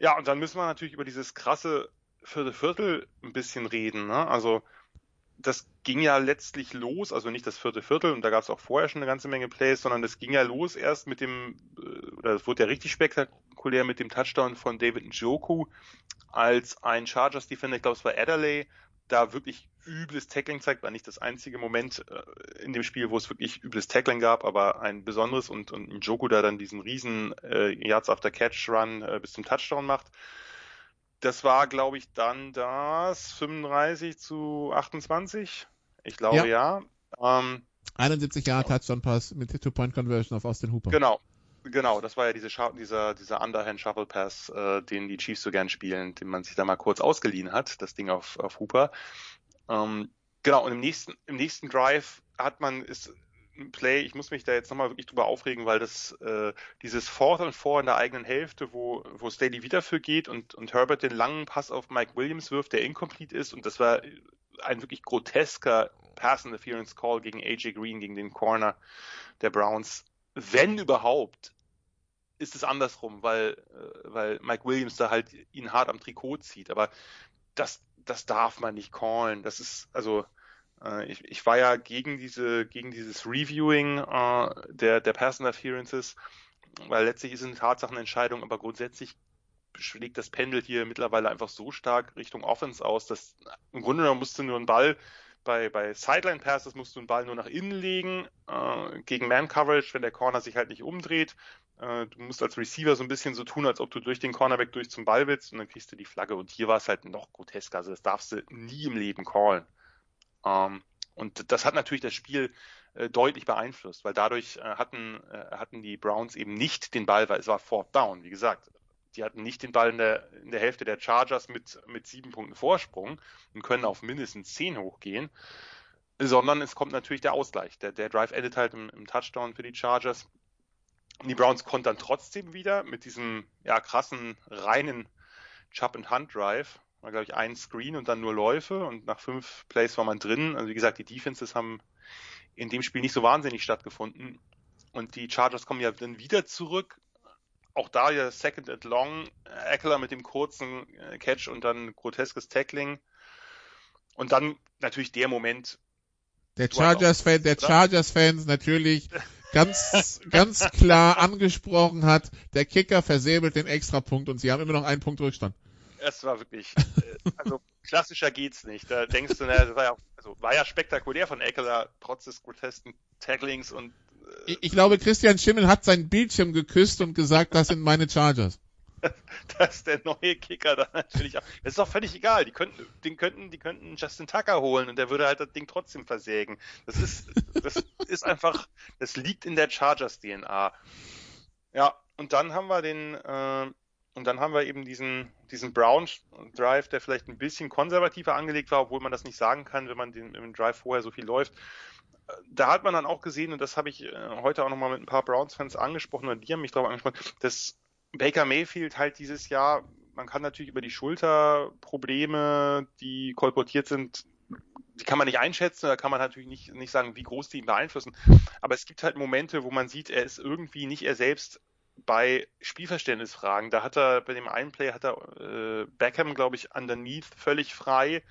Ja, und dann müssen wir natürlich über dieses krasse vierte Viertel ein bisschen reden, ne? Also das ging ja letztlich los, also nicht das vierte Viertel, und da gab es auch vorher schon eine ganze Menge Plays, sondern das ging ja los erst mit dem, äh, oder es wurde ja richtig spektakulär mit dem Touchdown von David Njoku, als ein Chargers Defender, ich glaube es war Adderley, da wirklich übles Tackling zeigt, war nicht das einzige Moment äh, in dem Spiel, wo es wirklich übles Tackling gab, aber ein besonderes und, und Njoku da dann diesen riesen äh, Yards after Catch Run äh, bis zum Touchdown macht. Das war, glaube ich, dann das 35 zu 28. Ich glaube ja. ja. Ähm, 71 Jahre Touchdown Pass mit Two-Point-Conversion auf Austin Hooper. Genau. Genau, das war ja diese dieser, dieser Underhand Shuffle Pass, äh, den die Chiefs so gern spielen, den man sich da mal kurz ausgeliehen hat, das Ding auf, auf Hooper. Ähm, genau, und im nächsten, im nächsten Drive hat man, ist ein Play, ich muss mich da jetzt nochmal wirklich drüber aufregen, weil das äh, dieses Fourth and Four in der eigenen Hälfte, wo, wo Staley wieder für geht und, und Herbert den langen Pass auf Mike Williams wirft, der incomplete ist und das war ein wirklich grotesker Pass Interference Call gegen AJ Green, gegen den Corner der Browns. Wenn überhaupt, ist es andersrum, weil, äh, weil Mike Williams da halt ihn hart am Trikot zieht. Aber das, das darf man nicht callen. Das ist, also, äh, ich, ich war ja gegen diese, gegen dieses Reviewing äh, der, der Pass Interferences, weil letztlich ist es eine Tatsachenentscheidung, aber grundsätzlich schlägt das Pendel hier mittlerweile einfach so stark Richtung Offense aus, dass im Grunde genommen musst du nur einen Ball bei, bei Sideline Passes musst du einen Ball nur nach innen legen, äh, gegen Man Coverage, wenn der Corner sich halt nicht umdreht. Äh, du musst als Receiver so ein bisschen so tun, als ob du durch den Cornerback durch zum Ball willst und dann kriegst du die Flagge. Und hier war es halt noch grotesker, also das darfst du nie im Leben callen. Ähm, und das hat natürlich das Spiel äh, deutlich beeinflusst, weil dadurch äh, hatten, äh, hatten die Browns eben nicht den Ball, weil es war Fourth Down, wie gesagt. Die hatten nicht den Ball in der, in der Hälfte der Chargers mit, mit sieben Punkten Vorsprung und können auf mindestens zehn hochgehen, sondern es kommt natürlich der Ausgleich. Der, der Drive endet halt im, im Touchdown für die Chargers. Und die Browns konnten dann trotzdem wieder mit diesem ja, krassen, reinen Chop-and-Hunt-Drive, war glaube ich ein Screen und dann nur Läufe und nach fünf Plays war man drin. Also wie gesagt, die Defenses haben in dem Spiel nicht so wahnsinnig stattgefunden. Und die Chargers kommen ja dann wieder zurück auch da ja Second and Long, Eckler mit dem kurzen äh, Catch und dann groteskes Tackling. Und dann natürlich der Moment. Der Chargers-Fan, der Chargers-Fans natürlich ganz, ganz klar angesprochen hat, der Kicker versäbelt den Extrapunkt und sie haben immer noch einen Punkt Rückstand. Es war wirklich, äh, also klassischer geht's nicht. Da denkst du, na, das war ja, also war ja spektakulär von Eckler, trotz des grotesken Tacklings und ich, ich glaube, Christian Schimmel hat sein Bildschirm geküsst und gesagt, das sind meine Chargers. dass der neue Kicker da natürlich auch. Das ist doch völlig egal. Die könnten, den könnten, die könnten Justin Tucker holen und der würde halt das Ding trotzdem versägen. Das ist, das ist einfach, das liegt in der Chargers DNA. Ja, und dann haben wir den, äh, und dann haben wir eben diesen, diesen Brown Drive, der vielleicht ein bisschen konservativer angelegt war, obwohl man das nicht sagen kann, wenn man den im Drive vorher so viel läuft da hat man dann auch gesehen, und das habe ich äh, heute auch nochmal mit ein paar Browns-Fans angesprochen, oder die haben mich darauf angesprochen, dass Baker Mayfield halt dieses Jahr, man kann natürlich über die Schulterprobleme, die kolportiert sind, die kann man nicht einschätzen, da kann man natürlich nicht, nicht sagen, wie groß die ihn beeinflussen. Aber es gibt halt Momente, wo man sieht, er ist irgendwie nicht er selbst bei Spielverständnisfragen. Da hat er, bei dem einen Play hat er äh, Beckham, glaube ich, underneath völlig frei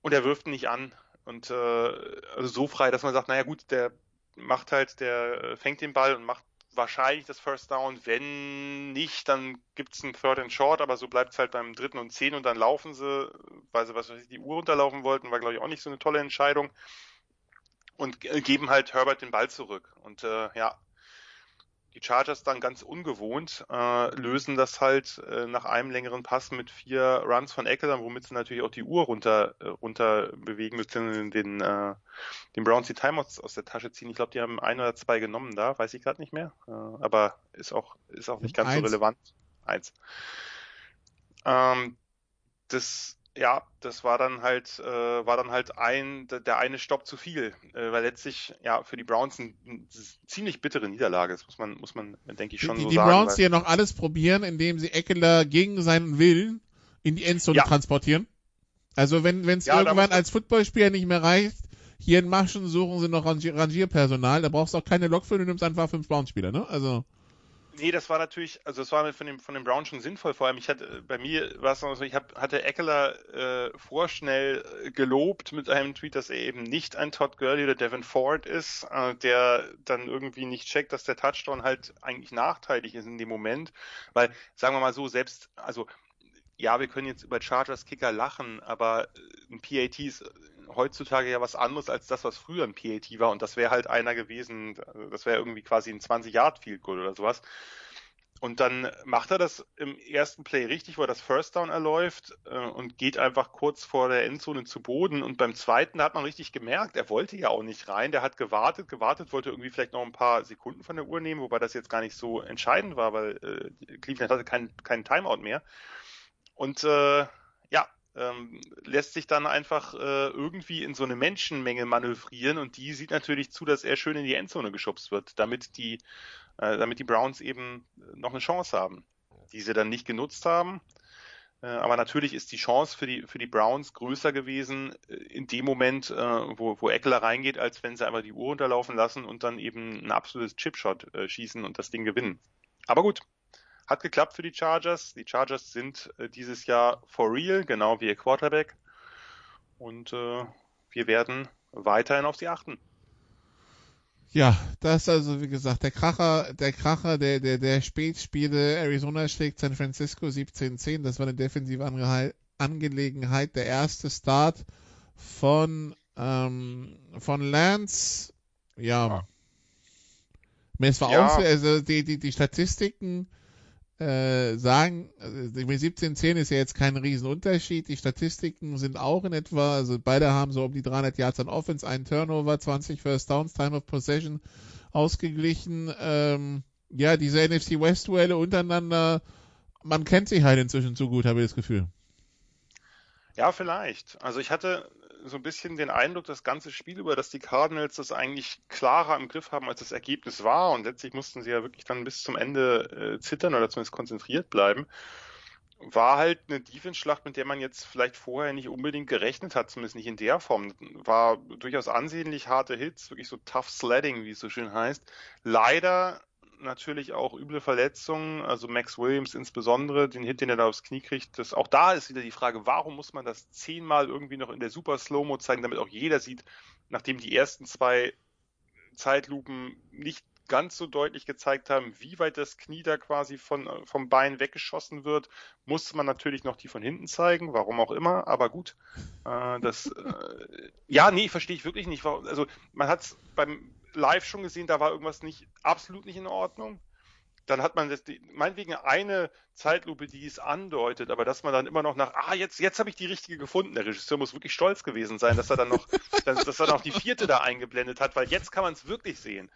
und er wirft ihn nicht an und äh, also so frei, dass man sagt, naja gut, der macht halt, der äh, fängt den Ball und macht wahrscheinlich das First Down. Wenn nicht, dann gibt's einen Third and Short, aber so bleibt's halt beim dritten und zehn und dann laufen sie, weil sie was weiß ich, die Uhr runterlaufen wollten, war glaube ich auch nicht so eine tolle Entscheidung und geben halt Herbert den Ball zurück. Und äh, ja, die Chargers dann ganz ungewohnt äh, lösen das halt äh, nach einem längeren Pass mit vier Runs von Eckler, womit sie natürlich auch die Uhr runter äh, runter bewegen müssen, den äh, den Browns die Timeouts aus der Tasche ziehen. Ich glaube, die haben ein oder zwei genommen da, weiß ich gerade nicht mehr, äh, aber ist auch ist auch nicht ganz Eins. so relevant. Eins. Ähm, das ja, das war dann halt, äh, war dann halt ein, der eine Stopp zu viel, äh, weil letztlich ja für die Browns eine ein ziemlich bittere Niederlage. Das muss man, muss man, denke ich, schon die, so die sagen. Die Browns hier noch alles probieren, indem sie Eckler gegen seinen Willen in die Endzone ja. transportieren. Also wenn es ja, irgendwann als Footballspieler nicht mehr reicht, hier in Maschen suchen sie noch Rangier Rangierpersonal, da brauchst du auch keine Lok für, du nimmst einfach fünf Browns-Spieler, ne? Also. Nee, das war natürlich, also das war von dem, von dem Brown schon sinnvoll. Vor allem, ich hatte, bei mir war es noch so, ich hab, hatte Eckler äh, vorschnell äh, gelobt mit einem Tweet, dass er eben nicht ein Todd Gurley oder Devin Ford ist, äh, der dann irgendwie nicht checkt, dass der Touchdown halt eigentlich nachteilig ist in dem Moment. Weil, sagen wir mal so, selbst, also ja, wir können jetzt über Chargers Kicker lachen, aber ein PAT ist heutzutage ja was anderes als das, was früher ein PAT war. Und das wäre halt einer gewesen, das wäre irgendwie quasi ein 20-Yard-Field-Goal oder sowas. Und dann macht er das im ersten Play richtig, wo er das First Down erläuft äh, und geht einfach kurz vor der Endzone zu Boden. Und beim zweiten hat man richtig gemerkt, er wollte ja auch nicht rein. Der hat gewartet, gewartet, wollte irgendwie vielleicht noch ein paar Sekunden von der Uhr nehmen, wobei das jetzt gar nicht so entscheidend war, weil äh, Cleveland hatte keinen kein Timeout mehr. Und äh, ähm, lässt sich dann einfach äh, irgendwie in so eine Menschenmenge manövrieren und die sieht natürlich zu, dass er schön in die Endzone geschubst wird, damit die, äh, damit die Browns eben noch eine Chance haben, die sie dann nicht genutzt haben. Äh, aber natürlich ist die Chance für die, für die Browns größer gewesen äh, in dem Moment, äh, wo, wo Eckler reingeht, als wenn sie einmal die Uhr unterlaufen lassen und dann eben ein absolutes Chipshot äh, schießen und das Ding gewinnen. Aber gut, hat geklappt für die Chargers. Die Chargers sind äh, dieses Jahr for real, genau wie ihr Quarterback. Und äh, wir werden weiterhin auf sie achten. Ja, das ist also wie gesagt der Kracher, der Kracher der der der Spätspiele. Arizona schlägt San Francisco 17-10. Das war eine defensive Angelegenheit. Der erste Start von ähm, von Lance. Ja. ja. Es war ja. auch also die die die Statistiken äh, sagen, also 17-10 ist ja jetzt kein Riesenunterschied. Die Statistiken sind auch in etwa, also beide haben so um die 300 Yards an Offense, einen Turnover, 20 First Downs, Time of Possession ausgeglichen. Ähm, ja, diese NFC West Duelle untereinander, man kennt sich halt inzwischen zu gut, habe ich das Gefühl. Ja, vielleicht. Also ich hatte so ein bisschen den Eindruck, das ganze Spiel über, dass die Cardinals das eigentlich klarer im Griff haben, als das Ergebnis war. Und letztlich mussten sie ja wirklich dann bis zum Ende äh, zittern oder zumindest konzentriert bleiben. War halt eine Defense-Schlacht, mit der man jetzt vielleicht vorher nicht unbedingt gerechnet hat, zumindest nicht in der Form. War durchaus ansehnlich harte Hits, wirklich so tough sledding, wie es so schön heißt. Leider natürlich auch üble Verletzungen, also Max Williams insbesondere, den Hit, den er da aufs Knie kriegt. Das, auch da ist wieder die Frage, warum muss man das zehnmal irgendwie noch in der Super Slow-Mo zeigen, damit auch jeder sieht, nachdem die ersten zwei Zeitlupen nicht ganz so deutlich gezeigt haben, wie weit das Knie da quasi von, vom Bein weggeschossen wird, musste man natürlich noch die von hinten zeigen, warum auch immer, aber gut. Äh, das, äh, ja, nee, verstehe ich wirklich nicht. Also man hat es beim live schon gesehen, da war irgendwas nicht absolut nicht in Ordnung. Dann hat man das, meinetwegen eine Zeitlupe, die es andeutet, aber dass man dann immer noch nach, ah, jetzt, jetzt habe ich die richtige gefunden. Der Regisseur muss wirklich stolz gewesen sein, dass er dann noch, dass er noch die vierte da eingeblendet hat, weil jetzt kann man es wirklich sehen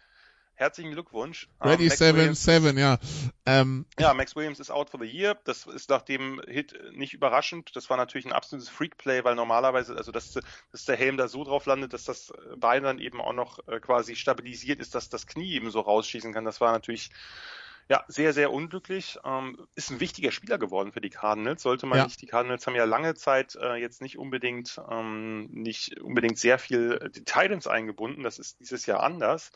herzlichen Glückwunsch. Ready um, 7, 7, ja. Ähm. Ja, Max Williams ist out for the year. Das ist nach dem Hit nicht überraschend. Das war natürlich ein absolutes Freak-Play, weil normalerweise, also dass, dass der Helm da so drauf landet, dass das Bein dann eben auch noch äh, quasi stabilisiert ist, dass das Knie eben so rausschießen kann. Das war natürlich ja, sehr, sehr unglücklich. Ähm, ist ein wichtiger Spieler geworden für die Cardinals. Sollte man ja. nicht, die Cardinals haben ja lange Zeit äh, jetzt nicht unbedingt, ähm, nicht unbedingt sehr viel Titans eingebunden. Das ist dieses Jahr anders.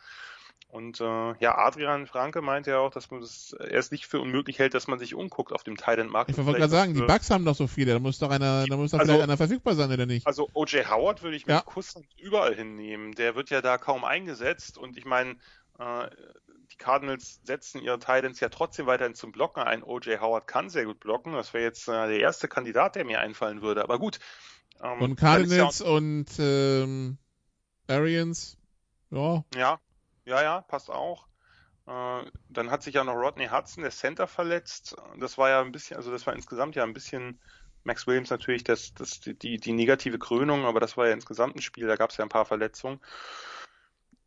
Und äh, ja, Adrian Franke meinte ja auch, dass man das erst nicht für unmöglich hält, dass man sich umguckt auf dem Thailand-Markt. Ich wollte gerade sagen, die Bugs haben doch so viele, da muss doch einer, da muss doch also, vielleicht einer verfügbar sein, oder nicht? Also O.J. Howard würde ich mit ja. Kusshand überall hinnehmen. Der wird ja da kaum eingesetzt und ich meine, äh, die Cardinals setzen ihre Titans ja trotzdem weiterhin zum Blocken ein. O.J. Howard kann sehr gut blocken. Das wäre jetzt äh, der erste Kandidat, der mir einfallen würde. Aber gut. Ähm, und Cardinals ja und ähm, Arians, ja. Ja, ja, ja, passt auch. Äh, dann hat sich ja noch Rodney Hudson, der Center, verletzt. Das war ja ein bisschen, also das war insgesamt ja ein bisschen Max Williams natürlich das, das, die, die negative Krönung, aber das war ja insgesamt ein Spiel, da gab es ja ein paar Verletzungen.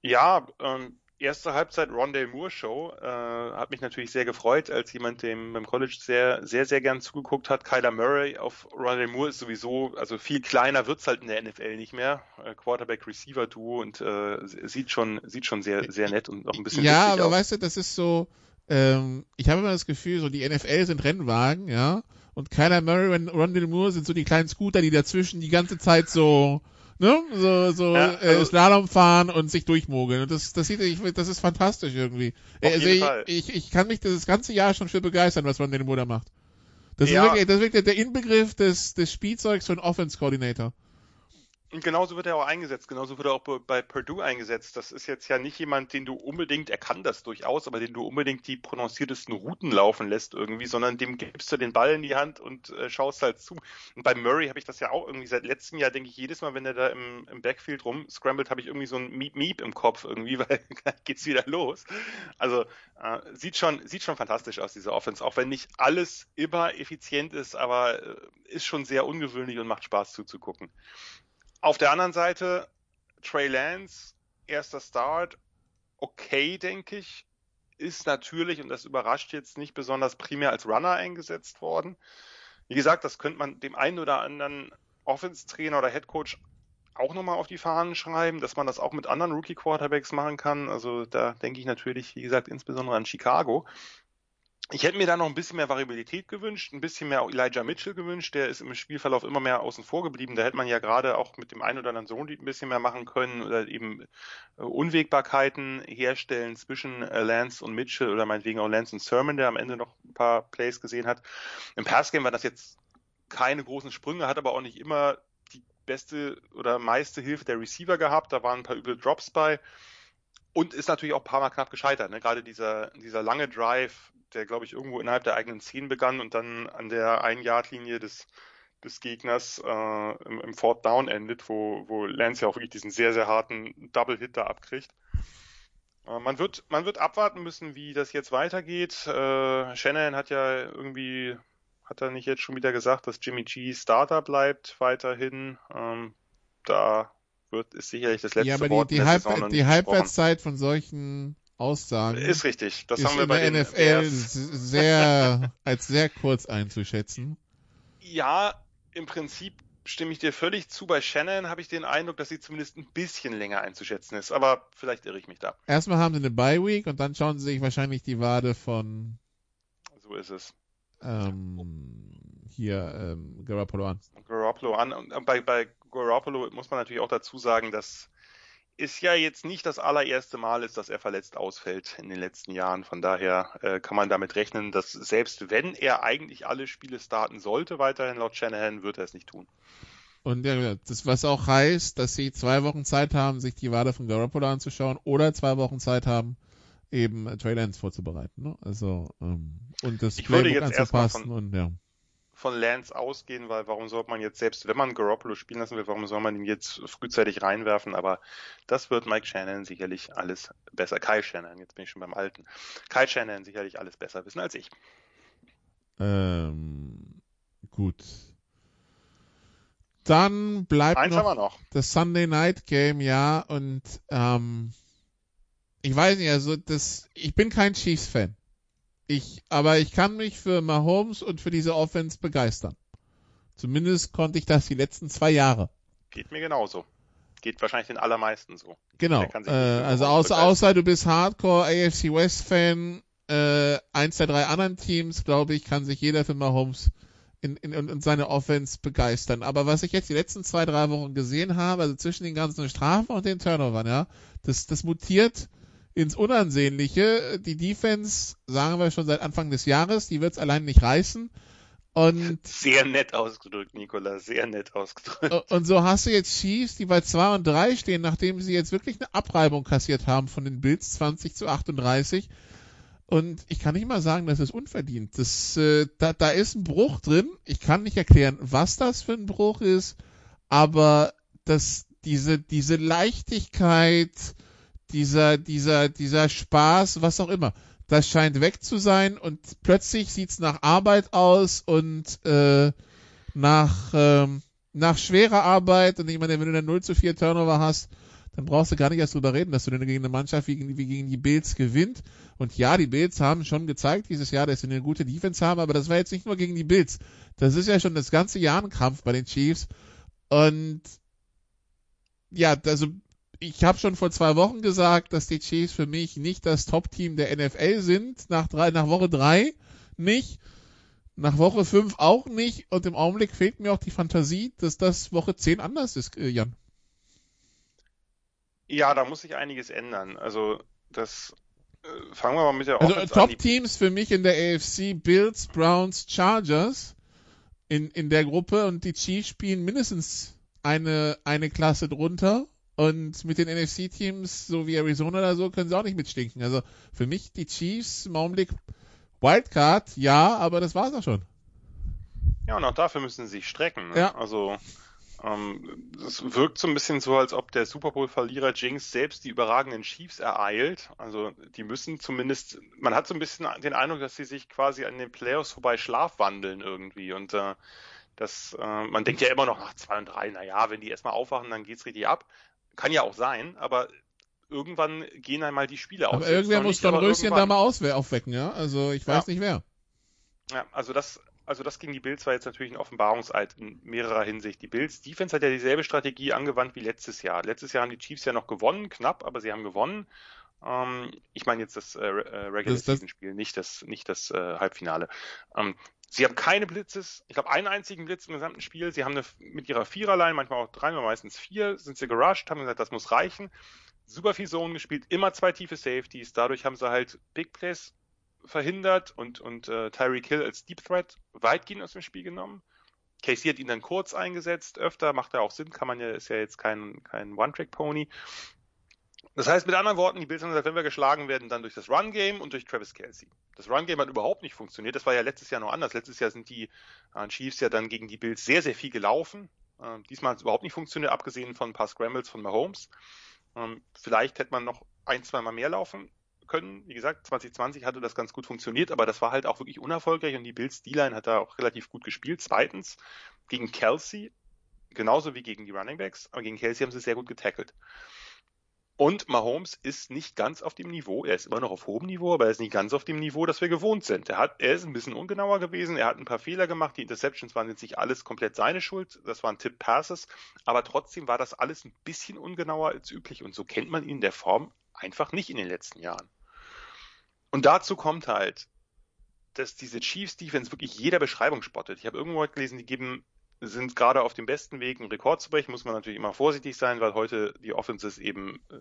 Ja, ähm, erste Halbzeit Rondale Moore Show äh, hat mich natürlich sehr gefreut, als jemand, dem beim College sehr, sehr, sehr gern zugeguckt hat. Kyler Murray auf Rondale Moore ist sowieso, also viel kleiner wird's halt in der NFL nicht mehr. Äh, Quarterback-Receiver-Duo und äh, sieht schon, sieht schon sehr, sehr nett und noch ein bisschen Ja, aber aus. weißt du, das ist so, ähm, ich habe immer das Gefühl, so die NFL sind Rennwagen, ja, und Kyler Murray und Rondale Moore sind so die kleinen Scooter, die dazwischen die ganze Zeit so ne? So, so ja, äh, also, äh, Slalom fahren und sich durchmogeln. Und das, das sieht, ich, das ist fantastisch irgendwie. Also ich, ich, ich kann mich das ganze Jahr schon für begeistern, was man den Bruder macht. Das ja. ist wirklich, das ist wirklich der Inbegriff des, des Spielzeugs von Offense Coordinator. Und genauso wird er auch eingesetzt, genauso wird er auch bei Purdue eingesetzt. Das ist jetzt ja nicht jemand, den du unbedingt, er kann das durchaus, aber den du unbedingt die prononciertesten Routen laufen lässt irgendwie, sondern dem gibst du den Ball in die Hand und äh, schaust halt zu. Und bei Murray habe ich das ja auch irgendwie seit letztem Jahr, denke ich, jedes Mal, wenn er da im, im Backfield rumscrambled, habe ich irgendwie so ein Meep Meep im Kopf irgendwie, weil dann geht's wieder los. Also äh, sieht schon, sieht schon fantastisch aus, diese Offense, auch wenn nicht alles immer effizient ist, aber äh, ist schon sehr ungewöhnlich und macht Spaß zuzugucken. Auf der anderen Seite, Trey Lance, erster Start, okay, denke ich, ist natürlich, und das überrascht jetzt nicht besonders, primär als Runner eingesetzt worden. Wie gesagt, das könnte man dem einen oder anderen Offense-Trainer oder Headcoach auch nochmal auf die Fahnen schreiben, dass man das auch mit anderen Rookie-Quarterbacks machen kann. Also da denke ich natürlich, wie gesagt, insbesondere an Chicago. Ich hätte mir da noch ein bisschen mehr Variabilität gewünscht, ein bisschen mehr Elijah Mitchell gewünscht. Der ist im Spielverlauf immer mehr außen vor geblieben. Da hätte man ja gerade auch mit dem einen oder anderen Sohn ein bisschen mehr machen können oder eben äh, Unwägbarkeiten herstellen zwischen äh, Lance und Mitchell oder meinetwegen auch Lance und Sermon, der am Ende noch ein paar Plays gesehen hat. Im Passgame war das jetzt keine großen Sprünge, hat aber auch nicht immer die beste oder meiste Hilfe der Receiver gehabt. Da waren ein paar üble Drops bei. Und ist natürlich auch ein paar Mal knapp gescheitert. Ne? Gerade dieser, dieser lange Drive der, glaube ich, irgendwo innerhalb der eigenen Zehn begann und dann an der Ein-Yard-Linie des, des Gegners äh, im, im Fourth Down endet, wo, wo Lance ja auch wirklich diesen sehr, sehr harten Double-Hit da abkriegt. Äh, man wird, man wird abwarten müssen, wie das jetzt weitergeht. Äh, Shannon hat ja irgendwie, hat er nicht jetzt schon wieder gesagt, dass Jimmy G Starter bleibt weiterhin. Ähm, da wird, ist sicherlich das letzte ja, aber Wort die, die, Halb die Halbwertszeit von solchen Aussagen. Ist richtig. Das ist haben wir bei der NFL sehr, als sehr kurz einzuschätzen. Ja, im Prinzip stimme ich dir völlig zu. Bei Shannon habe ich den Eindruck, dass sie zumindest ein bisschen länger einzuschätzen ist. Aber vielleicht irre ich mich da. Erstmal haben sie eine Bye Week und dann schauen sie sich wahrscheinlich die Wade von. So ist es. Ähm, hier ähm, Garoppolo an. Garoppolo an. Und bei, bei Garoppolo muss man natürlich auch dazu sagen, dass ist ja jetzt nicht das allererste Mal ist, dass er verletzt ausfällt in den letzten Jahren. Von daher äh, kann man damit rechnen, dass selbst wenn er eigentlich alle Spiele starten sollte, weiterhin laut Shanahan, wird er es nicht tun. Und ja, das was auch heißt, dass sie zwei Wochen Zeit haben, sich die Wade von Garoppolo anzuschauen oder zwei Wochen Zeit haben, eben Trey Lance vorzubereiten. Ne? Also ähm, und das ich Playbook anzupassen von, und ja von Lance ausgehen, weil warum sollte man jetzt, selbst wenn man Garoppolo spielen lassen will, warum soll man ihn jetzt frühzeitig reinwerfen? Aber das wird Mike Shannon sicherlich alles besser. Kyle Shannon, jetzt bin ich schon beim Alten. Kyle Shannon sicherlich alles besser wissen als ich. Ähm, gut. Dann bleibt Eins noch, noch das Sunday Night Game, ja, und ähm, ich weiß nicht, also das, ich bin kein Chiefs-Fan. Ich, aber ich kann mich für Mahomes und für diese Offense begeistern. Zumindest konnte ich das die letzten zwei Jahre. Geht mir genauso. Geht wahrscheinlich den allermeisten so. Genau. Äh, also außer, außer du bist Hardcore AFC West Fan, äh, eins der drei anderen Teams, glaube ich, kann sich jeder für Mahomes in, in, in, in seine Offense begeistern. Aber was ich jetzt die letzten zwei, drei Wochen gesehen habe, also zwischen den ganzen Strafen und den Turnovern, ja, das, das mutiert ins Unansehnliche. Die Defense, sagen wir schon seit Anfang des Jahres, die wird es allein nicht reißen. Und sehr nett ausgedrückt, Nikola, sehr nett ausgedrückt. Und so hast du jetzt Chiefs, die bei 2 und 3 stehen, nachdem sie jetzt wirklich eine Abreibung kassiert haben von den Bills 20 zu 38. Und ich kann nicht mal sagen, das ist unverdient. Das, äh, da, da ist ein Bruch drin. Ich kann nicht erklären, was das für ein Bruch ist, aber das, diese, diese Leichtigkeit, dieser, dieser, dieser Spaß, was auch immer, das scheint weg zu sein und plötzlich sieht's nach Arbeit aus und äh, nach, ähm, nach schwerer Arbeit und ich meine, wenn du dann 0 zu 4 Turnover hast, dann brauchst du gar nicht erst drüber reden, dass du denn gegen eine Mannschaft wie, wie gegen die Bills gewinnt. Und ja, die Bills haben schon gezeigt dieses Jahr, dass sie eine gute Defense haben, aber das war jetzt nicht nur gegen die Bills. Das ist ja schon das ganze Jahr ein Kampf bei den Chiefs. Und ja, also ich habe schon vor zwei Wochen gesagt, dass die Chiefs für mich nicht das Top-Team der NFL sind. Nach, drei, nach Woche drei nicht. Nach Woche fünf auch nicht. Und im Augenblick fehlt mir auch die Fantasie, dass das Woche zehn anders ist, äh, Jan. Ja, da muss sich einiges ändern. Also das äh, fangen wir mal mit der Also Top-Teams für mich in der AFC Bills, Browns, Chargers in, in der Gruppe und die Chiefs spielen mindestens eine, eine Klasse drunter. Und mit den NFC-Teams, so wie Arizona oder so, können sie auch nicht mitstinken. Also für mich die Chiefs im Augenblick Wildcard, ja, aber das war's auch schon. Ja, und auch dafür müssen sie sich strecken. Ne? Ja. Also ähm, es wirkt so ein bisschen so, als ob der Super Bowl-Verlierer Jinx selbst die überragenden Chiefs ereilt. Also die müssen zumindest, man hat so ein bisschen den Eindruck, dass sie sich quasi an den Playoffs vorbei schlafwandeln irgendwie. Und äh, das, äh, man denkt ja immer noch nach zwei und drei, naja, wenn die erstmal aufwachen, dann geht's richtig ab. Kann ja auch sein, aber irgendwann gehen einmal die Spiele aus. Aber irgendwer muss Don Röschen da mal aufwecken, ja? Also ich weiß ja. nicht wer. Ja, also das, also das gegen die Bills war jetzt natürlich ein Offenbarungseid in mehrerer Hinsicht. Die Bills Defense hat ja dieselbe Strategie angewandt wie letztes Jahr. Letztes Jahr haben die Chiefs ja noch gewonnen, knapp, aber sie haben gewonnen. Ähm, ich meine jetzt das äh, äh Regular Season Spiel, nicht das, nicht das äh, Halbfinale. Ähm, sie haben keine Blitzes. Ich glaube, einen einzigen Blitz im gesamten Spiel. Sie haben eine, mit ihrer Viererline, manchmal auch drei, meistens vier, sind sie gerusht, haben gesagt, das muss reichen. Super viel Zone gespielt, immer zwei tiefe Safeties. Dadurch haben sie halt Big Plays verhindert und, und äh, Tyreek Hill als Deep Threat weitgehend aus dem Spiel genommen. Casey hat ihn dann kurz eingesetzt, öfter, macht ja auch Sinn, kann man ja, ist ja jetzt kein, kein One-Track-Pony. Das heißt mit anderen Worten, die Bills haben gesagt, wenn wir geschlagen werden, dann durch das Run-Game und durch Travis Kelsey. Das Run-Game hat überhaupt nicht funktioniert. Das war ja letztes Jahr noch anders. Letztes Jahr sind die äh, Chiefs ja dann gegen die Bills sehr, sehr viel gelaufen. Äh, diesmal hat es überhaupt nicht funktioniert, abgesehen von ein paar Scrambles von Mahomes. Ähm, vielleicht hätte man noch ein, zwei Mal mehr laufen können. Wie gesagt, 2020 hatte das ganz gut funktioniert, aber das war halt auch wirklich unerfolgreich und die Bills D-Line hat da auch relativ gut gespielt. Zweitens, gegen Kelsey, genauso wie gegen die Running Backs, aber gegen Kelsey haben sie sehr gut getackelt. Und Mahomes ist nicht ganz auf dem Niveau, er ist immer noch auf hohem Niveau, aber er ist nicht ganz auf dem Niveau, das wir gewohnt sind. Er, hat, er ist ein bisschen ungenauer gewesen, er hat ein paar Fehler gemacht, die Interceptions waren jetzt nicht alles komplett seine Schuld, das waren Tip-Passes, aber trotzdem war das alles ein bisschen ungenauer als üblich und so kennt man ihn in der Form einfach nicht in den letzten Jahren. Und dazu kommt halt, dass diese Chiefs Defense wirklich jeder Beschreibung spottet. Ich habe irgendwo gelesen, die geben sind gerade auf dem besten Weg, einen Rekord zu brechen, muss man natürlich immer vorsichtig sein, weil heute die Offenses eben äh,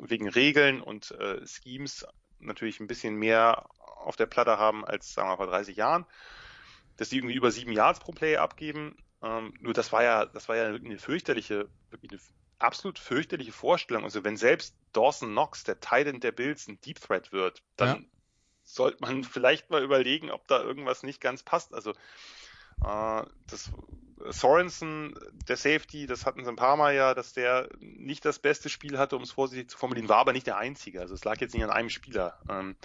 wegen Regeln und äh, Schemes natürlich ein bisschen mehr auf der Platte haben als, sagen wir vor 30 Jahren, dass die irgendwie über sieben Yards pro Play abgeben. Ähm, nur das war ja, das war ja eine fürchterliche, wirklich eine absolut fürchterliche Vorstellung. Also wenn selbst Dawson Knox, der Titan der Bills, ein Deep Threat wird, dann ja. sollte man vielleicht mal überlegen, ob da irgendwas nicht ganz passt. Also äh, das Sorensen, der Safety, das hatten sie ein paar Mal ja, dass der nicht das beste Spiel hatte, um es vorsichtig zu formulieren, war aber nicht der einzige. Also es lag jetzt nicht an einem Spieler. Ähm,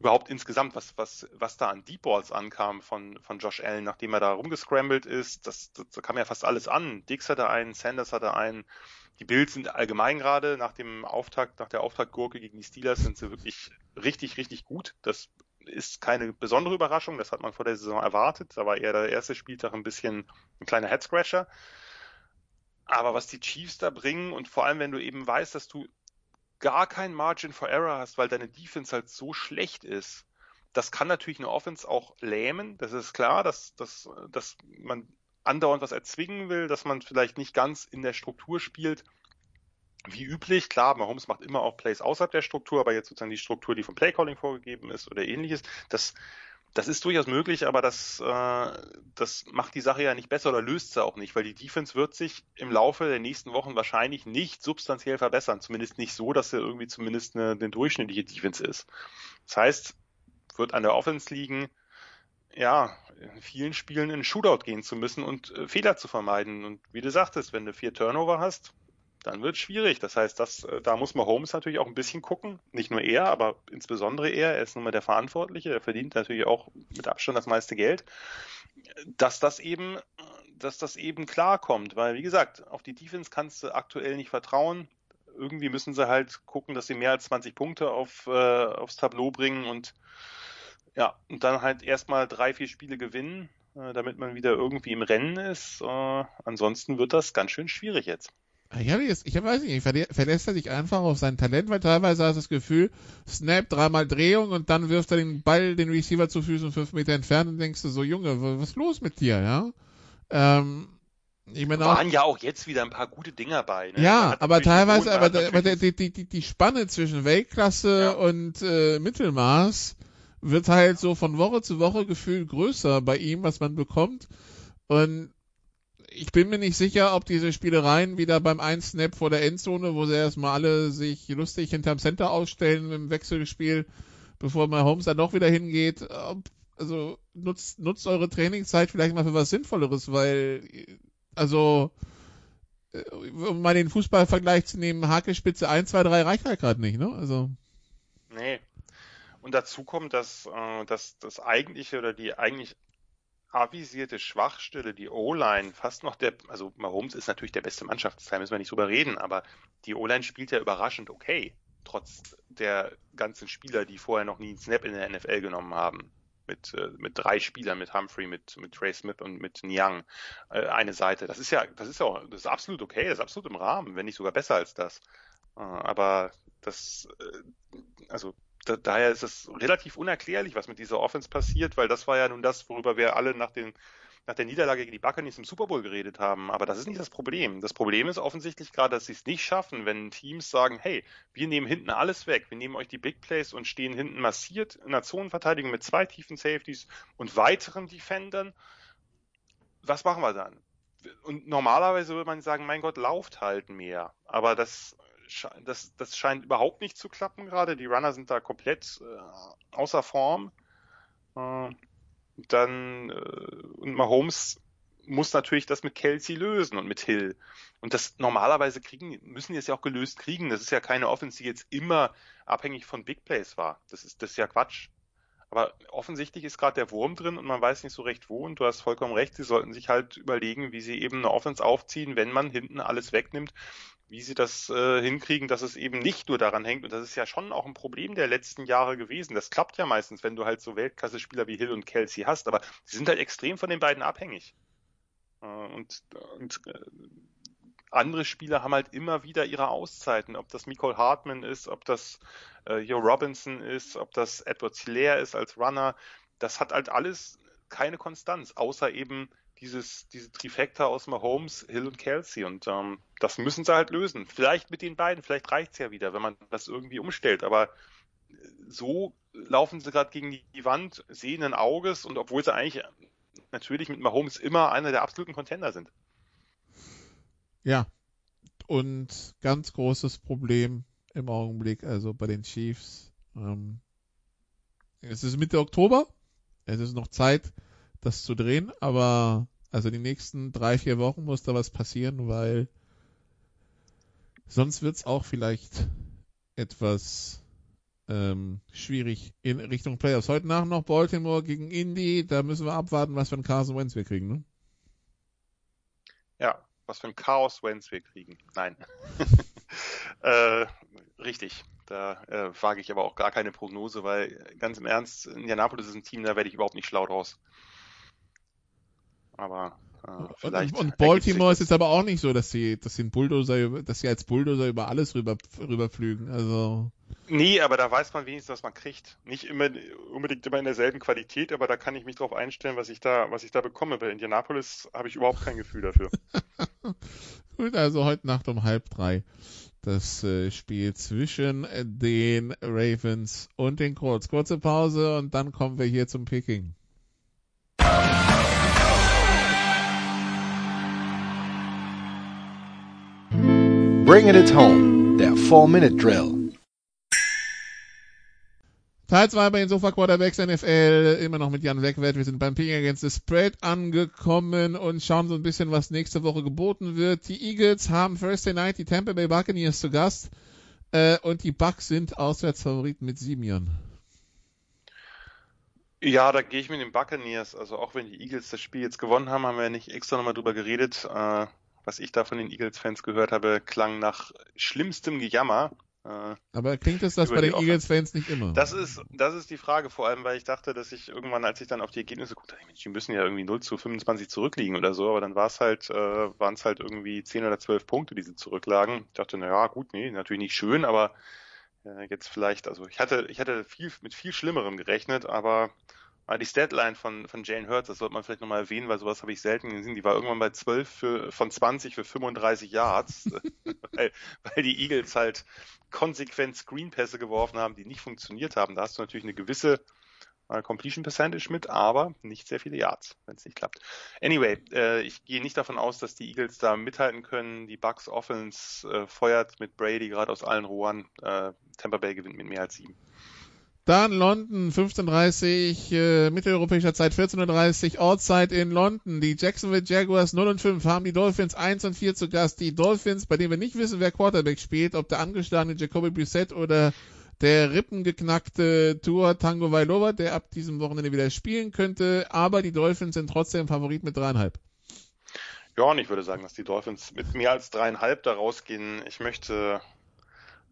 überhaupt insgesamt, was, was, was da an Deep Balls ankam von, von Josh Allen, nachdem er da rumgescrambled ist, das, das, da kam ja fast alles an. Dix hatte einen, Sanders hatte einen. Die Bills sind allgemein gerade nach dem Auftakt, nach der Auftaktgurke gegen die Steelers sind sie wirklich richtig, richtig gut. Das ist keine besondere Überraschung, das hat man vor der Saison erwartet. Da war eher der erste Spieltag ein bisschen ein kleiner Headscratcher. Aber was die Chiefs da bringen und vor allem, wenn du eben weißt, dass du gar kein Margin for Error hast, weil deine Defense halt so schlecht ist, das kann natürlich eine Offense auch lähmen. Das ist klar, dass, dass, dass man andauernd was erzwingen will, dass man vielleicht nicht ganz in der Struktur spielt. Wie üblich, klar, Mahomes macht immer auch Plays außerhalb der Struktur, aber jetzt sozusagen die Struktur, die vom Playcalling vorgegeben ist oder ähnliches, das, das ist durchaus möglich, aber das, äh, das macht die Sache ja nicht besser oder löst sie auch nicht, weil die Defense wird sich im Laufe der nächsten Wochen wahrscheinlich nicht substanziell verbessern, zumindest nicht so, dass sie irgendwie zumindest eine, eine durchschnittliche Defense ist. Das heißt, wird an der Offense liegen, ja, in vielen Spielen in Shootout gehen zu müssen und äh, Fehler zu vermeiden. Und wie du sagtest, wenn du vier Turnover hast, dann wird schwierig. Das heißt, das, äh, da muss man Holmes natürlich auch ein bisschen gucken. Nicht nur er, aber insbesondere er. Er ist nun mal der Verantwortliche. Er verdient natürlich auch mit Abstand das meiste Geld. Dass das eben, dass das eben klarkommt. Weil, wie gesagt, auf die Defense kannst du aktuell nicht vertrauen. Irgendwie müssen sie halt gucken, dass sie mehr als 20 Punkte auf, äh, aufs Tableau bringen und ja, und dann halt erstmal drei, vier Spiele gewinnen, äh, damit man wieder irgendwie im Rennen ist. Äh, ansonsten wird das ganz schön schwierig jetzt. Ich, habe jetzt, ich weiß nicht, verlässt er sich einfach auf sein Talent, weil teilweise hast du das Gefühl, Snap, dreimal Drehung und dann wirft er den Ball den Receiver zu Füßen fünf Meter entfernt und denkst du so, Junge, was ist los mit dir, ja? Ähm, ich meine auch, waren ja auch jetzt wieder ein paar gute Dinger bei. Ne? Ja, aber teilweise, aber, aber die, die, die, die Spanne zwischen Weltklasse ja. und äh, Mittelmaß wird halt so von Woche zu Woche gefühlt größer bei ihm, was man bekommt. Und ich bin mir nicht sicher, ob diese Spielereien wieder beim 1-Snap vor der Endzone, wo sie erstmal alle sich lustig hinterm Center ausstellen im Wechselspiel, bevor mal Holmes dann doch wieder hingeht, ob, also nutzt, nutzt eure Trainingszeit vielleicht mal für was Sinnvolleres, weil, also, äh, um mal den Fußballvergleich zu nehmen, Hakespitze 1, 2, 3 reicht halt gerade nicht, ne? Also. Nee. Und dazu kommt, dass, äh, dass das eigentliche oder die eigentlich avisierte Schwachstelle, die O-Line, fast noch der, also Mahomes ist natürlich der beste Mannschaftsteil, müssen wir nicht drüber reden, aber die O-Line spielt ja überraschend okay, trotz der ganzen Spieler, die vorher noch nie einen Snap in der NFL genommen haben. Mit, äh, mit drei Spielern, mit Humphrey, mit, mit Trey Smith und mit Niang, äh, eine Seite. Das ist ja, das ist ja auch, das ist absolut okay, das ist absolut im Rahmen, wenn nicht sogar besser als das. Äh, aber das, also da, daher ist es relativ unerklärlich, was mit dieser Offense passiert, weil das war ja nun das, worüber wir alle nach, den, nach der Niederlage gegen die Buccaneers im Super Bowl geredet haben. Aber das ist nicht das Problem. Das Problem ist offensichtlich gerade, dass sie es nicht schaffen, wenn Teams sagen, hey, wir nehmen hinten alles weg, wir nehmen euch die Big Plays und stehen hinten massiert in der Zonenverteidigung mit zwei tiefen Safeties und weiteren Defendern. Was machen wir dann? Und normalerweise würde man sagen, mein Gott, lauft halt mehr. Aber das das, das scheint überhaupt nicht zu klappen gerade. Die Runner sind da komplett äh, außer Form. Äh, dann äh, und Mahomes muss natürlich das mit Kelsey lösen und mit Hill. Und das normalerweise kriegen, müssen die es ja auch gelöst kriegen. Das ist ja keine Offense, die jetzt immer abhängig von Big Plays war. Das ist, das ist ja Quatsch. Aber offensichtlich ist gerade der Wurm drin und man weiß nicht so recht wo. Und du hast vollkommen recht, sie sollten sich halt überlegen, wie sie eben eine Offense aufziehen, wenn man hinten alles wegnimmt wie sie das äh, hinkriegen, dass es eben nicht nur daran hängt. Und das ist ja schon auch ein Problem der letzten Jahre gewesen. Das klappt ja meistens, wenn du halt so Weltklasse-Spieler wie Hill und Kelsey hast, aber sie sind halt extrem von den beiden abhängig. Äh, und und äh, andere Spieler haben halt immer wieder ihre Auszeiten, ob das Nicole Hartman ist, ob das äh, Joe Robinson ist, ob das Edward Hilaire ist als Runner. Das hat halt alles keine Konstanz, außer eben dieses, diese Trifecta aus Mahomes, Hill und Kelsey. Und ähm, das müssen sie halt lösen. Vielleicht mit den beiden, vielleicht reicht's ja wieder, wenn man das irgendwie umstellt. Aber so laufen sie gerade gegen die Wand, sehenden Auges und obwohl sie eigentlich natürlich mit Mahomes immer einer der absoluten Contender sind. Ja. Und ganz großes Problem im Augenblick, also bei den Chiefs. Ähm, es ist Mitte Oktober. Es ist noch Zeit, das zu drehen, aber also die nächsten drei, vier Wochen muss da was passieren, weil sonst wird's auch vielleicht etwas ähm, schwierig in Richtung Playoffs. Heute Nacht noch Baltimore gegen Indy, da müssen wir abwarten, was für ein Carson Wentz wir kriegen, ne? Ja, was für ein Chaos Wentz wir kriegen. Nein. äh, richtig. Da äh, wage ich aber auch gar keine Prognose, weil ganz im Ernst, Indianapolis ist ein Team, da werde ich überhaupt nicht schlau draus. Aber äh, vielleicht. Und, und Baltimore ist jetzt aber auch nicht so, dass sie, dass sie ein Bulldozer, dass sie als Bulldozer über alles rüber, rüberflügen. Also. Nee, aber da weiß man wenigstens, was man kriegt. Nicht immer unbedingt immer in derselben Qualität, aber da kann ich mich darauf einstellen, was ich da, was ich da bekomme. Bei Indianapolis habe ich überhaupt kein Gefühl dafür. Gut, also heute Nacht um halb drei. das äh, Spiel zwischen den Ravens und den Colts. Kurze Pause und dann kommen wir hier zum Picking. Bringing it home, der 4-Minute-Drill. Teil 2 bei den Sofa Quarterbacks NFL, immer noch mit Jan Wegwert. Wir sind beim Picking Against the Spread angekommen und schauen so ein bisschen, was nächste Woche geboten wird. Die Eagles haben Thursday Night die Tampa Bay Buccaneers zu Gast äh, und die Bucks sind Auswärtsfavoriten mit Jahren. Ja, da gehe ich mit den Buccaneers. Also auch wenn die Eagles das Spiel jetzt gewonnen haben, haben wir ja nicht extra nochmal drüber geredet. Äh, was ich da von den Eagles-Fans gehört habe, klang nach schlimmstem Gejammer. Äh, Aber klingt es das bei den Eagles-Fans nicht immer? Das ist, das ist die Frage, vor allem, weil ich dachte, dass ich irgendwann, als ich dann auf die Ergebnisse guckte, die müssen ja irgendwie 0 zu 25 zurückliegen oder so, aber dann war es halt, äh, waren es halt irgendwie 10 oder 12 Punkte, die sie zurücklagen. Ich dachte, naja, gut, nee, natürlich nicht schön, aber äh, jetzt vielleicht, also ich hatte, ich hatte viel, mit viel Schlimmerem gerechnet, aber Ah, die Statline von, von Jane Hurts, das sollte man vielleicht nochmal erwähnen, weil sowas habe ich selten gesehen. Die war irgendwann bei 12 für, von 20 für 35 Yards, weil, weil die Eagles halt konsequent Screenpässe geworfen haben, die nicht funktioniert haben. Da hast du natürlich eine gewisse äh, Completion Percentage mit, aber nicht sehr viele Yards, wenn es nicht klappt. Anyway, äh, ich gehe nicht davon aus, dass die Eagles da mithalten können. Die Bucks Offense äh, feuert mit Brady gerade aus allen Rohren. Äh, Tampa Bay gewinnt mit mehr als sieben. Dann London 15.30 äh, mitteleuropäischer Zeit 14.30 Ortszeit in London. Die Jacksonville Jaguars 0 und 5 haben die Dolphins 1 und 4 zu Gast. Die Dolphins, bei denen wir nicht wissen, wer Quarterback spielt, ob der angeschlagene Jacoby Brissett oder der rippengeknackte Tour Tango Vailova, der ab diesem Wochenende wieder spielen könnte. Aber die Dolphins sind trotzdem Favorit mit dreieinhalb. Ja, und ich würde sagen, dass die Dolphins mit mehr als dreieinhalb da rausgehen. Ich möchte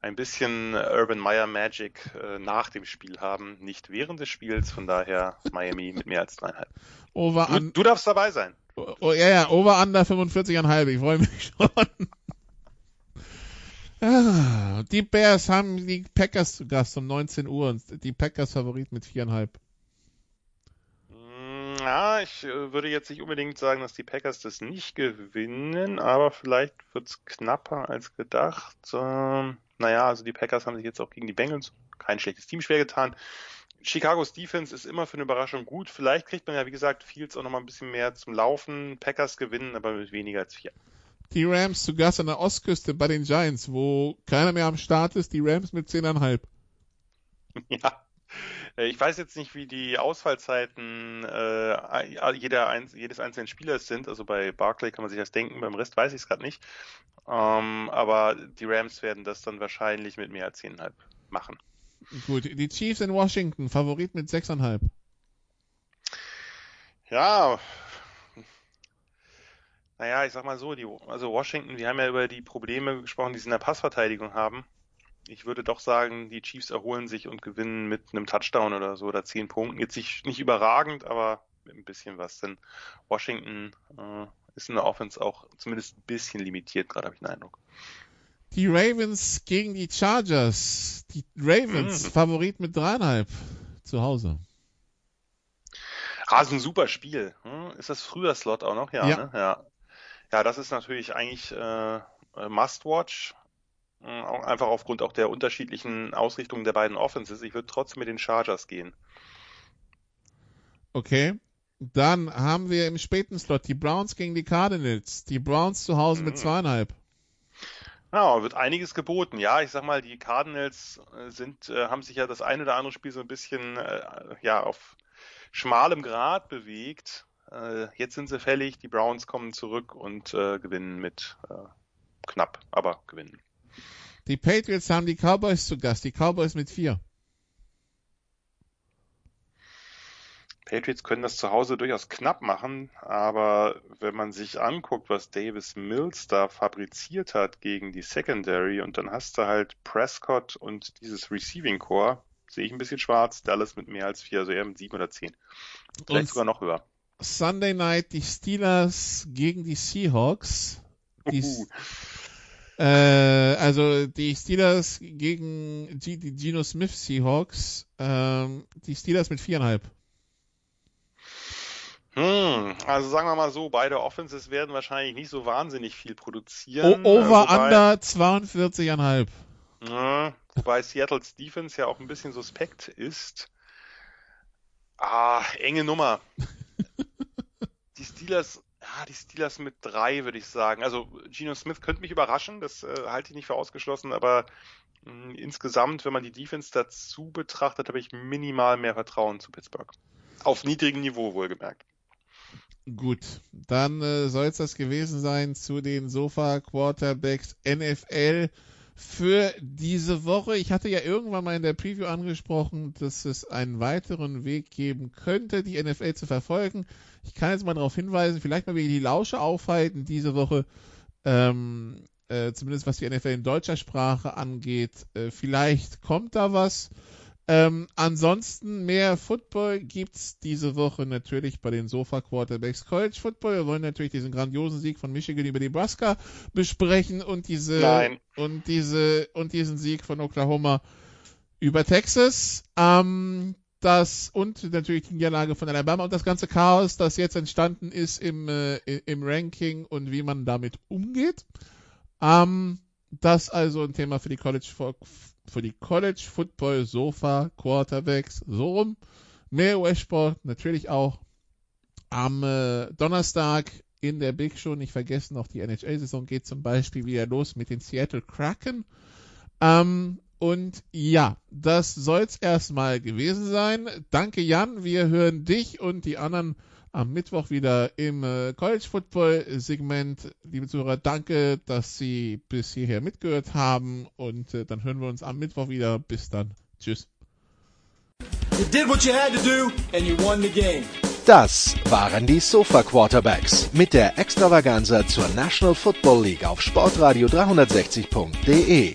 ein bisschen Urban Meyer Magic äh, nach dem Spiel haben, nicht während des Spiels. Von daher Miami mit mehr als dreieinhalb. Over du, du darfst dabei sein. Oh, oh, ja, ja, Over Under 45,5. Ich freue mich schon. ah, die Bears haben die Packers zu Gast um 19 Uhr und die Packers Favorit mit 4,5. Mm, ja, ich äh, würde jetzt nicht unbedingt sagen, dass die Packers das nicht gewinnen, aber vielleicht wird es knapper als gedacht. Ähm, naja, also die Packers haben sich jetzt auch gegen die Bengals kein schlechtes Team schwer getan. Chicago's Defense ist immer für eine Überraschung gut. Vielleicht kriegt man ja, wie gesagt, Fields auch nochmal ein bisschen mehr zum Laufen. Packers gewinnen, aber mit weniger als vier. Die Rams zu Gast an der Ostküste bei den Giants, wo keiner mehr am Start ist. Die Rams mit 10,5. Ja. Ich weiß jetzt nicht, wie die Ausfallzeiten äh, jeder, jedes einzelnen Spielers sind. Also bei Barclay kann man sich das denken, beim Rest weiß ich es gerade nicht. Ähm, aber die Rams werden das dann wahrscheinlich mit mehr als 10,5 machen. Gut, die Chiefs in Washington, Favorit mit 6,5. Ja, naja, ich sag mal so, die, also Washington, wir haben ja über die Probleme gesprochen, die sie in der Passverteidigung haben. Ich würde doch sagen, die Chiefs erholen sich und gewinnen mit einem Touchdown oder so oder zehn Punkten. Jetzt nicht, nicht überragend, aber mit ein bisschen was. Denn Washington äh, ist in der Offense auch zumindest ein bisschen limitiert, gerade habe ich den Eindruck. Die Ravens gegen die Chargers. Die Ravens, mm. Favorit mit dreieinhalb zu Hause. Ah, ist ein super Spiel. Hm? Ist das früher Slot auch noch? Ja, ja. Ne? ja. Ja, das ist natürlich eigentlich äh, Must-Watch. Hm, einfach aufgrund auch der unterschiedlichen Ausrichtungen der beiden Offenses. Ich würde trotzdem mit den Chargers gehen. Okay. Dann haben wir im späten Slot die Browns gegen die Cardinals. Die Browns zu Hause mit mhm. zweieinhalb. Ja, wird einiges geboten. Ja, ich sag mal, die Cardinals äh, sind, äh, haben sich ja das eine oder andere Spiel so ein bisschen äh, ja auf schmalem Grad bewegt. Äh, jetzt sind sie fällig, die Browns kommen zurück und gewinnen mit knapp, aber gewinnen. Die Patriots haben die Cowboys zu Gast, die Cowboys mit vier. Patriots können das zu Hause durchaus knapp machen, aber wenn man sich anguckt, was Davis Mills da fabriziert hat gegen die Secondary und dann hast du halt Prescott und dieses Receiving Core, sehe ich ein bisschen schwarz, Dallas mit mehr als vier, also eher mit sieben oder zehn. Vielleicht und sogar noch höher. Sunday Night die Steelers gegen die Seahawks. Die. Äh, also die Steelers gegen G die Geno Smith Seahawks. Ähm, die Steelers mit viereinhalb. Hm, also sagen wir mal so, beide Offenses werden wahrscheinlich nicht so wahnsinnig viel produzieren. O over, wobei, under 42,5. Ja, wobei Seattles Defense ja auch ein bisschen suspekt ist. Ah, enge Nummer. die Steelers, ja, die Steelers mit drei, würde ich sagen. Also Geno Smith könnte mich überraschen, das äh, halte ich nicht für ausgeschlossen, aber mh, insgesamt, wenn man die Defense dazu betrachtet, habe ich minimal mehr Vertrauen zu Pittsburgh. Auf niedrigem Niveau wohlgemerkt. Gut, dann äh, soll es das gewesen sein zu den Sofa Quarterbacks NFL für diese Woche. Ich hatte ja irgendwann mal in der Preview angesprochen, dass es einen weiteren Weg geben könnte, die NFL zu verfolgen. Ich kann jetzt mal darauf hinweisen, vielleicht mal wieder die Lausche aufhalten diese Woche, ähm, äh, zumindest was die NFL in deutscher Sprache angeht. Äh, vielleicht kommt da was. Ähm, ansonsten mehr Football gibt's diese Woche natürlich bei den Sofa Quarterbacks College Football. Wir wollen natürlich diesen grandiosen Sieg von Michigan über Nebraska besprechen und diese Nein. und diese und diesen Sieg von Oklahoma über Texas. Ähm, das und natürlich die Niederlage von Alabama und das ganze Chaos, das jetzt entstanden ist im, äh, im Ranking und wie man damit umgeht. Ähm, das also ein Thema für die College für die College Football Sofa Quarterbacks so rum. Mehr US-Sport natürlich auch am äh, Donnerstag in der Big Show. Nicht vergessen, auch die NHL-Saison geht zum Beispiel wieder los mit den Seattle Kraken. Ähm, und ja, das soll's erstmal gewesen sein. Danke Jan, wir hören dich und die anderen am Mittwoch wieder im äh, College Football Segment. Liebe Zuhörer, danke, dass Sie bis hierher mitgehört haben und äh, dann hören wir uns am Mittwoch wieder. Bis dann. Tschüss. You did what you had to do and you won the game. Das waren die Sofa Quarterbacks mit der Extravaganza zur National Football League auf Sportradio 360.de.